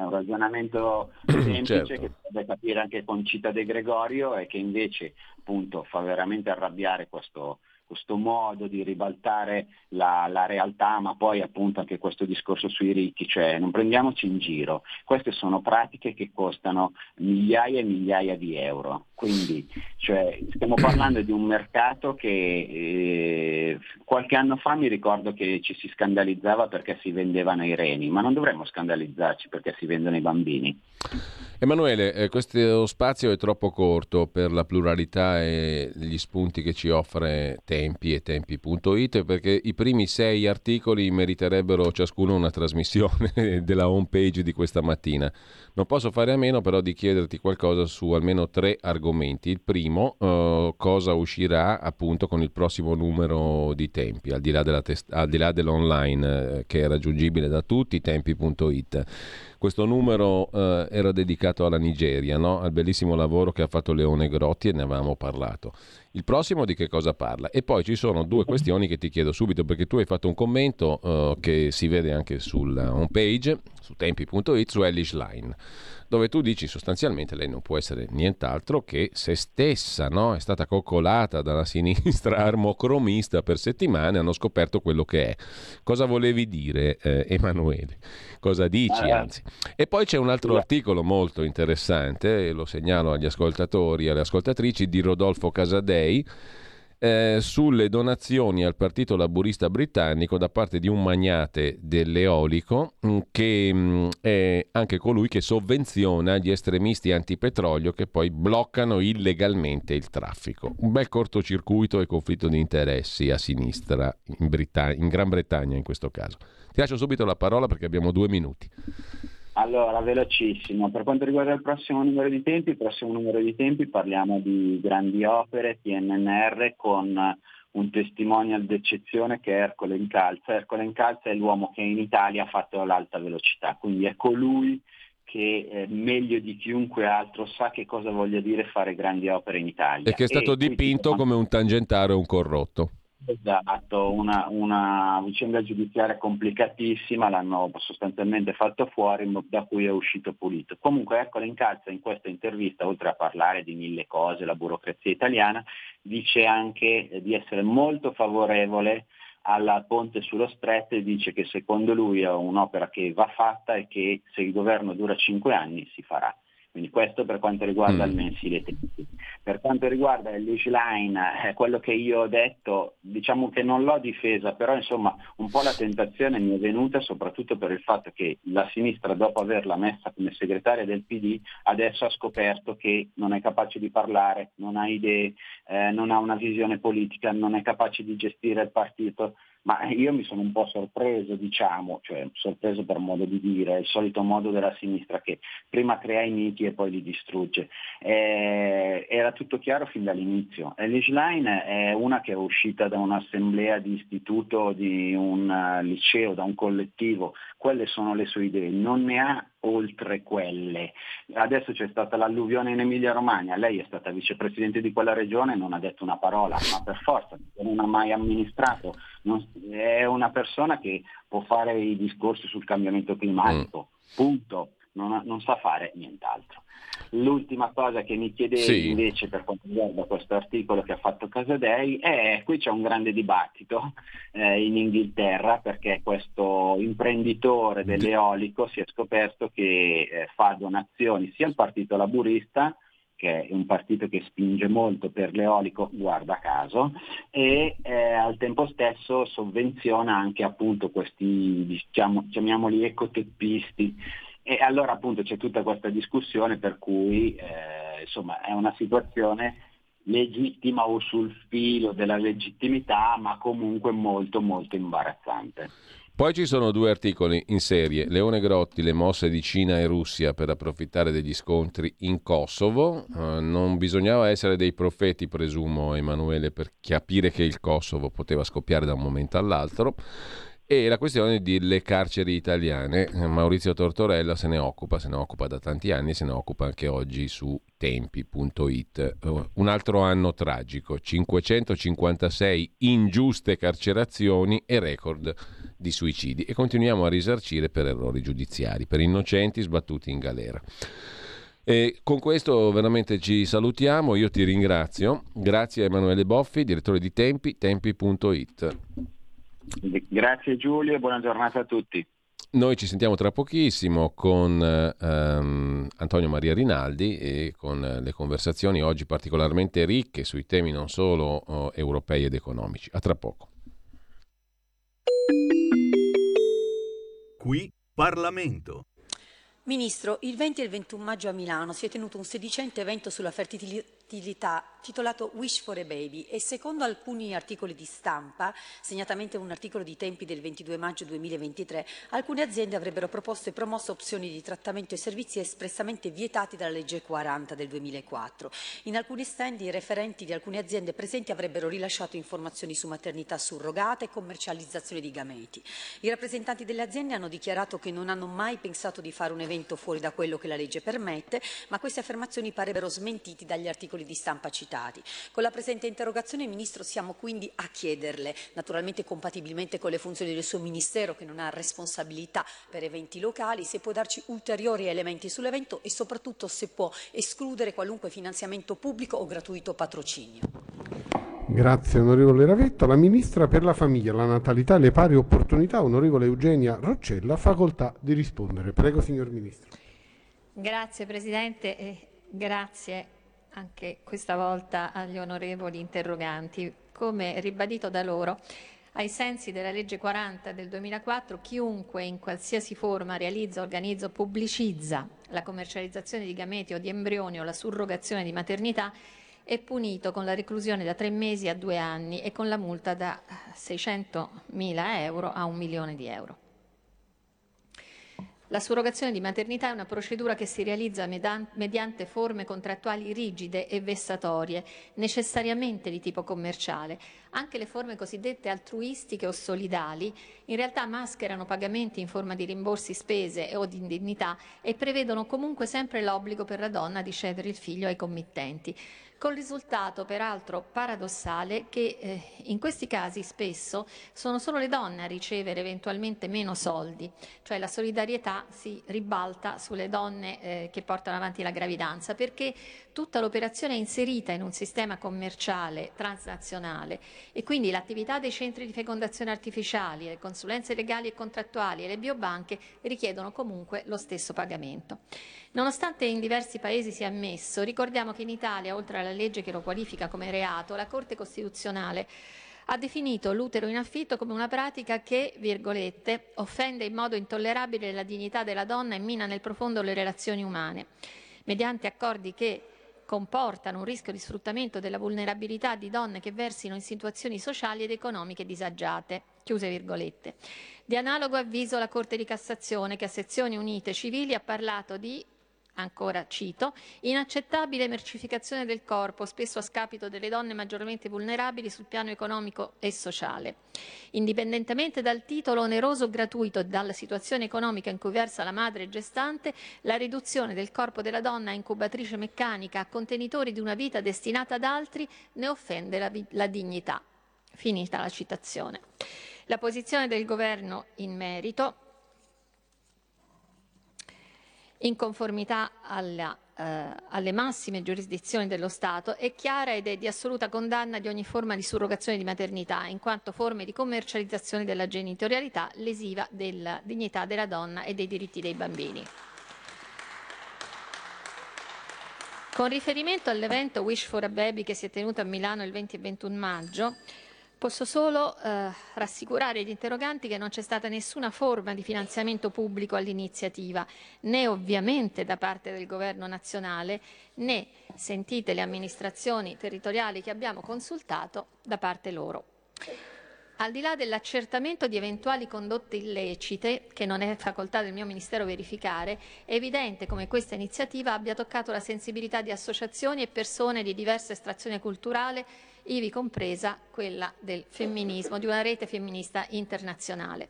È un ragionamento <clears throat> semplice certo. che potrebbe capire anche con Cita De Gregorio e che invece appunto fa veramente arrabbiare questo, questo modo di ribaltare la, la, realtà, ma poi appunto anche questo discorso sui ricchi, cioè non prendiamoci in giro, queste sono pratiche che costano migliaia e migliaia di euro, quindi cioè, stiamo parlando di un mercato che eh, qualche anno fa mi ricordo che ci si scandalizzava perché si vendevano i reni, ma non dovremmo scandalizzarci perché si vendono i bambini. Emanuele, eh, questo spazio è troppo corto per la pluralità e gli spunti che ci offre Tempi e Tempi.it perché i primi sei articoli meriterebbero ciascuno una trasmissione <laughs> della home page di questa mattina. Non posso fare a meno però di chiederti qualcosa su almeno tre argomenti. Il primo, uh, cosa uscirà appunto con il prossimo numero di Tempi, al di là, test- al di là dell'online eh, che è raggiungibile da tutti, tempi.it. Questo numero eh, era dedicato alla Nigeria, no? al bellissimo lavoro che ha fatto Leone Grotti e ne avevamo parlato. Il prossimo di che cosa parla? E poi ci sono due questioni che ti chiedo subito perché tu hai fatto un commento eh, che si vede anche sulla home page su tempi.it su Elish Line dove tu dici sostanzialmente lei non può essere nient'altro che se stessa, no? è stata coccolata dalla <laughs> sinistra armocromista per settimane, hanno scoperto quello che è. Cosa volevi dire eh, Emanuele? Cosa dici ah, anzi? E poi c'è un altro articolo molto interessante, lo segnalo agli ascoltatori e alle ascoltatrici, di Rodolfo Casadei, eh, sulle donazioni al Partito Laburista Britannico da parte di un magnate dell'eolico mm, che mh, mm, è anche colui che sovvenziona gli estremisti antipetrolio che poi bloccano illegalmente il traffico. Un bel cortocircuito e conflitto di interessi a sinistra in, Britann- in Gran Bretagna in questo caso. Ti lascio subito la parola perché abbiamo due minuti. Allora, velocissimo. Per quanto riguarda il prossimo numero di tempi, il prossimo numero di tempi parliamo di grandi opere, PNNR con un testimonial d'eccezione che è Ercole Incalza. Ercole Incalza è l'uomo che in Italia ha fatto l'alta velocità, quindi è colui che eh, meglio di chiunque altro sa che cosa voglia dire fare grandi opere in Italia. E che è stato e dipinto come un tangentare o un corrotto. Esatto, una, una, vicenda giudiziaria complicatissima, l'hanno sostanzialmente fatto fuori, da cui è uscito pulito. Comunque Ercole Incalza in questa intervista, oltre a parlare di mille cose, la burocrazia italiana, dice anche di essere molto favorevole alla ponte sullo stretto e dice che secondo lui è un'opera che va fatta e che se il governo dura cinque anni si farà. Quindi questo per quanto riguarda mm. il mensile tempi. Per quanto riguarda il leash line, eh, quello che io ho detto, diciamo che non l'ho difesa, però insomma un po' la tentazione mi è venuta soprattutto per il fatto che la sinistra dopo averla messa come segretaria del PD adesso ha scoperto che non è capace di parlare, non ha idee, eh, non ha una visione politica, non è capace di gestire il partito ma io mi sono un po' sorpreso, diciamo, cioè sorpreso per modo di dire, il solito modo della sinistra che prima crea i miti e poi li distrugge. Eh, era tutto chiaro fin dall'inizio. Elish Line è una che è uscita da un'assemblea di istituto, di un uh, liceo, da un collettivo, quelle sono le sue idee, non ne ha oltre quelle. Adesso c'è stata l'alluvione in Emilia Romagna, lei è stata vicepresidente di quella regione e non ha detto una parola, ma per forza, non ha mai amministrato, non, è una persona che può fare i discorsi sul cambiamento climatico, mm. punto, non, non sa fare nient'altro. L'ultima cosa che mi chiedevi sì. invece per quanto riguarda questo articolo che ha fatto Casadei è qui c'è un grande dibattito eh, in Inghilterra perché questo imprenditore dell'eolico si è scoperto che eh, fa donazioni sia al partito laburista che è un partito che spinge molto per l'eolico, guarda caso, e eh, al tempo stesso sovvenziona anche appunto questi, diciamo, chiamiamoli ecoteppisti, e allora appunto c'è tutta questa discussione per cui eh, insomma è una situazione legittima o sul filo della legittimità, ma comunque molto molto imbarazzante. Poi ci sono due articoli in serie, Leone Grotti, le mosse di Cina e Russia per approfittare degli scontri in Kosovo. Uh, non bisognava essere dei profeti, presumo Emanuele, per capire che il Kosovo poteva scoppiare da un momento all'altro e la questione delle carceri italiane. Maurizio Tortorella se ne occupa, se ne occupa da tanti anni, se ne occupa anche oggi su tempi.it. Un altro anno tragico, 556 ingiuste carcerazioni e record di suicidi e continuiamo a risarcire per errori giudiziari, per innocenti sbattuti in galera. E con questo veramente ci salutiamo, io ti ringrazio, grazie a Emanuele Boffi, direttore di Tempi, tempi.it. Grazie Giulio e buona giornata a tutti. Noi ci sentiamo tra pochissimo con ehm, Antonio Maria Rinaldi e con le conversazioni oggi particolarmente ricche sui temi non solo oh, europei ed economici. A tra poco. Qui Parlamento. Ministro, il 20 e il 21 maggio a Milano si è tenuto un sedicente evento sulla fertilità titolato Wish for a Baby e secondo alcuni articoli di stampa, segnatamente un articolo di tempi del 22 maggio 2023, alcune aziende avrebbero proposto e promosso opzioni di trattamento e servizi espressamente vietati dalla legge 40 del 2004. In alcuni stand i referenti di alcune aziende presenti avrebbero rilasciato informazioni su maternità surrogata e commercializzazione di gameti. I rappresentanti delle aziende hanno dichiarato che non hanno mai pensato di fare un evento fuori da quello che la legge permette, ma queste affermazioni parrebbero smentiti dagli articoli di stampa citati citati. Con la presente interrogazione, Ministro, siamo quindi a chiederle, naturalmente compatibilmente con le funzioni del suo Ministero che non ha responsabilità per eventi locali, se può darci ulteriori elementi sull'evento e soprattutto se può escludere qualunque finanziamento pubblico o gratuito patrocinio. Grazie onorevole Ravetto. La Ministra per la Famiglia, la Natalità e le Pari Opportunità, onorevole Eugenia Roccella, facoltà di rispondere. Prego signor Ministro. Grazie Presidente e grazie anche questa volta agli onorevoli interroganti. come ribadito da loro, ai sensi della legge 40 del 2004, chiunque in qualsiasi forma realizza, organizza o pubblicizza la commercializzazione di gameti o di embrioni o la surrogazione di maternità è punito con la reclusione da tre mesi a due anni e con la multa da 600.000 euro a un milione di euro. La surrogazione di maternità è una procedura che si realizza mediante forme contrattuali rigide e vessatorie, necessariamente di tipo commerciale. Anche le forme cosiddette altruistiche o solidali in realtà mascherano pagamenti in forma di rimborsi spese o di indennità e prevedono comunque sempre l'obbligo per la donna di cedere il figlio ai committenti col risultato peraltro paradossale che eh, in questi casi spesso sono solo le donne a ricevere eventualmente meno soldi, cioè la solidarietà si ribalta sulle donne eh, che portano avanti la gravidanza, perché tutta l'operazione è inserita in un sistema commerciale transnazionale e quindi l'attività dei centri di fecondazione artificiali, le consulenze legali e contrattuali e le biobanche richiedono comunque lo stesso pagamento. Nonostante in diversi paesi sia ammesso, ricordiamo che in Italia, oltre alla legge che lo qualifica come reato, la Corte Costituzionale ha definito l'utero in affitto come una pratica che, virgolette, offende in modo intollerabile la dignità della donna e mina nel profondo le relazioni umane, mediante accordi che comportano un rischio di sfruttamento della vulnerabilità di donne che versino in situazioni sociali ed economiche disagiate. Chiuse virgolette. Di analogo avviso la Corte di Cassazione che a sezioni unite civili ha parlato di ancora cito, inaccettabile mercificazione del corpo, spesso a scapito delle donne maggiormente vulnerabili sul piano economico e sociale. Indipendentemente dal titolo oneroso gratuito e dalla situazione economica in cui versa la madre gestante, la riduzione del corpo della donna a incubatrice meccanica, a contenitori di una vita destinata ad altri, ne offende la, la dignità. Finita la citazione. La posizione del governo in merito in conformità alla, eh, alle massime giurisdizioni dello Stato, è chiara ed è di assoluta condanna di ogni forma di surrogazione di maternità, in quanto forme di commercializzazione della genitorialità lesiva della dignità della donna e dei diritti dei bambini. Con riferimento all'evento Wish for a Baby che si è tenuto a Milano il 20 e 21 maggio, Posso solo eh, rassicurare gli interroganti che non c'è stata nessuna forma di finanziamento pubblico all'iniziativa, né ovviamente da parte del Governo nazionale, né, sentite le amministrazioni territoriali che abbiamo consultato, da parte loro. Al di là dell'accertamento di eventuali condotte illecite, che non è facoltà del mio Ministero verificare, è evidente come questa iniziativa abbia toccato la sensibilità di associazioni e persone di diversa estrazione culturale ivi compresa quella del femminismo, di una rete femminista internazionale.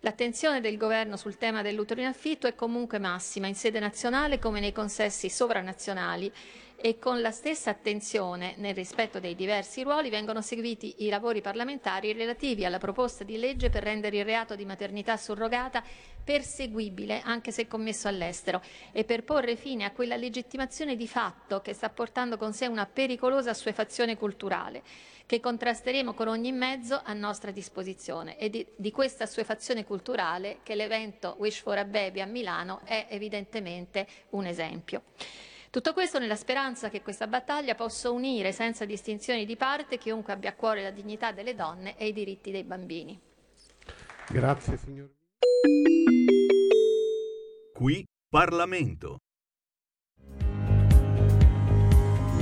L'attenzione del governo sul tema dell'utero in affitto è comunque massima in sede nazionale come nei consessi sovranazionali e con la stessa attenzione, nel rispetto dei diversi ruoli, vengono seguiti i lavori parlamentari relativi alla proposta di legge per rendere il reato di maternità surrogata perseguibile anche se commesso all'estero e per porre fine a quella legittimazione di fatto che sta portando con sé una pericolosa assuefazione culturale che contrasteremo con ogni mezzo a nostra disposizione e di, di questa assuefazione culturale che l'evento Wish for a Baby a Milano è evidentemente un esempio. Tutto questo nella speranza che questa battaglia possa unire senza distinzioni di parte chiunque abbia a cuore la dignità delle donne e i diritti dei bambini. Grazie signor. Qui Parlamento.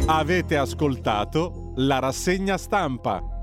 Avete ascoltato la rassegna stampa.